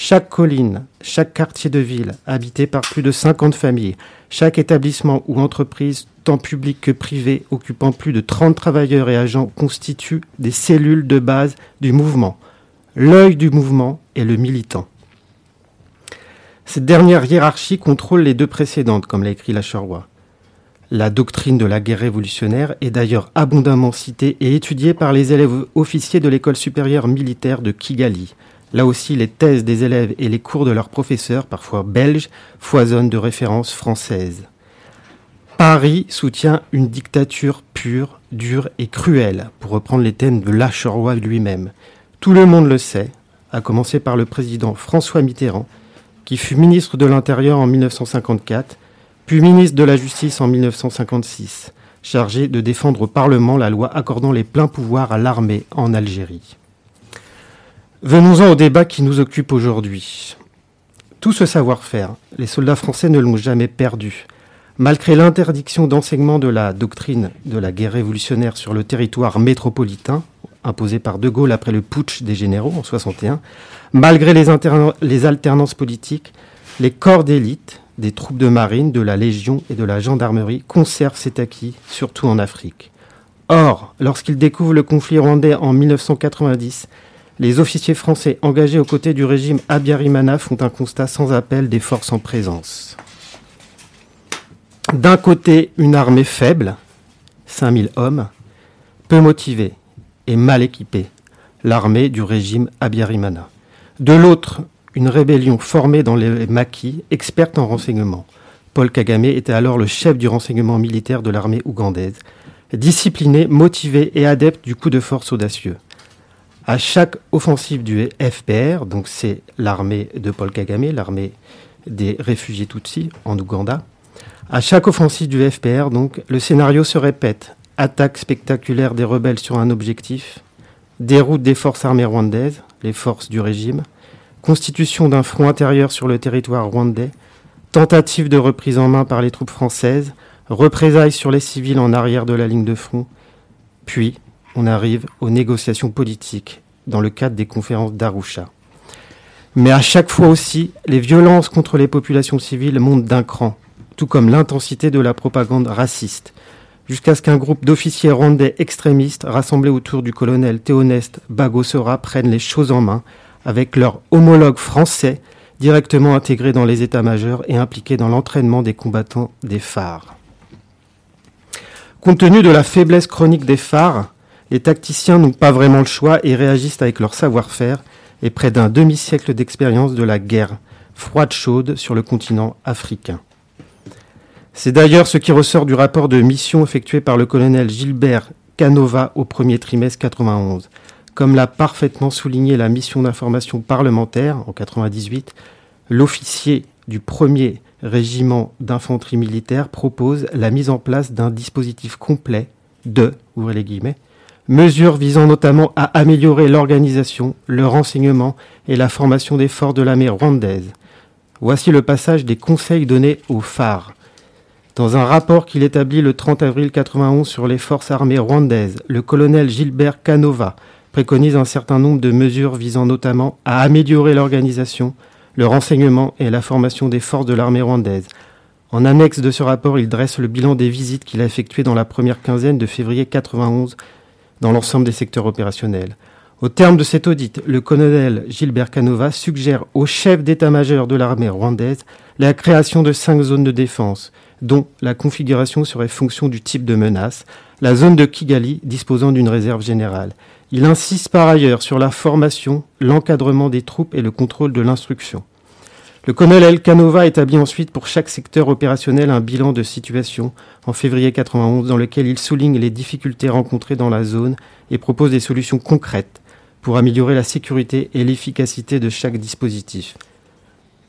Chaque colline, chaque quartier de ville, habité par plus de 50 familles, chaque établissement ou entreprise, tant public que privé, occupant plus de 30 travailleurs et agents, constituent des cellules de base du mouvement. L'œil du mouvement est le militant. Cette dernière hiérarchie contrôle les deux précédentes, comme l'a écrit Lacheroy. La doctrine de la guerre révolutionnaire est d'ailleurs abondamment citée et étudiée par les élèves officiers de l'école supérieure militaire de Kigali. Là aussi, les thèses des élèves et les cours de leurs professeurs, parfois belges, foisonnent de références françaises. Paris soutient une dictature pure, dure et cruelle, pour reprendre les thèmes de Lacheroy lui-même. Tout le monde le sait, à commencer par le président François Mitterrand, qui fut ministre de l'Intérieur en 1954, puis ministre de la Justice en 1956, chargé de défendre au Parlement la loi accordant les pleins pouvoirs à l'armée en Algérie. Venons-en au débat qui nous occupe aujourd'hui. Tout ce savoir-faire, les soldats français ne l'ont jamais perdu. Malgré l'interdiction d'enseignement de la doctrine de la guerre révolutionnaire sur le territoire métropolitain, imposée par De Gaulle après le putsch des généraux en 61, malgré les, les alternances politiques, les corps d'élite des troupes de marine, de la Légion et de la gendarmerie conservent cet acquis, surtout en Afrique. Or, lorsqu'ils découvrent le conflit rwandais en 1990, les officiers français engagés aux côtés du régime Abiyarimana font un constat sans appel des forces en présence. D'un côté, une armée faible, 5000 hommes, peu motivée et mal équipée, l'armée du régime Abiyarimana. De l'autre, une rébellion formée dans les maquis, experte en renseignement. Paul Kagame était alors le chef du renseignement militaire de l'armée ougandaise, discipliné, motivé et adepte du coup de force audacieux. À chaque offensive du FPR, donc c'est l'armée de Paul Kagame, l'armée des réfugiés Tutsis en Ouganda, à chaque offensive du FPR, donc, le scénario se répète. Attaque spectaculaire des rebelles sur un objectif, déroute des forces armées rwandaises, les forces du régime, constitution d'un front intérieur sur le territoire rwandais, tentative de reprise en main par les troupes françaises, représailles sur les civils en arrière de la ligne de front, puis on arrive aux négociations politiques dans le cadre des conférences d'Arusha. Mais à chaque fois aussi, les violences contre les populations civiles montent d'un cran tout comme l'intensité de la propagande raciste, jusqu'à ce qu'un groupe d'officiers rwandais extrémistes rassemblés autour du colonel Théoneste Bagosora prennent les choses en main, avec leurs homologues français directement intégrés dans les états-majors et impliqués dans l'entraînement des combattants des phares. Compte tenu de la faiblesse chronique des phares, les tacticiens n'ont pas vraiment le choix et réagissent avec leur savoir-faire et près d'un demi-siècle d'expérience de la guerre froide chaude sur le continent africain. C'est d'ailleurs ce qui ressort du rapport de mission effectué par le colonel Gilbert Canova au premier trimestre 91. Comme l'a parfaitement souligné la mission d'information parlementaire en 98, l'officier du premier régiment d'infanterie militaire propose la mise en place d'un dispositif complet de, ouvrez les guillemets, mesures visant notamment à améliorer l'organisation, le renseignement et la formation des forces de la mer rwandaise. Voici le passage des conseils donnés aux phares. Dans un rapport qu'il établit le 30 avril 91 sur les forces armées rwandaises, le colonel Gilbert Canova préconise un certain nombre de mesures visant notamment à améliorer l'organisation, le renseignement et la formation des forces de l'armée rwandaise. En annexe de ce rapport, il dresse le bilan des visites qu'il a effectuées dans la première quinzaine de février 91 dans l'ensemble des secteurs opérationnels. Au terme de cet audit, le colonel Gilbert Canova suggère au chef d'état-major de l'armée rwandaise la création de cinq zones de défense, dont la configuration serait fonction du type de menace, la zone de Kigali disposant d'une réserve générale. Il insiste par ailleurs sur la formation, l'encadrement des troupes et le contrôle de l'instruction. Le colonel Canova établit ensuite pour chaque secteur opérationnel un bilan de situation en février 91 dans lequel il souligne les difficultés rencontrées dans la zone et propose des solutions concrètes pour améliorer la sécurité et l'efficacité de chaque dispositif.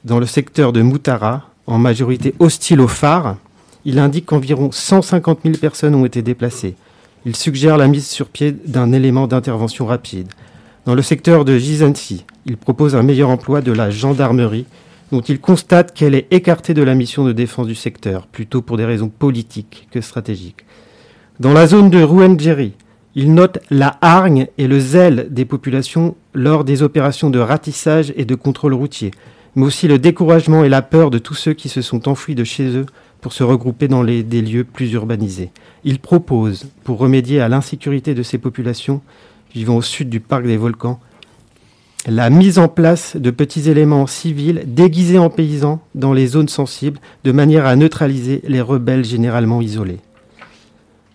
Dans le secteur de Moutara, en majorité hostile aux phares, il indique qu'environ 150 000 personnes ont été déplacées. Il suggère la mise sur pied d'un élément d'intervention rapide. Dans le secteur de Gizensi, il propose un meilleur emploi de la gendarmerie, dont il constate qu'elle est écartée de la mission de défense du secteur, plutôt pour des raisons politiques que stratégiques. Dans la zone de Rouenjeri, il note la hargne et le zèle des populations lors des opérations de ratissage et de contrôle routier, mais aussi le découragement et la peur de tous ceux qui se sont enfuis de chez eux pour se regrouper dans des lieux plus urbanisés. Il propose, pour remédier à l'insécurité de ces populations vivant au sud du parc des volcans, la mise en place de petits éléments civils déguisés en paysans dans les zones sensibles de manière à neutraliser les rebelles généralement isolés.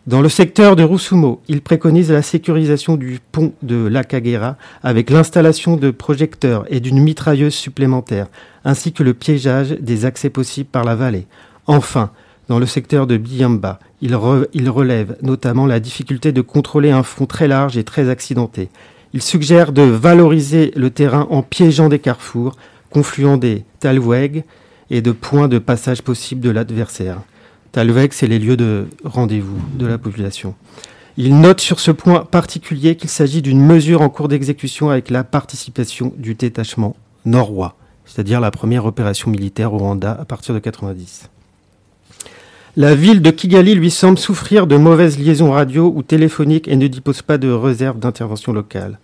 Dans le secteur de Rusumo, il préconise la sécurisation du pont de l'Akagera avec l'installation de projecteurs et d'une mitrailleuse supplémentaire, ainsi que le piégeage des accès possibles par la vallée. Enfin, dans le secteur de Biyamba, il, re- il relève notamment la difficulté de contrôler un front très large et très accidenté. Il suggère de valoriser le terrain en piégeant des carrefours, confluant des talweg et de points de passage possibles de l'adversaire. Talweg, c'est les lieux de rendez-vous de la population. Il note sur ce point particulier qu'il s'agit d'une mesure en cours d'exécution avec la participation du détachement norrois, c'est-à-dire la première opération militaire au Rwanda à partir de 90. La ville de Kigali lui semble souffrir de mauvaises liaisons radio ou téléphoniques et ne dispose pas de réserve d'intervention locale.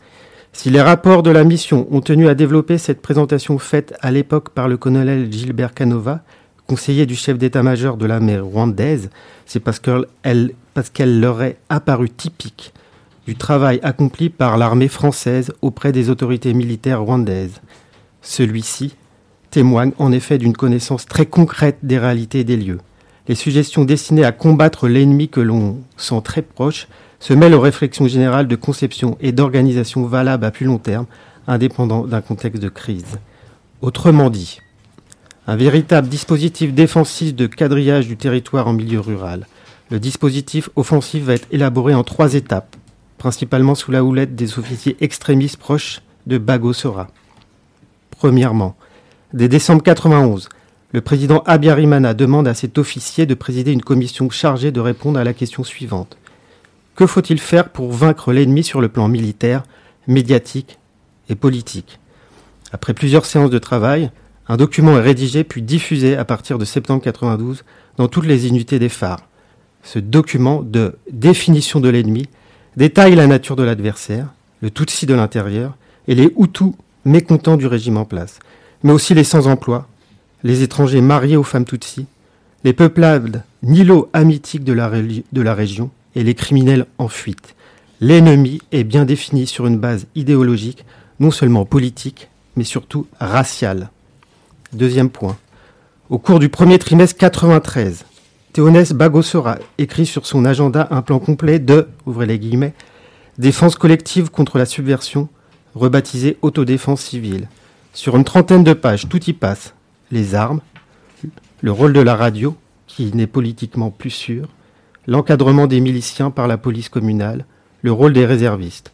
Si les rapports de la mission ont tenu à développer cette présentation faite à l'époque par le colonel Gilbert Canova, conseiller du chef d'état-major de l'armée rwandaise, c'est parce qu'elle leur est apparue typique du travail accompli par l'armée française auprès des autorités militaires rwandaises. Celui-ci témoigne en effet d'une connaissance très concrète des réalités des lieux. Les suggestions destinées à combattre l'ennemi que l'on sent très proche se mêlent aux réflexions générales de conception et d'organisation valables à plus long terme, indépendant d'un contexte de crise. Autrement dit, un véritable dispositif défensif de quadrillage du territoire en milieu rural. Le dispositif offensif va être élaboré en trois étapes, principalement sous la houlette des officiers extrémistes proches de Bagosora. Premièrement, dès décembre 91, le président Abiyarimana demande à cet officier de présider une commission chargée de répondre à la question suivante. Que faut-il faire pour vaincre l'ennemi sur le plan militaire, médiatique et politique? Après plusieurs séances de travail, un document est rédigé puis diffusé à partir de septembre 92 dans toutes les unités des phares. Ce document de définition de l'ennemi détaille la nature de l'adversaire, le Tutsi de l'intérieur et les Hutus mécontents du régime en place, mais aussi les sans-emploi, les étrangers mariés aux femmes Tutsi, les peuplades nilo-amitiques de la région et les criminels en fuite. L'ennemi est bien défini sur une base idéologique, non seulement politique, mais surtout raciale. Deuxième point. Au cours du premier trimestre 93, Théonès Bagosora écrit sur son agenda un plan complet de, ouvrez guillemets, défense collective contre la subversion, rebaptisé autodéfense civile. Sur une trentaine de pages, tout y passe. Les armes, le rôle de la radio, qui n'est politiquement plus sûr, l'encadrement des miliciens par la police communale, le rôle des réservistes.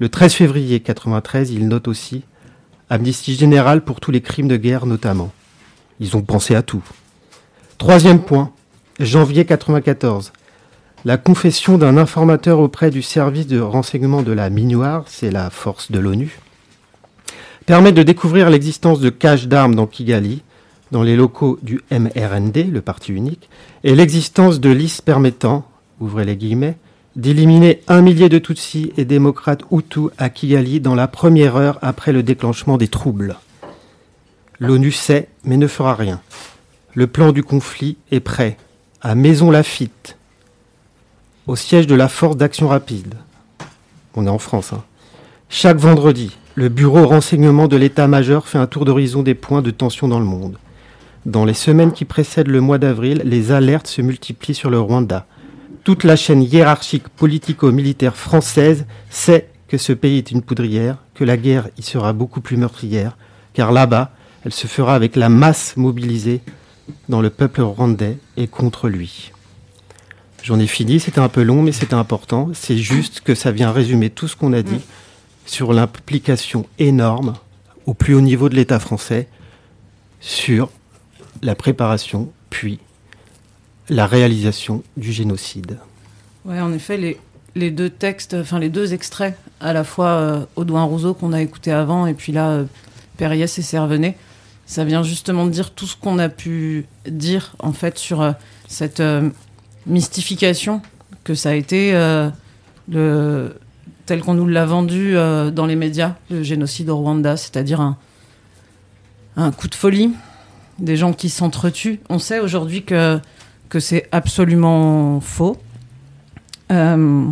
Le 13 février 93, il note aussi amnistie générale pour tous les crimes de guerre notamment. Ils ont pensé à tout. Troisième point, janvier 94. La confession d'un informateur auprès du service de renseignement de la Minoire, c'est la force de l'ONU, permet de découvrir l'existence de caches d'armes dans Kigali, dans les locaux du MRND, le parti unique, et l'existence de listes permettant, ouvrez les guillemets, d'éliminer un millier de Tutsis et démocrates Hutus à Kigali dans la première heure après le déclenchement des troubles. L'ONU sait, mais ne fera rien. Le plan du conflit est prêt. À Maison Lafitte, au siège de la Force d'Action Rapide. On est en France. hein. Chaque vendredi, le bureau renseignement de l'état-major fait un tour d'horizon des points de tension dans le monde. Dans les semaines qui précèdent le mois d'avril, les alertes se multiplient sur le Rwanda. Toute la chaîne hiérarchique politico-militaire française sait que ce pays est une poudrière, que la guerre y sera beaucoup plus meurtrière, car là-bas, elle se fera avec la masse mobilisée dans le peuple rwandais et contre lui. J'en ai fini, c'était un peu long, mais c'était important. C'est juste que ça vient résumer tout ce qu'on a dit sur l'implication énorme, au plus haut niveau de l'État français, sur la préparation, puis la réalisation du génocide. Ouais, en effet, les, deux textes, enfin les deux extraits, à la fois euh, Audouin Rousseau qu'on a écouté avant, et puis là, euh, et Servenet, ça vient justement de dire tout ce qu'on a pu dire, en fait, sur euh, cette euh, mystification que ça a été, tel qu'on nous l'a vendu dans les médias, le génocide au Rwanda, c'est-à-dire un coup de folie, des gens qui s'entretuent. On sait aujourd'hui que, c'est absolument faux. Euh,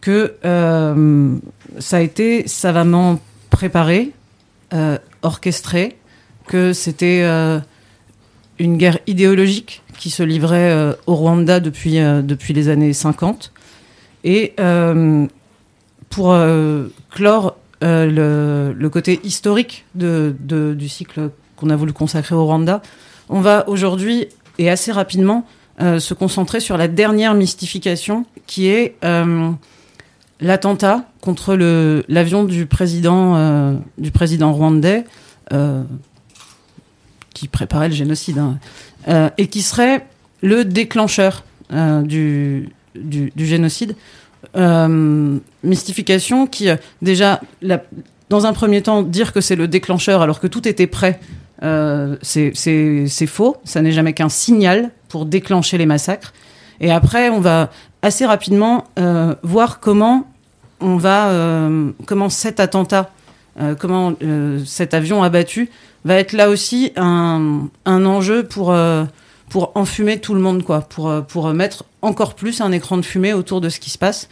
que euh, ça a été savamment préparé, euh, orchestré, que c'était une guerre idéologique qui se livrait au Rwanda depuis, les années 50. Et pour clore le, côté historique du cycle qu'on a voulu consacrer au Rwanda, on va aujourd'hui et assez rapidement euh, se concentrer sur la dernière mystification qui est euh, l'attentat contre l'avion du président, euh, du président rwandais qui préparait le génocide hein, et qui serait le déclencheur du, génocide. Mystification qui, déjà, dans un premier temps, dire que c'est le déclencheur alors que tout était prêt, euh, c'est faux. Ça n'est jamais qu'un signal pour déclencher les massacres. Et après, on va assez rapidement euh, voir comment on va, euh, comment cet attentat, comment cet avion abattu va être là aussi un, un enjeu pour pour enfumer tout le monde, quoi, pour pour mettre encore plus un écran de fumée autour de ce qui se passe.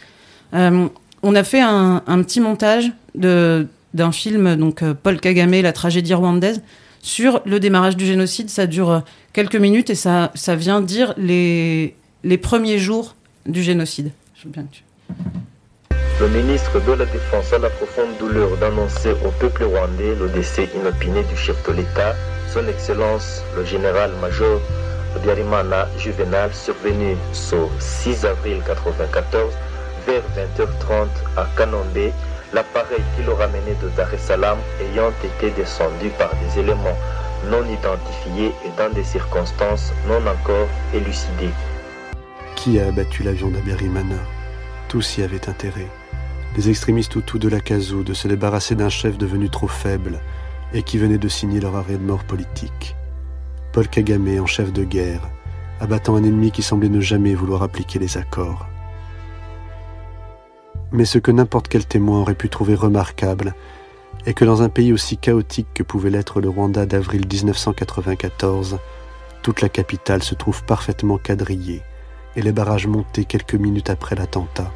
On a fait un, un petit montage d'un film, donc Paul Kagame, la tragédie rwandaise, sur le démarrage du génocide. Ça dure euh, quelques minutes et ça, vient dire les, premiers jours du génocide. Le ministre de la Défense a la profonde douleur d'annoncer au peuple rwandais le décès inopiné du chef de l'État, son Excellence le général-major Biarimana Juvenal, survenu ce 6 avril 1994 vers 20h30 à Kanombe, l'appareil qui le ramenait de Dar es Salaam ayant été descendu par des éléments non identifiés et dans des circonstances non encore élucidées. Qui a abattu l'avion d'Abiyarimana Tous y avaient intérêt. Les extrémistes Hutus de la Kazoo de se débarrasser d'un chef devenu trop faible et qui venait de signer leur arrêt de mort politique. Paul Kagame en chef de guerre, abattant un ennemi qui semblait ne jamais vouloir appliquer les accords. Mais ce que n'importe quel témoin aurait pu trouver remarquable est que dans un pays aussi chaotique que pouvait l'être le Rwanda d'avril 1994, toute la capitale se trouve parfaitement quadrillée et les barrages montés quelques minutes après l'attentat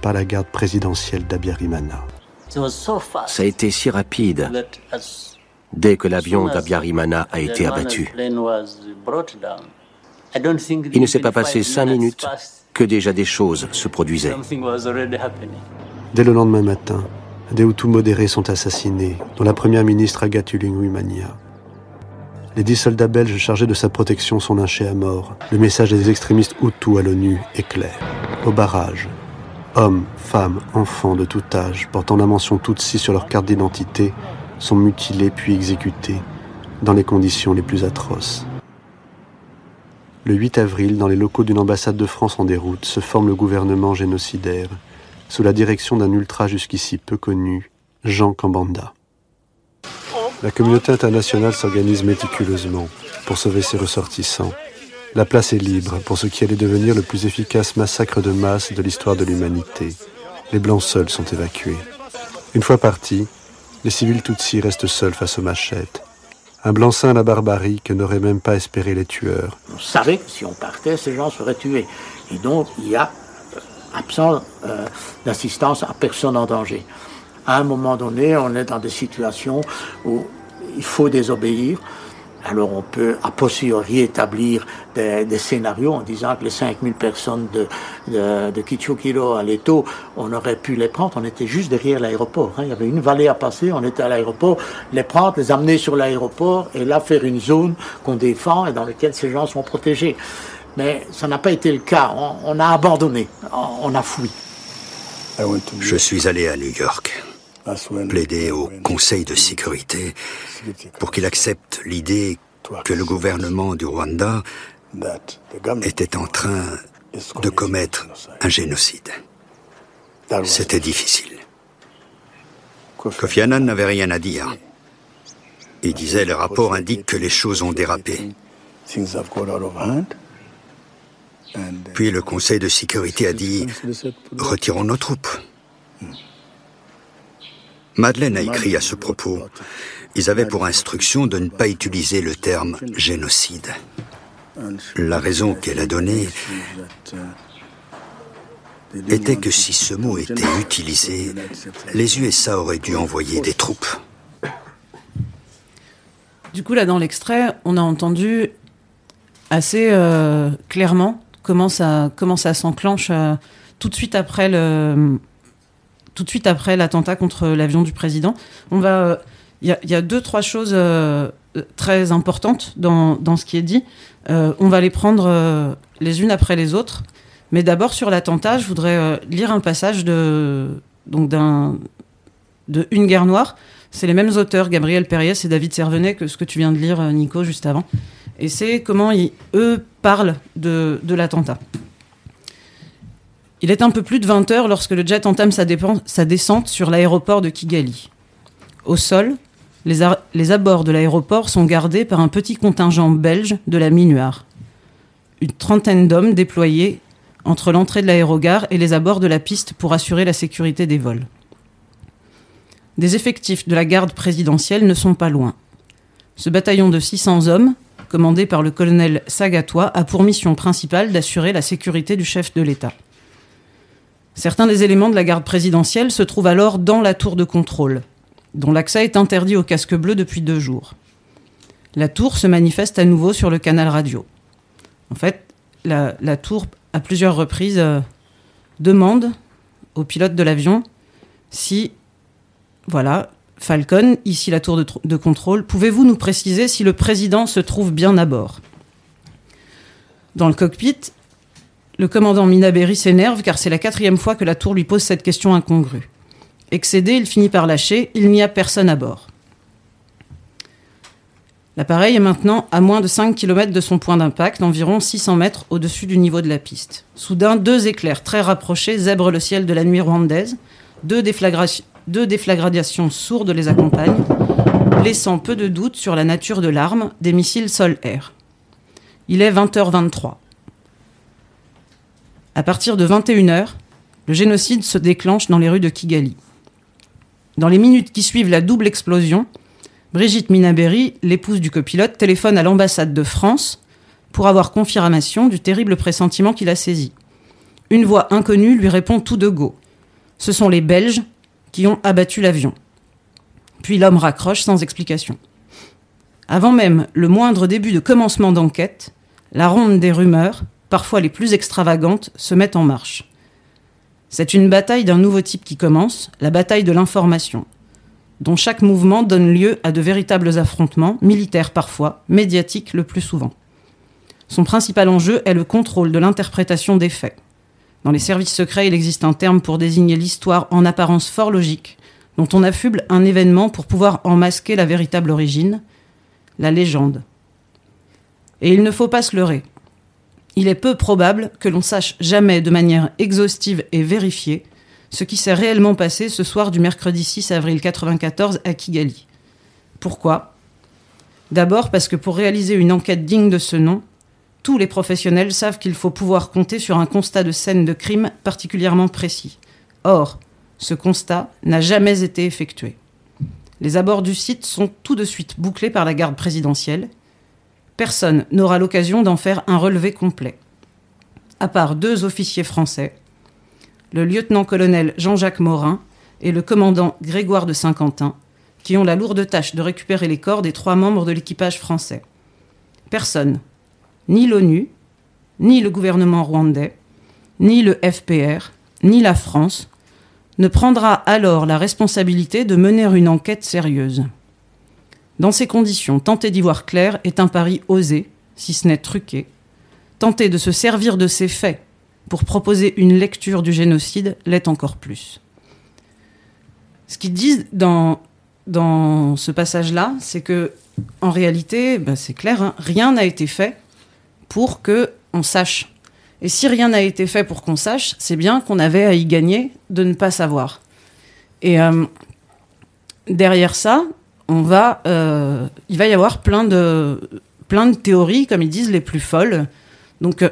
par la garde présidentielle d'Abiyarimana. Ça a été si rapide dès que l'avion d'Abiyarimana a été abattu. Il ne s'est pas passé cinq minutes que déjà des choses se produisaient. Dès le lendemain matin, des Hutus modérés sont assassinés, dont la première ministre Agathe Ulinwimania. Les dix soldats belges chargés de sa protection sont lynchés à mort. Le message des extrémistes Hutus à l'ONU est clair. Au barrage, hommes, femmes, enfants de tout âge portant la mention Tutsi sur leur carte d'identité sont mutilés puis exécutés dans les conditions les plus atroces. Le 8 avril, dans les locaux d'une ambassade de France en déroute, se forme le gouvernement génocidaire, sous la direction d'un ultra jusqu'ici peu connu, Jean Kambanda. La communauté internationale s'organise méticuleusement pour sauver ses ressortissants. La place est libre pour ce qui allait devenir le plus efficace massacre de masse de l'histoire de l'humanité. Les Blancs seuls sont évacués. Une fois partis, les civils Tutsis restent seuls face aux machettes. Un blanc-seing à la barbarie que n'auraient même pas espéré les tueurs. On savait que si on partait, ces gens seraient tués. Et donc, il y a euh, absence euh, d'assistance à personne en danger. À un moment donné, on est dans des situations où il faut désobéir. Alors on peut a posteriori établir des, des scénarios en disant que les 5000 personnes de, de, de Kichukiro à Leto, on aurait pu les prendre, on était juste derrière l'aéroport. hein. Il y avait une vallée à passer, on était à l'aéroport, les prendre, les amener sur l'aéroport et là faire une zone qu'on défend et dans laquelle ces gens sont protégés. Mais ça n'a pas été le cas, on, on a abandonné, on, on a fui. Je suis allé à New York, plaider au Conseil de sécurité pour qu'il accepte l'idée que le gouvernement du Rwanda était en train de commettre un génocide. C'était difficile. Kofi Annan n'avait rien à dire. Il disait le rapport indique que les choses ont dérapé. Puis le Conseil de sécurité a dit retirons nos troupes. Madeleine a écrit à ce propos ils avaient pour instruction de ne pas utiliser le terme génocide. La raison qu'elle a donnée, était que si ce mot était utilisé, les USA auraient dû envoyer des troupes. Du coup, là, dans l'extrait, on a entendu assez euh, clairement comment ça, comment s'enclenche euh, tout de suite après le, tout de suite après l'attentat contre l'avion du président. On va, il y, a deux trois choses euh, très importantes dans, dans, ce qui est dit. on va les prendre les unes après les autres. Mais d'abord sur l'attentat, je voudrais lire un passage de donc d'un de Une guerre noire. C'est les mêmes auteurs, Gabriel Perriès et David Servenet, que ce que tu viens de lire, Nico, juste avant. Et c'est comment ils, eux parlent de, de l'attentat. Il est un peu plus de 20 heures lorsque le jet entame sa, descente sur l'aéroport de Kigali. Au sol, les, les abords de l'aéroport sont gardés par un petit contingent belge de la Minuar. Une trentaine d'hommes déployés entre l'entrée de l'aérogare et les abords de la piste pour assurer la sécurité des vols. Des effectifs de la garde présidentielle ne sont pas loin. Ce bataillon de 600 hommes, commandé par le colonel Sagatois, a pour mission principale d'assurer la sécurité du chef de l'État. Certains des éléments de la garde présidentielle se trouvent alors dans la tour de contrôle, dont l'accès est interdit aux casques bleus depuis deux jours. La tour se manifeste à nouveau sur le canal radio. En fait, la, tour, à plusieurs reprises, euh, demande au pilote de l'avion si voilà, Falcon, ici la tour de contrôle. Pouvez-vous nous préciser si le président se trouve bien à bord? Dans le cockpit, le commandant Minaberi s'énerve car c'est la quatrième fois que la tour lui pose cette question incongrue. Excédé, il finit par lâcher Il n'y a personne à bord. L'appareil est maintenant à moins de 5 km de son point d'impact, environ 600 mètres au-dessus du niveau de la piste. Soudain, deux éclairs très rapprochés zèbrent le ciel de la nuit rwandaise. Deux, déflagrations deux déflagrations sourdes les accompagnent, laissant peu de doute sur la nature de l'arme des missiles sol-air. Il est 20h23. À partir de 21h, le génocide se déclenche dans les rues de Kigali. Dans les minutes qui suivent la double explosion, Brigitte Minaberi, l'épouse du copilote, téléphone à l'ambassade de France pour avoir confirmation du terrible pressentiment qu'il a saisi. Une voix inconnue lui répond tout de go. Ce sont les Belges qui ont abattu l'avion. Puis l'homme raccroche sans explication. Avant même le moindre début de commencement d'enquête, la ronde des rumeurs, parfois les plus extravagantes, se met en marche. C'est une bataille d'un nouveau type qui commence, la bataille de l'information, dont chaque mouvement donne lieu à de véritables affrontements, militaires parfois, médiatiques le plus souvent. Son principal enjeu est le contrôle de l'interprétation des faits. Dans les services secrets, il existe un terme pour désigner l'histoire en apparence fort logique, dont on affuble un événement pour pouvoir en masquer la véritable origine, la légende. Et il ne faut pas se leurrer. Il est peu probable que l'on sache jamais de manière exhaustive et vérifiée ce qui s'est réellement passé ce soir du mercredi 6 avril 1994 à Kigali. Pourquoi? D'abord parce que pour réaliser une enquête digne de ce nom, tous les professionnels savent qu'il faut pouvoir compter sur un constat de scène de crime particulièrement précis. Or, ce constat n'a jamais été effectué. Les abords du site sont tout de suite bouclés par la garde présidentielle. Personne n'aura l'occasion d'en faire un relevé complet. À part deux officiers français, le lieutenant-colonel Jean-Jacques Morin et le commandant Grégoire de Saint-Quentin, qui ont la lourde tâche de récupérer les corps des trois membres de l'équipage français. Personne, ni l'ONU, ni le gouvernement rwandais, ni le FPR, ni la France ne prendra alors la responsabilité de mener une enquête sérieuse. Dans ces conditions, tenter d'y voir clair est un pari osé, si ce n'est truqué. Tenter de se servir de ces faits pour proposer une lecture du génocide l'est encore plus. Ce qu'ils disent dans, ce passage-là, c'est que, en réalité, ben c'est clair, hein, rien n'a été fait pour que on sache. Et si rien n'a été fait pour qu'on sache, c'est bien qu'on avait à y gagner de ne pas savoir. Et euh, derrière ça, on va, euh, il va y avoir plein de, plein de théories, comme ils disent, les plus folles. Donc, euh,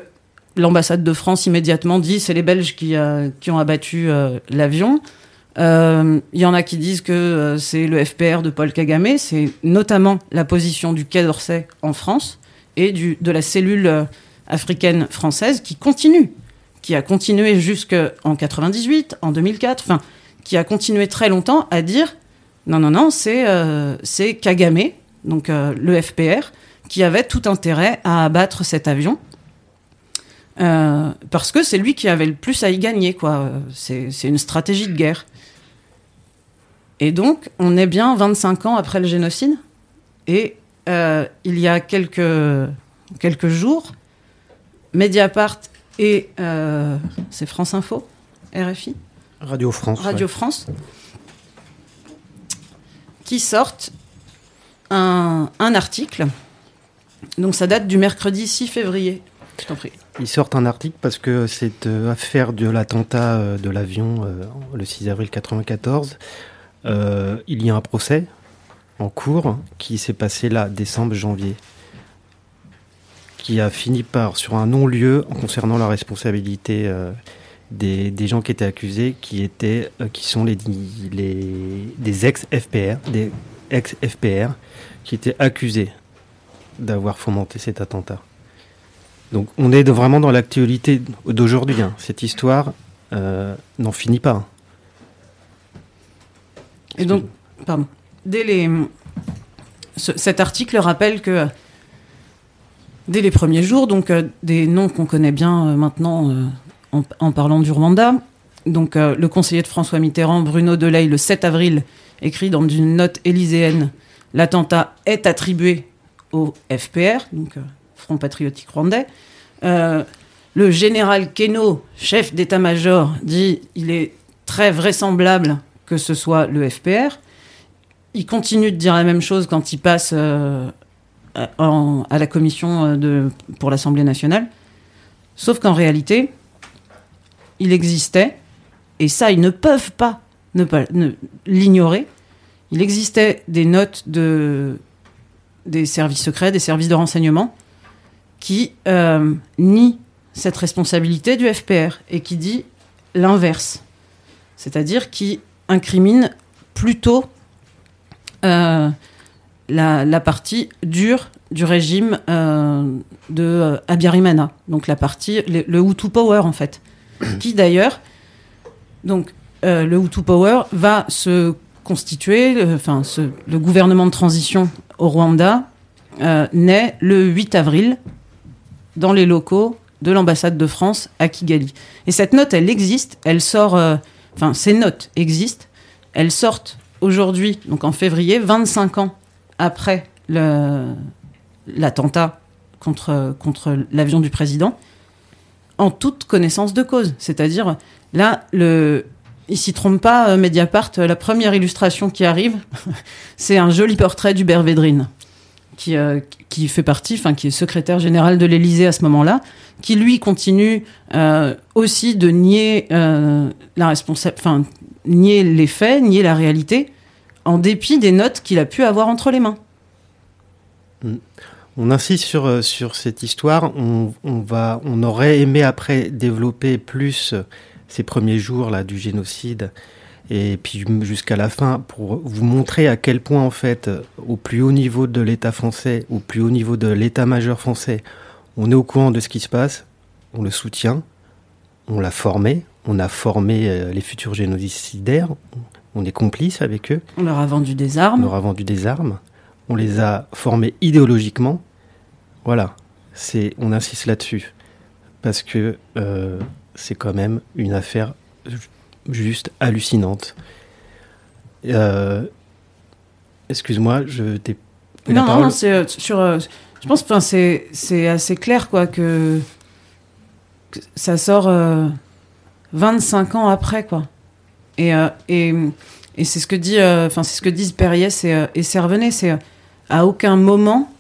l'ambassade de France immédiatement dit c'est les Belges qui, qui ont abattu l'avion. Il y en a qui disent que c'est le FPR de Paul Kagame. C'est notamment la position du Quai d'Orsay en France et du, de la cellule africaine française qui continue, qui a continué jusqu'en 98, en 2004, enfin, qui a continué très longtemps à dire non, non, non, c'est euh, Kagame, donc euh, le FPR, qui avait tout intérêt à abattre cet avion. Euh, parce que c'est lui qui avait le plus à y gagner, quoi. C'est une stratégie de guerre. Et donc, on est bien 25 ans après le génocide. Et il y a quelques, quelques jours, Mediapart et c'est France Info, RFI, Radio France. Radio ouais. France, qui sortent un, article. Donc ça date du mercredi 6 février. Je t'en prie. Ils sortent un article parce que cette euh, affaire de l'attentat euh, de l'avion euh, le 6 avril 94, euh, il y a un procès en cours qui s'est passé là, décembre-janvier, qui a fini par, sur un non-lieu, concernant la responsabilité des, des gens qui étaient accusés, qui, étaient, euh, qui sont les, les, des ex-FPR, des ex-FPR, qui étaient accusés d'avoir fomenté cet attentat. Donc on est de- vraiment dans l'actualité d'aujourd'hui. hein. Cette histoire euh, n'en finit pas. Et donc, pardon, dès les, ce- cet article rappelle que dès les premiers jours, donc euh, des noms qu'on connaît bien maintenant en, parlant du Rwanda, donc euh, le conseiller de François Mitterrand, Bruno Delay, le 7 avril, écrit dans une note élyséenne, l'attentat est attribué au FPR, donc euh, Front Patriotique Rwandais. Euh, le général Keno, chef d'état-major, dit il est très vraisemblable que ce soit le FPR. Il continue de dire la même chose quand il passe à, la commission pour l'Assemblée nationale. Sauf qu'en réalité, il existait, et ça, ils ne peuvent pas ne pas l'ignorer. Il existait des notes de, des services secrets, des services de renseignement, qui euh, nient cette responsabilité du FPR et qui dit l'inverse. C'est-à-dire qui incrimine plutôt euh, la, la partie dure du régime euh, de euh, Abiyarimana, donc la partie, le, le Hutu Power en fait, qui d'ailleurs, donc euh, le Hutu Power va se constituer, euh, enfin le gouvernement de transition au Rwanda euh, naît le 8 avril dans les locaux de l'ambassade de France à Kigali. Et cette note, elle existe, elle sort, enfin ces notes existent, elles sortent aujourd'hui, donc en février, 25 ans après l'attentat contre, contre l'avion du président, en toute connaissance de cause. C'est-à-dire, là, le, il s'y trompe pas, euh, Mediapart, euh, la première illustration qui arrive, c'est un joli portrait d'Hubert Védrine, qui, euh, qui fait partie, enfin, qui est secrétaire général de l'Élysée à ce moment-là, qui lui continue aussi de nier la les faits, nier la réalité, en dépit des notes qu'il a pu avoir entre les mains. On insiste sur, euh, sur cette histoire. On, on va, on aurait aimé après développer plus ces premiers jours là du génocide et puis jusqu'à la fin pour vous montrer à quel point en fait euh, au plus haut niveau de l'État français, au plus haut niveau de l'État-major français, on est au courant de ce qui se passe, on le soutient, on l'a formé, on a formé euh, les futurs génocidaires, on est complice avec eux. On leur a vendu des On armes. leur a vendu des armes. On les a formés idéologiquement. Voilà. C'est, on insiste là-dessus. Parce que euh, c'est quand même une affaire ju- juste hallucinante. Euh, excuse-moi, je t'ai. Non, non, non, c'est euh, sur. je pense que c'est c'est assez clair quoi que, que ça sort euh, 25 ans après quoi. Et et, et c'est ce que dit enfin c'est ce que disent Perriès et, et Servenet, c'est à aucun moment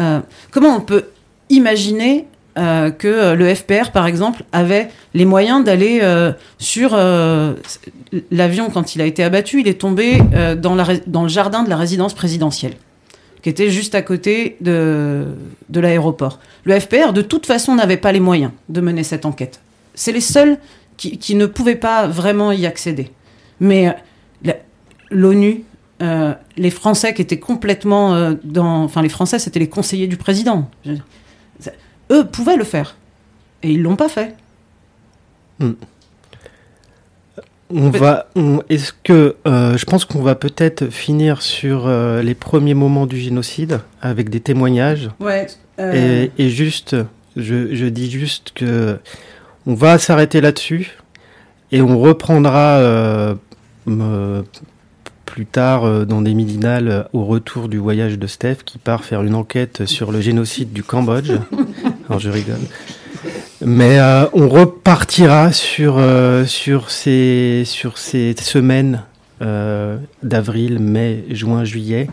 euh, comment on peut imaginer euh, que euh, le FPR, par exemple, avait les moyens d'aller sur l'avion quand il a été abattu? Il est tombé dans, la dans le jardin de la résidence présidentielle, qui était juste à côté de, de l'aéroport. Le FPR, de toute façon, n'avait pas les moyens de mener cette enquête. C'est les seuls qui, qui ne pouvaient pas vraiment y accéder. Mais l'ONU, euh, les Français qui étaient complètement euh, dans... Enfin, les Français, c'était les conseillers du président. Je- eux pouvaient le faire. Et ils l'ont pas fait. Hmm. On va, on- est-ce que, euh, je pense qu'on va peut-être finir sur euh, les premiers moments du génocide avec des témoignages. Ouais, euh, Et, et juste, je, je dis juste que on va s'arrêter là-dessus et on reprendra plus tard euh, dans des midinales euh, au retour du voyage de Steph qui part faire une enquête sur le génocide du Cambodge. Alors je rigole. Mais euh, on repartira sur, euh, sur, ces, sur ces semaines euh, d'avril, mai, juin, juillet,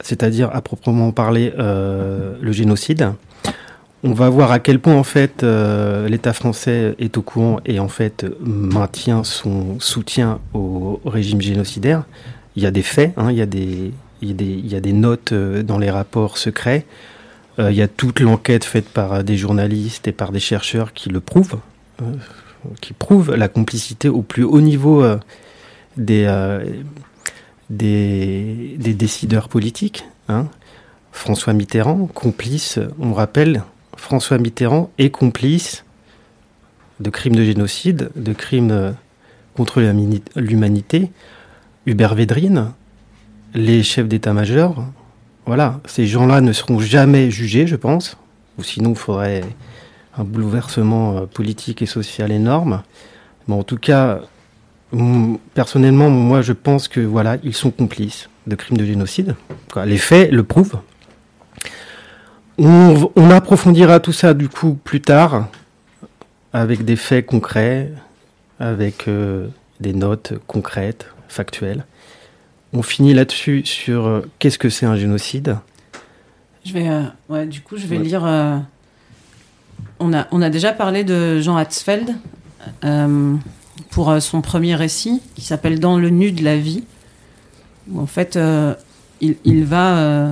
c'est-à-dire à proprement parler le génocide. On va voir à quel point en fait euh, l'État français est au courant et en fait maintient son soutien au, régime génocidaire. Il y a des faits, hein, il, y a des, notes euh, dans les rapports secrets. Euh, il y a toute l'enquête faite par des journalistes et par des chercheurs qui le prouvent, qui prouvent la complicité au plus haut niveau des décideurs politiques. hein. François Mitterrand, complice, on rappelle, François Mitterrand est complice de crimes de génocide, de crimes euh, contre l'humanité. Hubert Védrine, les chefs d'état-major, voilà, ces gens-là ne seront jamais jugés, je pense, ou sinon il faudrait un bouleversement euh, politique et social énorme. Mais en tout cas, personnellement, moi je pense que voilà, ils sont complices de crimes de génocide. Les faits le prouvent. On, on approfondira tout ça du coup plus tard avec des faits concrets, avec euh, des notes concrètes, factuelles. On finit là-dessus sur euh, qu'est-ce que c'est un génocide? Je vais, euh, ouais, du coup, je vais Ouais. lire. on, a, on a déjà parlé de Jean Hatzfeld pour son premier récit qui s'appelle Dans le nu de la vie. Où en fait, il, il va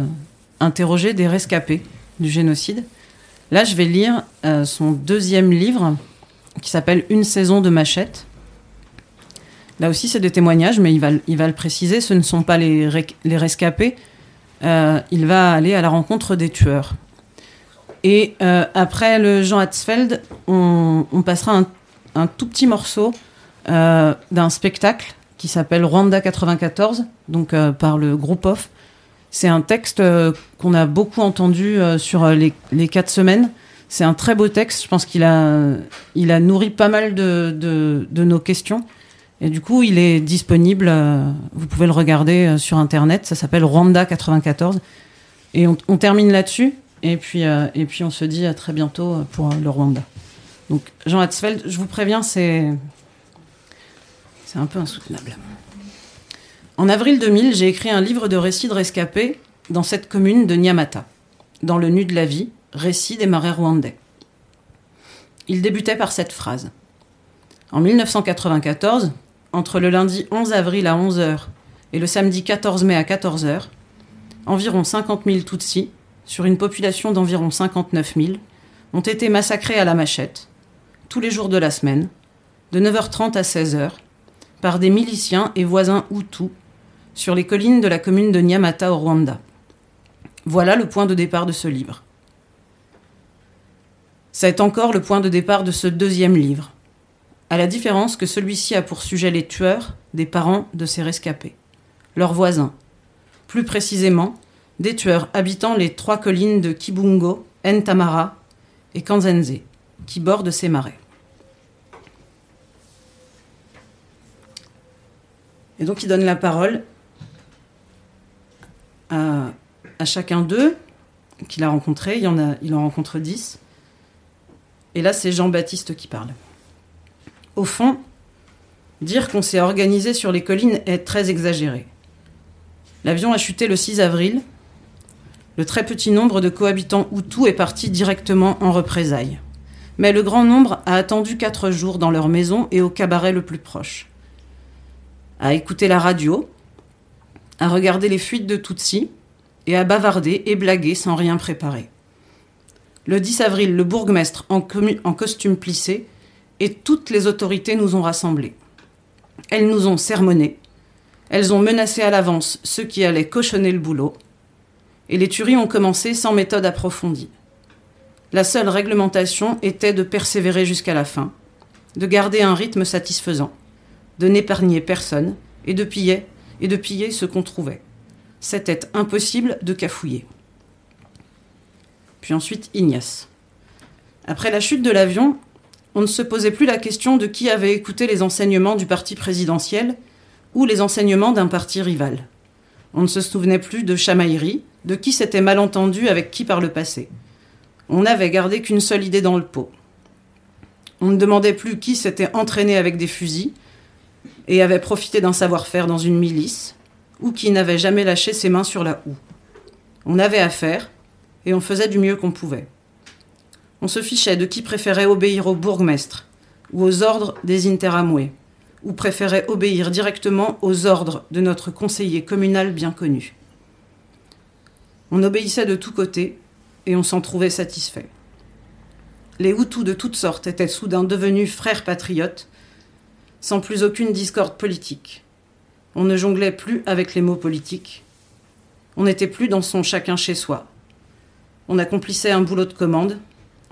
interroger des rescapés du génocide. Là, je vais lire euh, son deuxième livre qui s'appelle Une saison de machette. Là aussi, c'est des témoignages, mais il va, il va le préciser, ce ne sont pas les, les rescapés. Euh, il va aller à la rencontre des tueurs. Et euh, après le Jean Hatzfeld, on, passera un, un tout petit morceau d'un spectacle qui s'appelle Rwanda 94, donc par le groupe OFF. C'est un texte euh, qu'on a beaucoup entendu euh, sur euh, les, les quatre semaines. C'est un très beau texte. Je pense qu'il a, il a nourri pas mal de, de, nos questions. Et du coup, il est disponible. vous pouvez le regarder sur Internet. Ça s'appelle Rwanda 94. Et on, on termine là-dessus. Et puis, et puis, on se dit à très bientôt pour le Rwanda. Donc, Jean Hatzfeld, je vous préviens, c'est, c'est un peu insoutenable. En avril 2000, j'ai écrit un livre de récits de rescapés dans cette commune de Nyamata, dans le nu de la vie, récit des marais rwandais. Il débutait par cette phrase. En 1994, entre le lundi 11 avril à 11h et le samedi 14 mai à 14h, environ 50 000 Tutsis, sur une population d'environ 59 000, ont été massacrés à la machette, tous les jours de la semaine, de 9h30 à 16h, par des miliciens et voisins Hutus, sur les collines de la commune de Nyamata au Rwanda. Voilà le point de départ de ce livre. C'est encore le point de départ de ce deuxième livre, à la différence que celui-ci a pour sujet les tueurs des parents de ces rescapés, leurs voisins, plus précisément des tueurs habitant les trois collines de Kibungo, Ntamara et Kanzenze, qui bordent ces marais. Et donc il donne la parole à, chacun d'eux qu'il a rencontré. Il, en a, rencontre dix. Et là, c'est Jean-Baptiste qui parle. Au fond, dire qu'on s'est organisé sur les collines est très exagéré. L'avion a chuté le 6 avril. Le très petit nombre de cohabitants Hutus est parti directement en représailles. Mais le grand nombre a attendu quatre jours dans leur maison et au cabaret le plus proche. À écouter la radio, à regarder les fuites de Tutsis et à bavarder et blaguer sans rien préparer. Le 10 avril, le bourgmestre en costume plissé et toutes les autorités nous ont rassemblés. Elles nous ont sermonnés. Elles ont menacé à l'avance ceux qui allaient cochonner le boulot. Et les tueries ont commencé sans méthode approfondie. La seule réglementation était de persévérer jusqu'à la fin, de garder un rythme satisfaisant, de n'épargner personne et de piller et de piller ce qu'on trouvait. C'était impossible de cafouiller. Puis ensuite Ignace. Après la chute de l'avion, on ne se posait plus la question de qui avait écouté les enseignements du parti présidentiel ou les enseignements d'un parti rival. On ne se souvenait plus de chamaillerie, de qui s'était mal entendu avec qui par le passé. On n'avait gardé qu'une seule idée dans le pot. On ne demandait plus qui s'était entraîné avec des fusils et avait profité d'un savoir-faire dans une milice, ou qui n'avait jamais lâché ses mains sur la houe. On avait affaire, et on faisait du mieux qu'on pouvait. On se fichait de qui préférait obéir au bourgmestre, ou aux ordres des interamoués, ou préférait obéir directement aux ordres de notre conseiller communal bien connu. On obéissait de tous côtés, et on s'en trouvait satisfait. Les Hutus de toutes sortes étaient soudain devenus frères patriotes, sans plus aucune discorde politique. On ne jonglait plus avec les mots politiques. On n'était plus dans son chacun chez soi. On accomplissait un boulot de commande.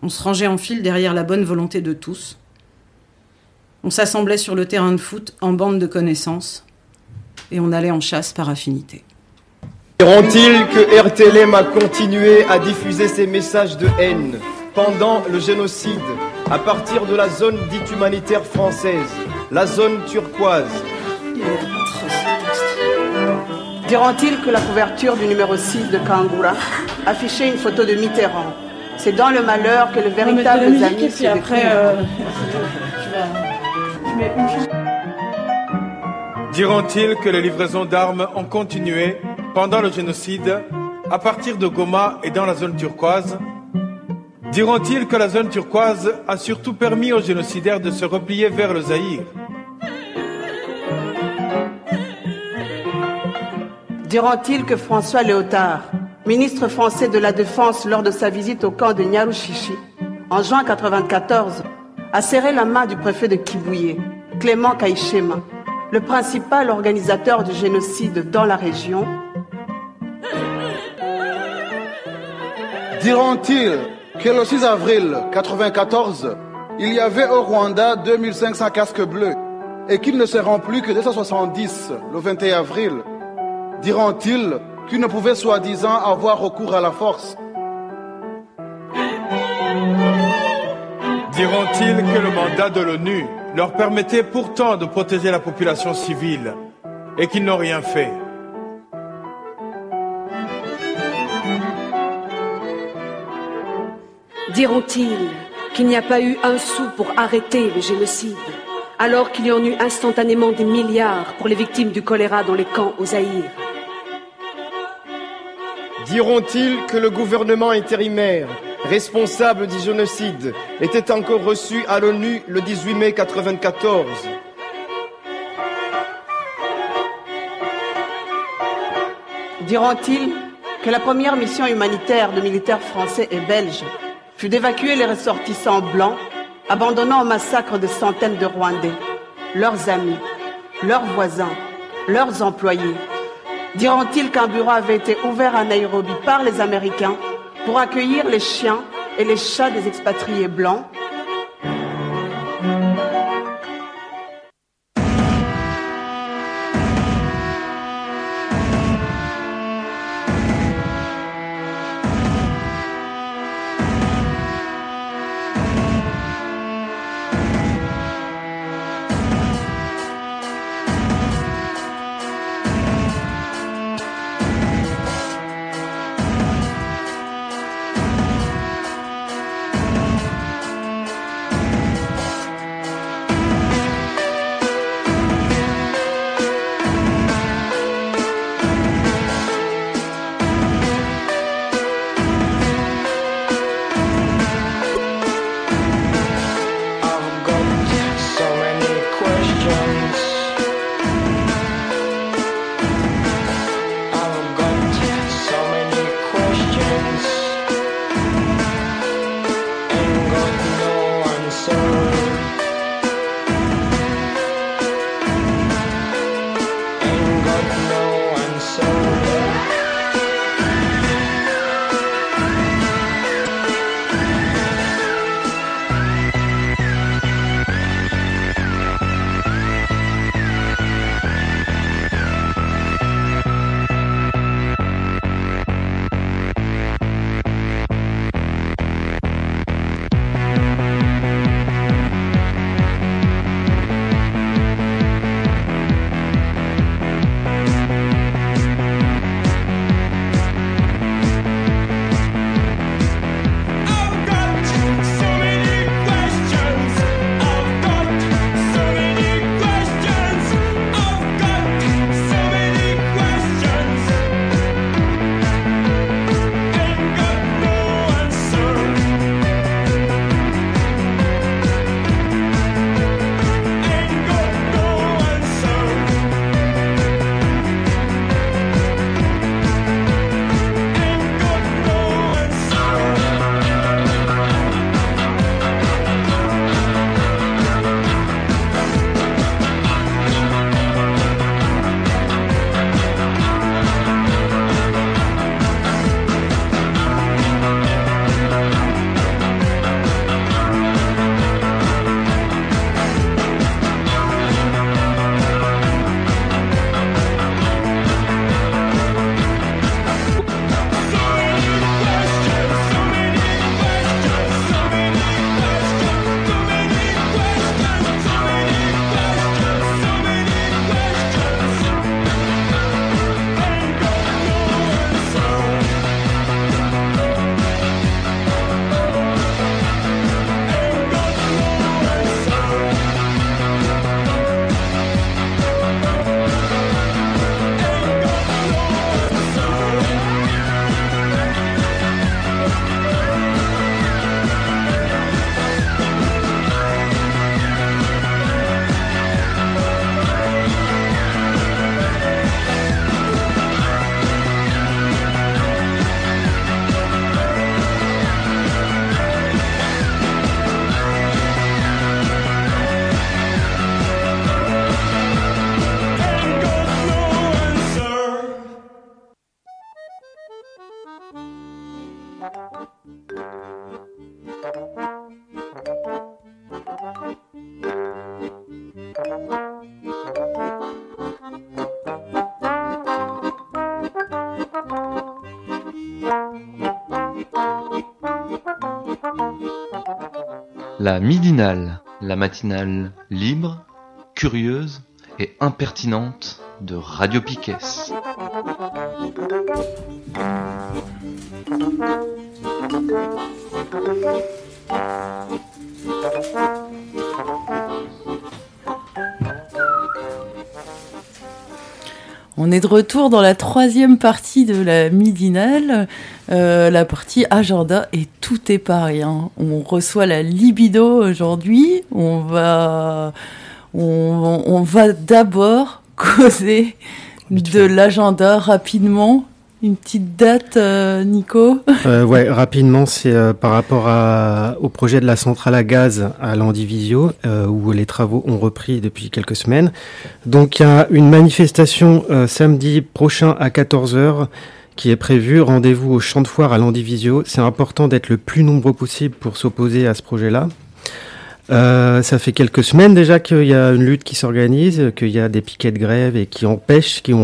On se rangeait en file derrière la bonne volonté de tous. On s'assemblait sur le terrain de foot en bande de connaissances. Et on allait en chasse par affinité. Diront-ils que RTLM a continué à diffuser ses messages de haine pendant le génocide à partir de la zone dite humanitaire française, la zone turquoise. Diront-ils que la couverture du numéro 6 de Kangura affichait une photo de Mitterrand? C'est dans le malheur que le véritable ami se après, découvre. Diront-ils que les livraisons d'armes ont continué pendant le génocide à partir de Goma et dans la zone turquoise? Diront-ils que la zone turquoise a surtout permis aux génocidaires de se replier vers le Zaïre. Diront-ils que François Léotard, ministre français de la Défense lors de sa visite au camp de Nyarushishi, en juin 1994, a serré la main du préfet de Kibouye, Clément Kaïchema, le principal organisateur du génocide dans la région, Diront-ils que le 6 avril 1994, il y avait au Rwanda 2500 casques bleus et qu'ils ne seront plus que 270 le 21 avril. Diront-ils qu'ils ne pouvaient soi-disant avoir recours à la force? Diront-ils que le mandat de l'ONU leur permettait pourtant de protéger la population civile et qu'ils n'ont rien fait? Diront-ils qu'il n'y a pas eu un sou pour arrêter le génocide, alors qu'il y en eut instantanément des milliards pour les victimes du choléra dans les camps au Zaïre Diront-ils que le gouvernement intérimaire, responsable du génocide, était encore reçu à l'ONU le 18 mai 1994 Diront-ils que la première mission humanitaire de militaires français et belges d'évacuer les ressortissants blancs, abandonnant au massacre de centaines de Rwandais, leurs amis, leurs voisins, leurs employés. Diront-ils qu'un bureau avait été ouvert à Nairobi par les Américains pour accueillir les chiens et les chats des expatriés blancs? La midinale, la matinale libre, curieuse et impertinente de Radio Piquet. On est de retour dans la troisième partie de la midinale, euh, la partie agenda et tout est pareil. hein. On reçoit la libido aujourd'hui. On va, on, on va d'abord causer de l'agenda rapidement. Une petite date, euh, Nico? Euh, ouais, rapidement, c'est euh, par rapport à, au projet de la centrale à gaz à Landivisio, où les travaux ont repris depuis quelques semaines. Donc, il y a une manifestation samedi prochain à 14h qui est prévue. Rendez-vous au champ de foire à Landivisio. C'est important d'être le plus nombreux possible pour s'opposer à ce projet-là. Euh, ça fait quelques semaines déjà qu'il y a une lutte qui s'organise, qu'il y a des piquets de grève et qui ont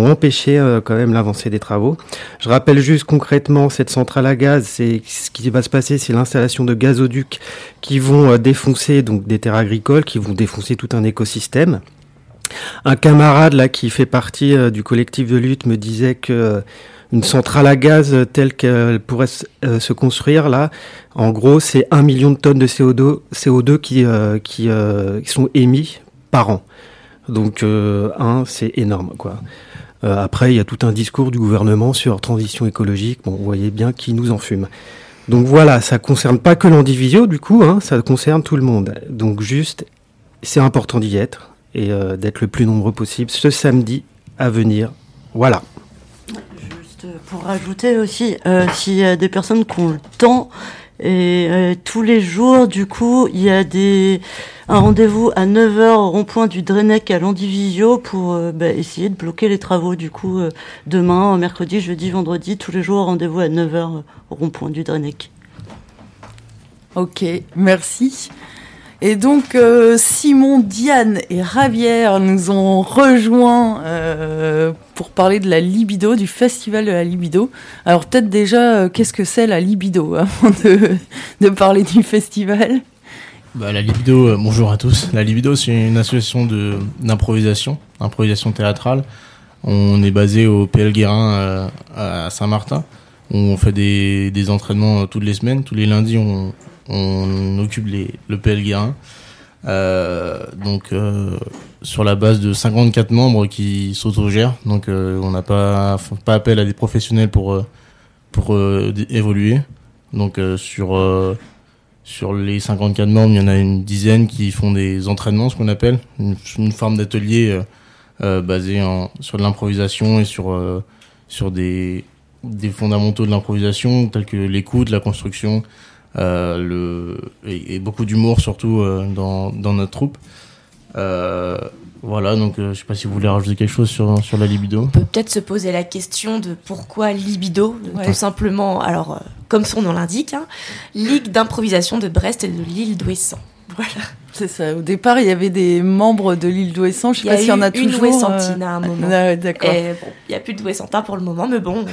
empêché euh, quand même l'avancée des travaux. Je rappelle juste concrètement cette centrale à gaz, ce qui va se passer, c'est l'installation de gazoducs qui vont euh, défoncer des terres agricoles, qui vont défoncer tout un écosystème. Un camarade là qui fait partie du collectif de lutte me disait que une centrale à gaz euh, telle qu'elle pourrait euh, se construire là, en gros, c'est un million de tonnes de CO2, CO2 qui, euh, qui, sont émis par an. Donc, un, c'est énorme, quoi. Après, il y a tout un discours du gouvernement sur transition écologique. Bon, vous voyez bien qui nous en fume. Donc voilà, ça concerne pas que l'Andivisio, du coup, hein, ça concerne tout le monde. Donc juste, c'est important d'y être et d'être le plus nombreux possible ce samedi à venir. Voilà. Pour rajouter aussi, euh, s'il y a des personnes qui ont le temps, et euh, tous les jours, du coup, il y a des un rendez-vous à 9h au rond-point du Drenec à Landivisio pour euh, bah, essayer de bloquer les travaux. Du coup, demain, mercredi, jeudi, vendredi, tous les jours, rendez-vous à 9h au rond-point du Drenec. Ok, merci. Et donc Simon, Diane et Ravière nous ont rejoints pour parler de la libido, du festival de la libido. Alors peut-être déjà, euh, qu'est-ce que c'est la libido avant de, parler du festival? Bah, la Libido, euh, bonjour à tous. La Libido, c'est une association d'improvisation, improvisation théâtrale. On est basé au PL Guérin euh, à Saint-Martin. On fait des, des entraînements toutes les semaines. Tous les lundis, on, on occupe les, le PL Guérin. Donc, sur la base de 54 membres qui s'autogèrent. Donc, euh, on n'a pas, pas appel à des professionnels pour, euh, pour euh, évoluer. Donc, sur, sur les 54 membres, il y en a une dizaine qui font des entraînements, ce qu'on appelle, une, forme d'atelier basé sur de l'improvisation et sur, sur des, des fondamentaux de l'improvisation, tels que l'écoute, la construction, le, et, beaucoup d'humour surtout dans, dans notre troupe. Euh, voilà, donc euh, je sais pas si vous voulez rajouter quelque chose sur, sur la libido. peut peut-être se poser la question de pourquoi libido, Ouais. tout simplement, alors euh, comme son nom l'indique, hein, Ligue d'improvisation de Brest et de l'île d'Ouessant. Voilà. C'est ça. Au départ, il y avait des membres de l'île d'Ouessant. Je sais y a pas s'il y en a eu une toujours. Ouessantine euh, à un moment. ah D'accord. Bon, il n'y a plus de Ouessantin pour le moment, mais bon.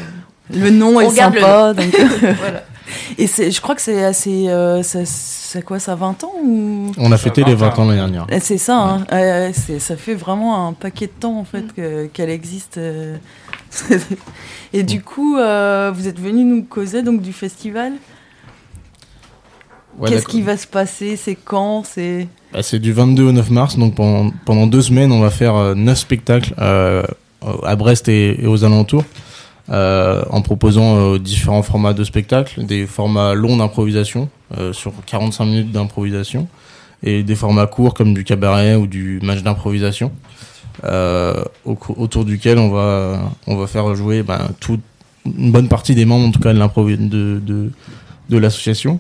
Le nom on est le sympa. nom. donc- Voilà. Et c'est, je crois que c'est assez. euh, ça, ça quoi, ça a 20 ans ou... On a fêté les 20 ans l'année dernière. Eh, C'est ça, hein. Ouais, c'est, ça fait vraiment un paquet de temps en fait que- qu'elle existe. euh. Et du coup, euh, vous êtes venu nous causer donc du festival? Ouais, Qu'est-ce d'accord. qui va se passer? C'est quand? C'est Bah, c'est du 22 au 9 mars, donc pendant, pendant deux semaines, on va faire euh, neuf spectacles euh, à Brest et, et aux alentours, euh, en proposant euh, différents formats de spectacles, des formats longs d'improvisation, euh, sur 45 minutes d'improvisation, et des formats courts comme du cabaret ou du match d'improvisation, au autour duquel on va, on va faire jouer ben, toute une bonne partie des membres, en tout cas de, l'improvi- de, de, de l'association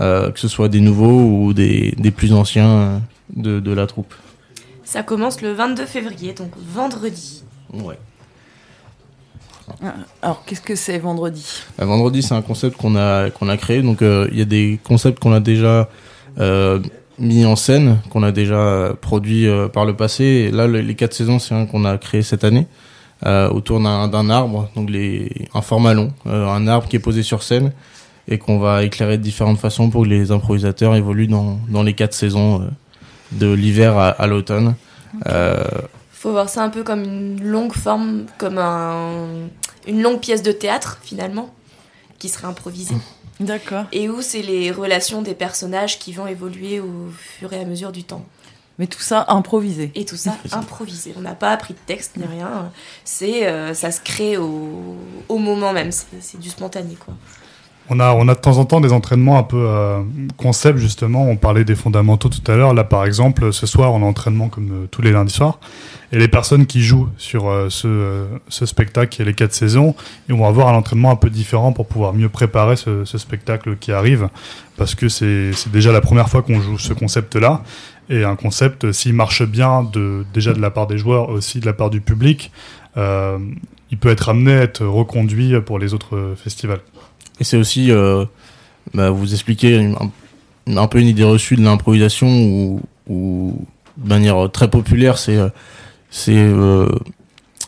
euh, que ce soit des nouveaux ou des, des plus anciens de, de la troupe. Ça commence le 22 février, donc vendredi. Ouais. Ah, Alors, qu'est-ce que c'est vendredi Euh, vendredi, c'est un concept qu'on a qu'on a créé. Donc, euh, il y a des concepts qu'on a déjà euh, mis en scène, qu'on a déjà euh, produit par le passé. Là, le- les quatre saisons, c'est un qu'on a créé cette année autour d'un arbre, donc les un format long, un arbre qui est posé sur scène et qu'on va éclairer de différentes façons pour que les improvisateurs évoluent dans dans les quatre saisons de l'hiver à, l'automne. Faut voir ça un peu comme une longue forme, comme un, une longue pièce de théâtre finalement, qui serait improvisée. D'accord. Et où c'est les relations des personnages qui vont évoluer au fur et à mesure du temps. Mais tout ça improvisé. Et tout ça improvisé. On n'a pas appris de texte ni rien. C'est, euh, ça se crée au, au moment même. C'est, c'est du spontané quoi. On a, on a de temps en temps des entraînements un peu euh, concept, justement. On parlait des fondamentaux tout à l'heure. Là, par exemple, ce soir, on a entraînement comme euh, tous les lundis soirs. Et les personnes qui jouent sur euh, ce, euh, ce spectacle qui les quatre saisons, ils vont avoir un entraînement un peu différent pour pouvoir mieux préparer ce, spectacle qui arrive. Parce que c'est déjà la première fois qu'on joue ce concept-là. Et un concept, s'il marche bien, de, déjà de la part des joueurs, aussi de la part du public, euh, il peut être amené à être reconduit pour les autres euh, festivals. Et c'est aussi euh, bah, vous expliquer une- un, un peu une idée reçue de l'improvisation ou, de manière très populaire, c'est euh, c'est euh,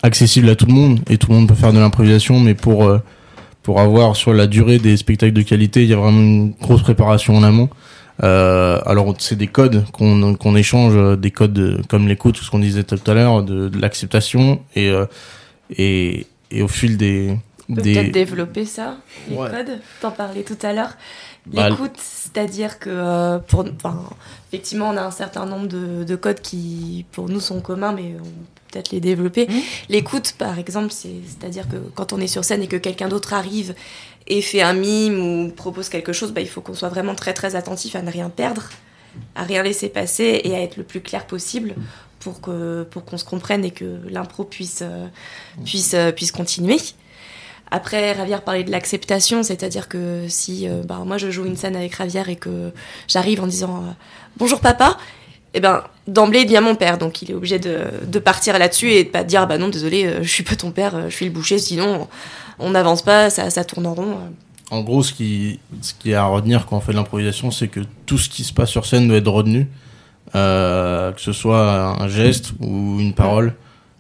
accessible à tout le monde et tout le monde peut faire de l'improvisation, mais pour euh, pour avoir sur la durée des spectacles de qualité, il y a vraiment une grosse préparation en amont. Euh, alors c'est des codes qu'on qu'on échange, des codes de- comme l'écoute, tout ce qu'on disait tout à l'heure, de, de l'acceptation et, euh, et et au fil des Peut des peut-être développer ça, les Ouais. codes. T'en parlais tout à l'heure. Bah, L'écoute, c'est-à-dire que euh, pour, enfin, effectivement, on a un certain nombre de, de codes qui, pour nous, sont communs, mais on peut peut-être les développer. L'écoute, par exemple, c'est, c'est-à-dire que quand on est sur scène et que quelqu'un d'autre arrive et fait un mime ou propose quelque chose, bah, il faut qu'on soit vraiment très très attentif à ne rien perdre, à rien laisser passer et à être le plus clair possible pour que pour qu'on se comprenne et que l'impro puisse euh, puisse euh, puisse continuer. Après, Ravière parlait de l'acceptation, c'est-à-dire que si euh, bah, moi je joue une scène avec Ravière et que j'arrive en disant euh, bonjour papa, et ben d'emblée il vient mon père, donc il est obligé de, partir là-dessus et de pas dire bah non désolé, euh, je suis pas ton père, je suis le boucher, sinon on n'avance pas, ça, tourne en rond. En gros, ce qui, ce qui est à retenir quand on fait de l'improvisation, c'est que tout ce qui se passe sur scène doit être retenu, que ce soit un geste ou une parole.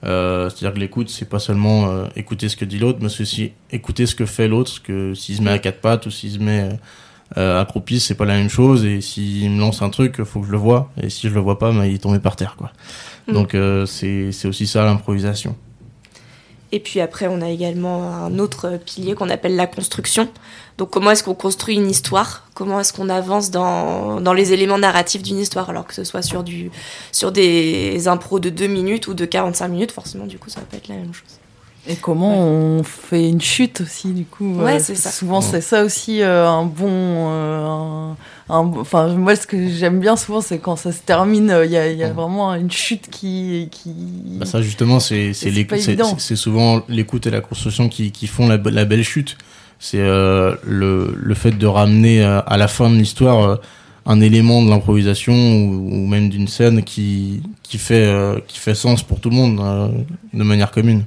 Euh, C'est-à-dire que l'écoute, c'est pas seulement euh, écouter ce que dit l'autre, mais c'est aussi écouter ce que fait l'autre, que s'il se met à quatre pattes ou s'il se met euh, accroupi, c'est pas la même chose. Et s'il me lance un truc, faut que je le vois. Et si je le vois pas, bah, il est tombé par terre, quoi. Mm. Donc euh, c'est c'est aussi ça l'improvisation. Et puis après, on a également un autre pilier qu'on appelle la construction. Donc comment est-ce qu'on construit une histoire? Comment est-ce qu'on avance dans, dans les éléments narratifs d'une histoire? Alors que ce soit sur, du, sur des impros de 2 minutes ou de 45 minutes, forcément, du coup, ça va pas être la même chose. Et comment on fait une chute aussi, du coup Ouais, euh, c'est ça. Souvent, c'est ça aussi euh, un bon. euh, un- un- Enfin, moi, ce que j'aime bien souvent, c'est quand ça se termine, euh, il y, a, il y a vraiment une chute qui. qui... Bah ça justement c'est souvent l'écoute et la construction qui, qui font la, la belle chute c'est euh, le le fait de ramener euh, à la fin de l'histoire euh, un élément de l'improvisation ou, même d'une scène qui qui fait qui fait sens pour tout le monde de manière commune.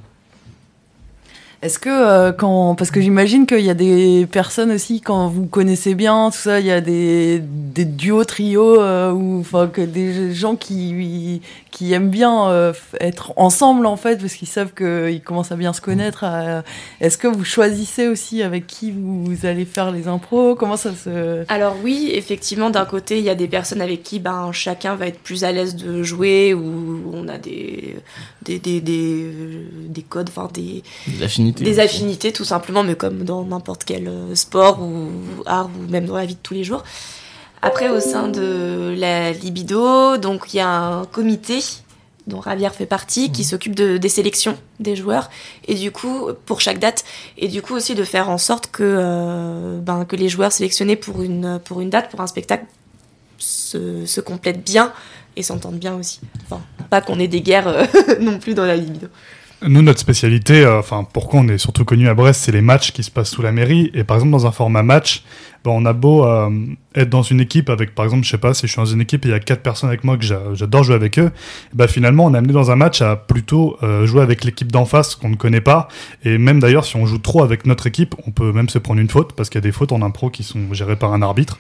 Est-ce que quand parce que j'imagine qu'il y a des personnes aussi quand vous connaissez bien tout ça, il y a des, des duos, trios ou enfin que des gens qui qui aiment bien euh, être ensemble en fait parce qu'ils savent qu'ils commencent à bien se connaître. euh, Est-ce que vous choisissez aussi avec qui vous, vous allez faire les impros? Comment ça se Alors oui, effectivement, d'un côté, il y a des personnes avec qui ben, chacun va être plus à l'aise de jouer, ou on a des, des, des, des, euh, des codes, enfin des, Des affinités Des affinités, tout simplement, mais comme dans n'importe quel sport ou art, ou même dans la vie de tous les jours. Après, au sein de la libido, donc il y a un comité dont Ravière fait partie, qui s'occupe de, des sélections des joueurs, et du coup, pour chaque date, et du coup aussi de faire en sorte que, euh, ben, que les joueurs sélectionnés pour une, pour une date, pour un spectacle, se, se complètent bien et s'entendent bien aussi. Enfin, pas qu'on ait des guerres non plus dans la libido. Nous, notre spécialité, euh, enfin, pourquoi on est surtout connu à Brest, c'est les matchs qui se passent sous la mairie. Et par exemple, dans un format match, ben, on a beau euh, être dans une équipe avec, par exemple, je sais pas, si je suis dans une équipe et il y a quatre personnes avec moi que j'adore jouer avec eux, bah finalement, on est amené dans un match à plutôt euh, jouer avec l'équipe d'en face qu'on ne connaît pas. Et même d'ailleurs, si on joue trop avec notre équipe, on peut même se prendre une faute parce qu'il y a des fautes en impro qui sont gérées par un arbitre.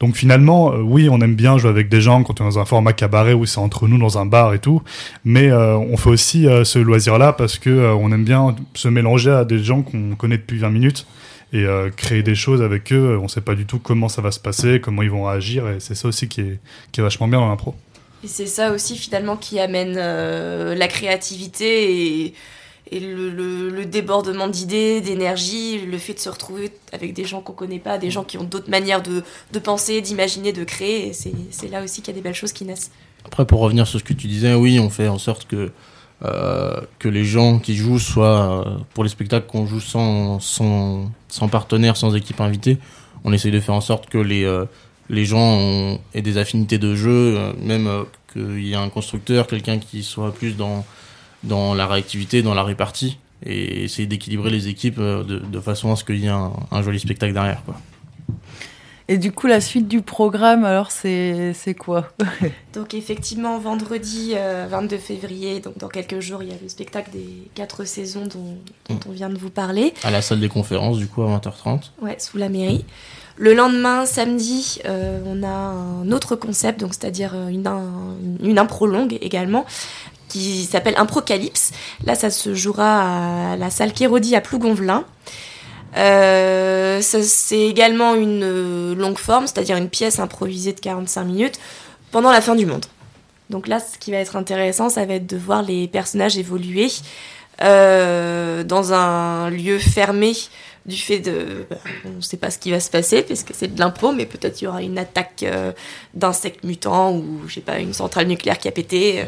Donc finalement, euh, oui, on aime bien jouer avec des gens quand on est dans un format cabaret où c'est entre nous dans un bar et tout, mais euh, on fait aussi ce loisir-là parce que on aime bien se mélanger à des gens qu'on connaît depuis 20 minutes et euh, créer des choses avec eux. On ne sait pas du tout comment ça va se passer, comment ils vont réagir, et c'est ça aussi qui est, qui est vachement bien dans l'impro. Et c'est ça aussi finalement qui amène euh, la créativité et, et le, le, débordement d'idées, d'énergie, le fait de se retrouver avec des gens qu'on connaît pas, des gens qui ont d'autres manières de, de penser, d'imaginer, de créer. C'est là aussi qu'il y a des belles choses qui naissent. Après, pour revenir sur ce que tu disais, oui, on fait en sorte que euh, que les gens qui jouent soient, euh, pour les spectacles qu'on joue sans, sans, sans, partenaire, sans équipe invitée, on essaye de faire en sorte que les, euh, les gens aient des affinités de jeu, même qu'il y ait un constructeur, quelqu'un qui soit plus dans, dans la réactivité, dans la répartie, et essayer d'équilibrer les équipes de, de, façon à ce qu'il y ait un, un joli spectacle derrière. Quoi. Et du coup, la suite du programme, alors, c'est quoi Donc, effectivement, vendredi 22 euh, février, donc dans quelques jours, il y a le spectacle des quatre saisons dont, mm. on vient de vous parler. À la salle des conférences, du coup, à 20h30. Ouais, sous la mairie. Le lendemain, samedi, euh, on a un autre concept, donc c'est-à-dire une, une impro longue également, qui s'appelle Improcalypse. Là, ça se jouera à la salle Kérodi à Plougonvelin. Euh, c'est également une euh, longue forme, c'est-à-dire une pièce improvisée de 45 minutes pendant la fin du monde. Donc là, ce qui va être intéressant, ça va être de voir les personnages évoluer euh, dans un lieu fermé du fait de bah, on ne sait pas ce qui va se passer parce que c'est de l'impro mais peut-être il y aura une attaque euh, d'insectes mutants ou je sais pas une centrale nucléaire qui a pété euh,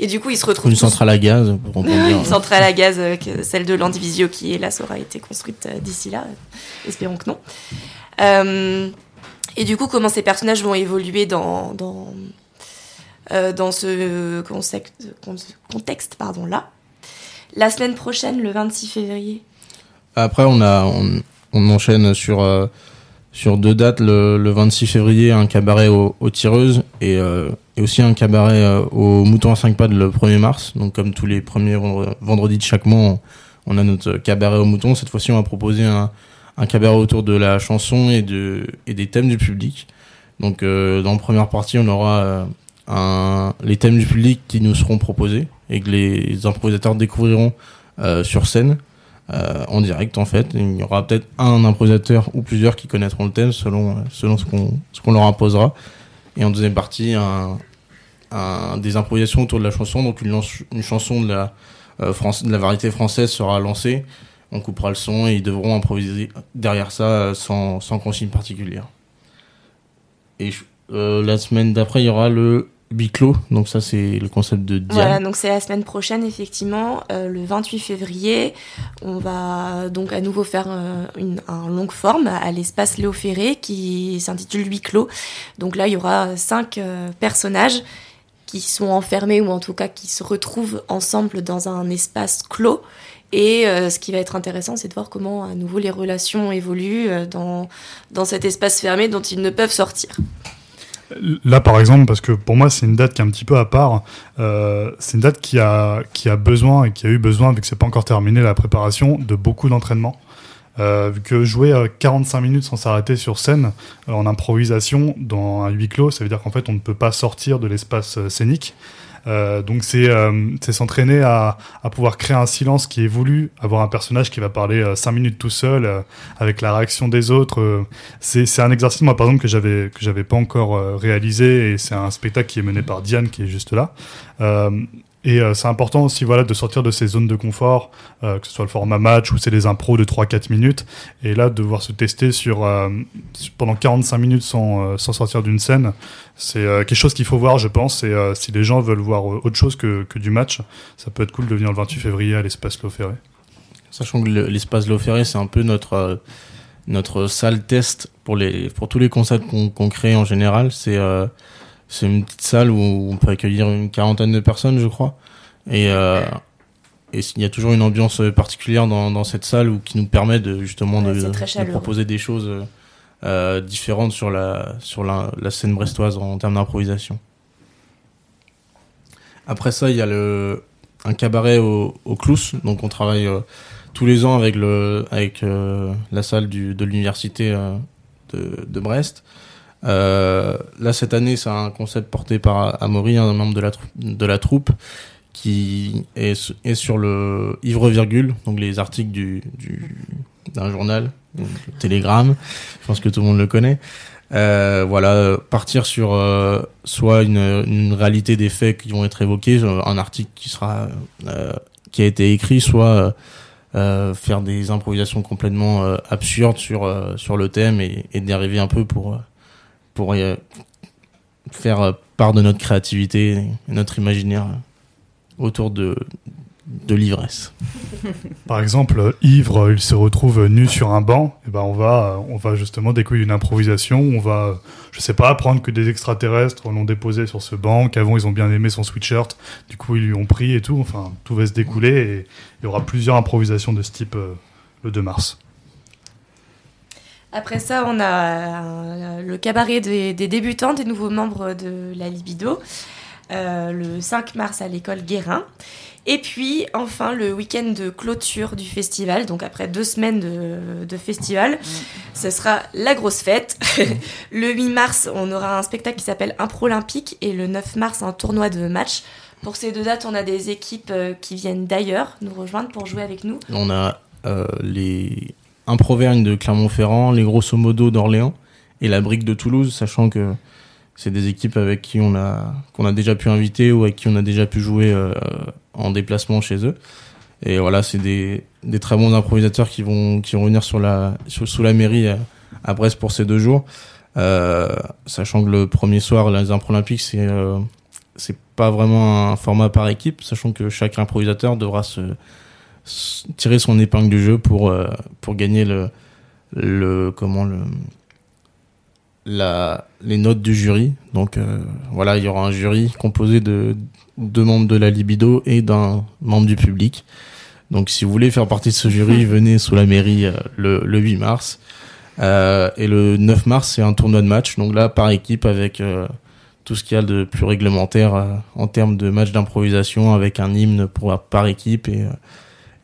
et du coup ils se retrouvent une centrale à gaz pour une centrale à gaz euh, celle de l'Andivisio qui hélas aura été construite d'ici là espérons que non. Et du coup comment ces personnages vont évoluer dans dans dans ce contexte pardon là? La semaine prochaine le 26 février après, on a, on, enchaîne sur euh, sur deux dates. Le, 26 février, un cabaret aux, tireuses et, euh, et, aussi un cabaret euh, au mouton à 5 pattes le 1er mars. Donc, comme tous les premiers vendredis de chaque mois, on, a notre cabaret au mouton. Cette fois-ci, on va proposer un, un cabaret autour de la chanson et, de, et des thèmes du public. Donc, dans la première partie, on aura les thèmes du public qui nous seront proposés et que les improvisateurs découvriront sur scène. Euh, en direct en fait. Il y aura peut-être un improvisateur ou plusieurs qui connaîtront le thème selon, euh, selon ce qu'on qu'on leur imposera. Et en deuxième partie, un, un, des improvisations autour de la chanson. Donc une, une chanson de la, euh, France, de la variété française sera lancée. On coupera le son et ils devront improviser derrière ça sans, sans consigne particulière. Et la semaine d'après, il y aura le Donc ça c'est le concept de Diane. Voilà, donc c'est la semaine prochaine effectivement, euh, le 28 février. On va donc à nouveau faire euh, une un longue forme à l'espace Léo Ferré qui s'intitule Biclo. Donc là il y aura cinq euh, personnages qui sont enfermés ou en tout cas qui se retrouvent ensemble dans un espace clos. Et ce qui va être intéressant, c'est de voir comment à nouveau les relations évoluent dans, dans cet espace fermé dont ils ne peuvent sortir. Là, par exemple, parce que pour moi, c'est une date qui est un petit peu à part. Euh, c'est une date qui a, qui a besoin et qui a eu besoin, vu que c'est pas encore terminé la préparation, de beaucoup d'entraînement. Euh, vu que jouer 45 minutes sans s'arrêter sur scène euh, en improvisation dans un huis clos, ça veut dire qu'en fait on ne peut pas sortir de l'espace scénique. Euh, donc c'est euh, c'est s'entraîner à, à pouvoir créer un silence qui est voulu, avoir un personnage qui va parler 5 euh, minutes tout seul avec la réaction des autres. c'est c'est un exercice moi par exemple que j'avais que j'avais pas encore réalisé et c'est un spectacle qui est mené par Diane qui est juste là. Et euh, c'est important aussi voilà, de sortir de ces zones de confort, euh, que ce soit le format match ou c'est des impros de 3-4 minutes. Et là, de devoir se tester sur, euh, pendant 45 minutes sans, sans sortir d'une scène, c'est quelque chose qu'il faut voir, je pense. Et si les gens veulent voir autre chose que, que, du match, ça peut être cool de venir le 28 février à l'espace Ferré. Sachant que l'espace Ferré, c'est un peu notre, notre salle test pour, les, pour tous les concepts qu'on crée en général. C'est c'est une petite salle où on peut accueillir une quarantaine de personnes, je crois. Et euh, et il y a toujours une ambiance particulière dans, dans cette salle où, qui nous permet de justement de, proposer des choses euh, différentes sur la sur la, la scène brestoise en, termes d'improvisation. Après ça, il y a le un cabaret au, au Clous, donc on travaille euh, tous les ans avec le avec euh, la salle du, de l'université euh, de, de Brest. Euh, là cette année, c'est un concept porté par Amaury, un membre de la troupe, qui est, su- est sur le ivre virgule, donc les articles du du d'un journal, donc le Télégramme. Je pense que tout le monde le connaît. Euh, voilà, partir sur euh, soit une, une réalité des faits qui vont être évoqués, euh, un article qui sera euh, qui a été écrit, soit euh, faire des improvisations complètement euh, absurdes sur euh, sur le thème et, et d'y arriver un peu pour pour euh, faire euh, part de notre créativité notre imaginaire euh, autour de l'ivresse. Par exemple, ivre, il se retrouve nu sur un banc. Et ben on va, justement découvrir une improvisation. On va, je sais pas, apprendre que des extraterrestres l'ont déposé sur ce banc, qu'avant ils ont bien aimé son sweatshirt. Du coup, ils lui ont pris et tout. Enfin, tout va se découler et il y aura plusieurs improvisations de ce type le 2 mars. Après ça, on a euh, le cabaret des, débutants, des nouveaux membres de la Libido, euh, le 5 mars à l'école Guérin. Et puis, enfin, le week-end de clôture du festival. Donc, après deux semaines de, festival, ce sera la grosse fête. le 8 mars, on aura un spectacle qui s'appelle Impro Olympique. Et le 9 mars, un tournoi de match. Pour ces deux dates, on a des équipes euh, qui viennent d'ailleurs nous rejoindre pour jouer avec nous. On a les Improvergne de Clermont-Ferrand, les Grosso Modo d'Orléans et la Brique de Toulouse, sachant que c'est des équipes avec qui on a qu'on a déjà pu inviter ou avec qui on a déjà pu jouer euh, en déplacement chez eux. Et voilà, c'est des, des très bons improvisateurs qui vont qui vont venir sur la sous la mairie à, Brest pour ces deux jours. Euh, sachant que le premier soir, les impro olympiques, c'est euh, c'est pas vraiment un format par équipe, sachant que chaque improvisateur devra se tirer son épingle du jeu pour euh, pour gagner le le comment le la les notes du jury. Donc euh, voilà il y aura un jury composé de deux membres de la libido et d'un membre du public. Donc si vous voulez faire partie de ce jury venez sous la mairie euh, le, le 8 mars. Euh, et le 9 mars c'est un tournoi de match. Donc là par équipe avec tout ce qu'il y a de plus réglementaire en termes de match d'improvisation avec un hymne pour par équipe et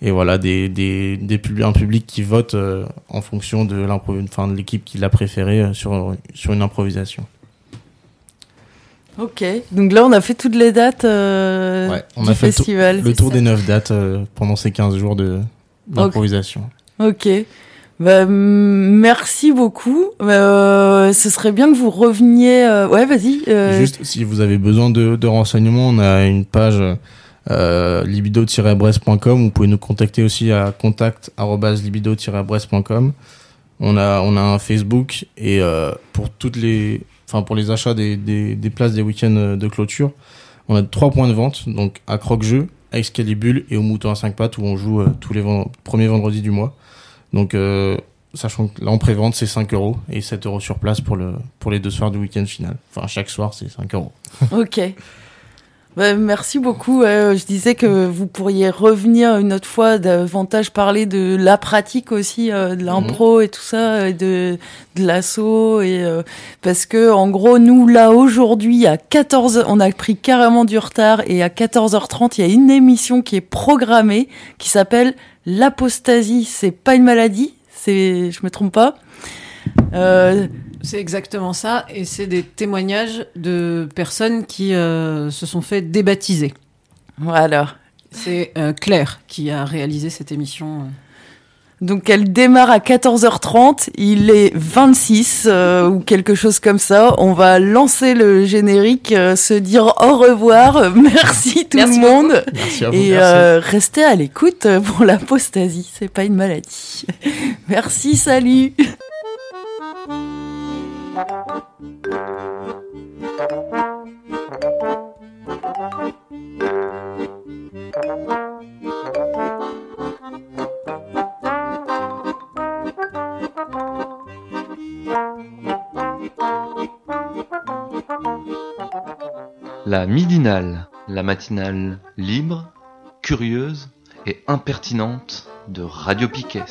et voilà des des, des pub- un public qui vote euh, en fonction de enfin de l'équipe qui l'a préféré euh, sur sur une improvisation. Ok, donc là on a fait toutes les dates euh, Ouais, on du a fait festival. le tour des neuf dates euh, pendant ces 15 jours d'improvisation. Ok. Bah, merci beaucoup. Euh, ce serait bien que vous reveniez. Ouais, vas-y. Juste si vous avez besoin de, de renseignements, on a une page euh, libido-brest.com. Vous pouvez nous contacter aussi à contact@libido-brest.com. On a on a un Facebook et euh, pour toutes les enfin pour les achats des, des, places des week-ends de clôture, on a trois points de vente donc à Croque-Jeu, à Excalibule et au Mouton à 5 pattes où on joue euh, tous les premiers vendredis du mois. Donc euh, sachant que là en pré-vente c'est 5 euros et 7 euros sur place pour le pour les deux soirs du week-end final. Enfin chaque soir c'est 5 euros. Ok. Bah, merci beaucoup. Ouais, je disais que vous pourriez revenir une autre fois, davantage parler de la pratique aussi, euh, de l'impro et tout ça, et de, de l'assaut. Et, euh, parce que, en gros, nous, là, aujourd'hui, à 14 on a pris carrément du retard et à 14h30, il y a une émission qui est programmée qui s'appelle L'apostasie. C'est pas une maladie, c'est, je me trompe pas. Euh, C'est exactement ça, et c'est des témoignages de personnes qui euh, se sont fait débaptiser. Voilà. C'est euh, Claire qui a réalisé cette émission. Donc elle démarre à 14h30, il est 26 euh, ou quelque chose comme ça. On va lancer le générique, euh, se dire au revoir. Merci tout Merci le monde. Merci à vous. Et Merci. euh, restez à l'écoute pour l'apostasie, c'est pas une maladie. Merci, salut. La midinale, la matinale libre, curieuse et impertinente de Radio Piquet.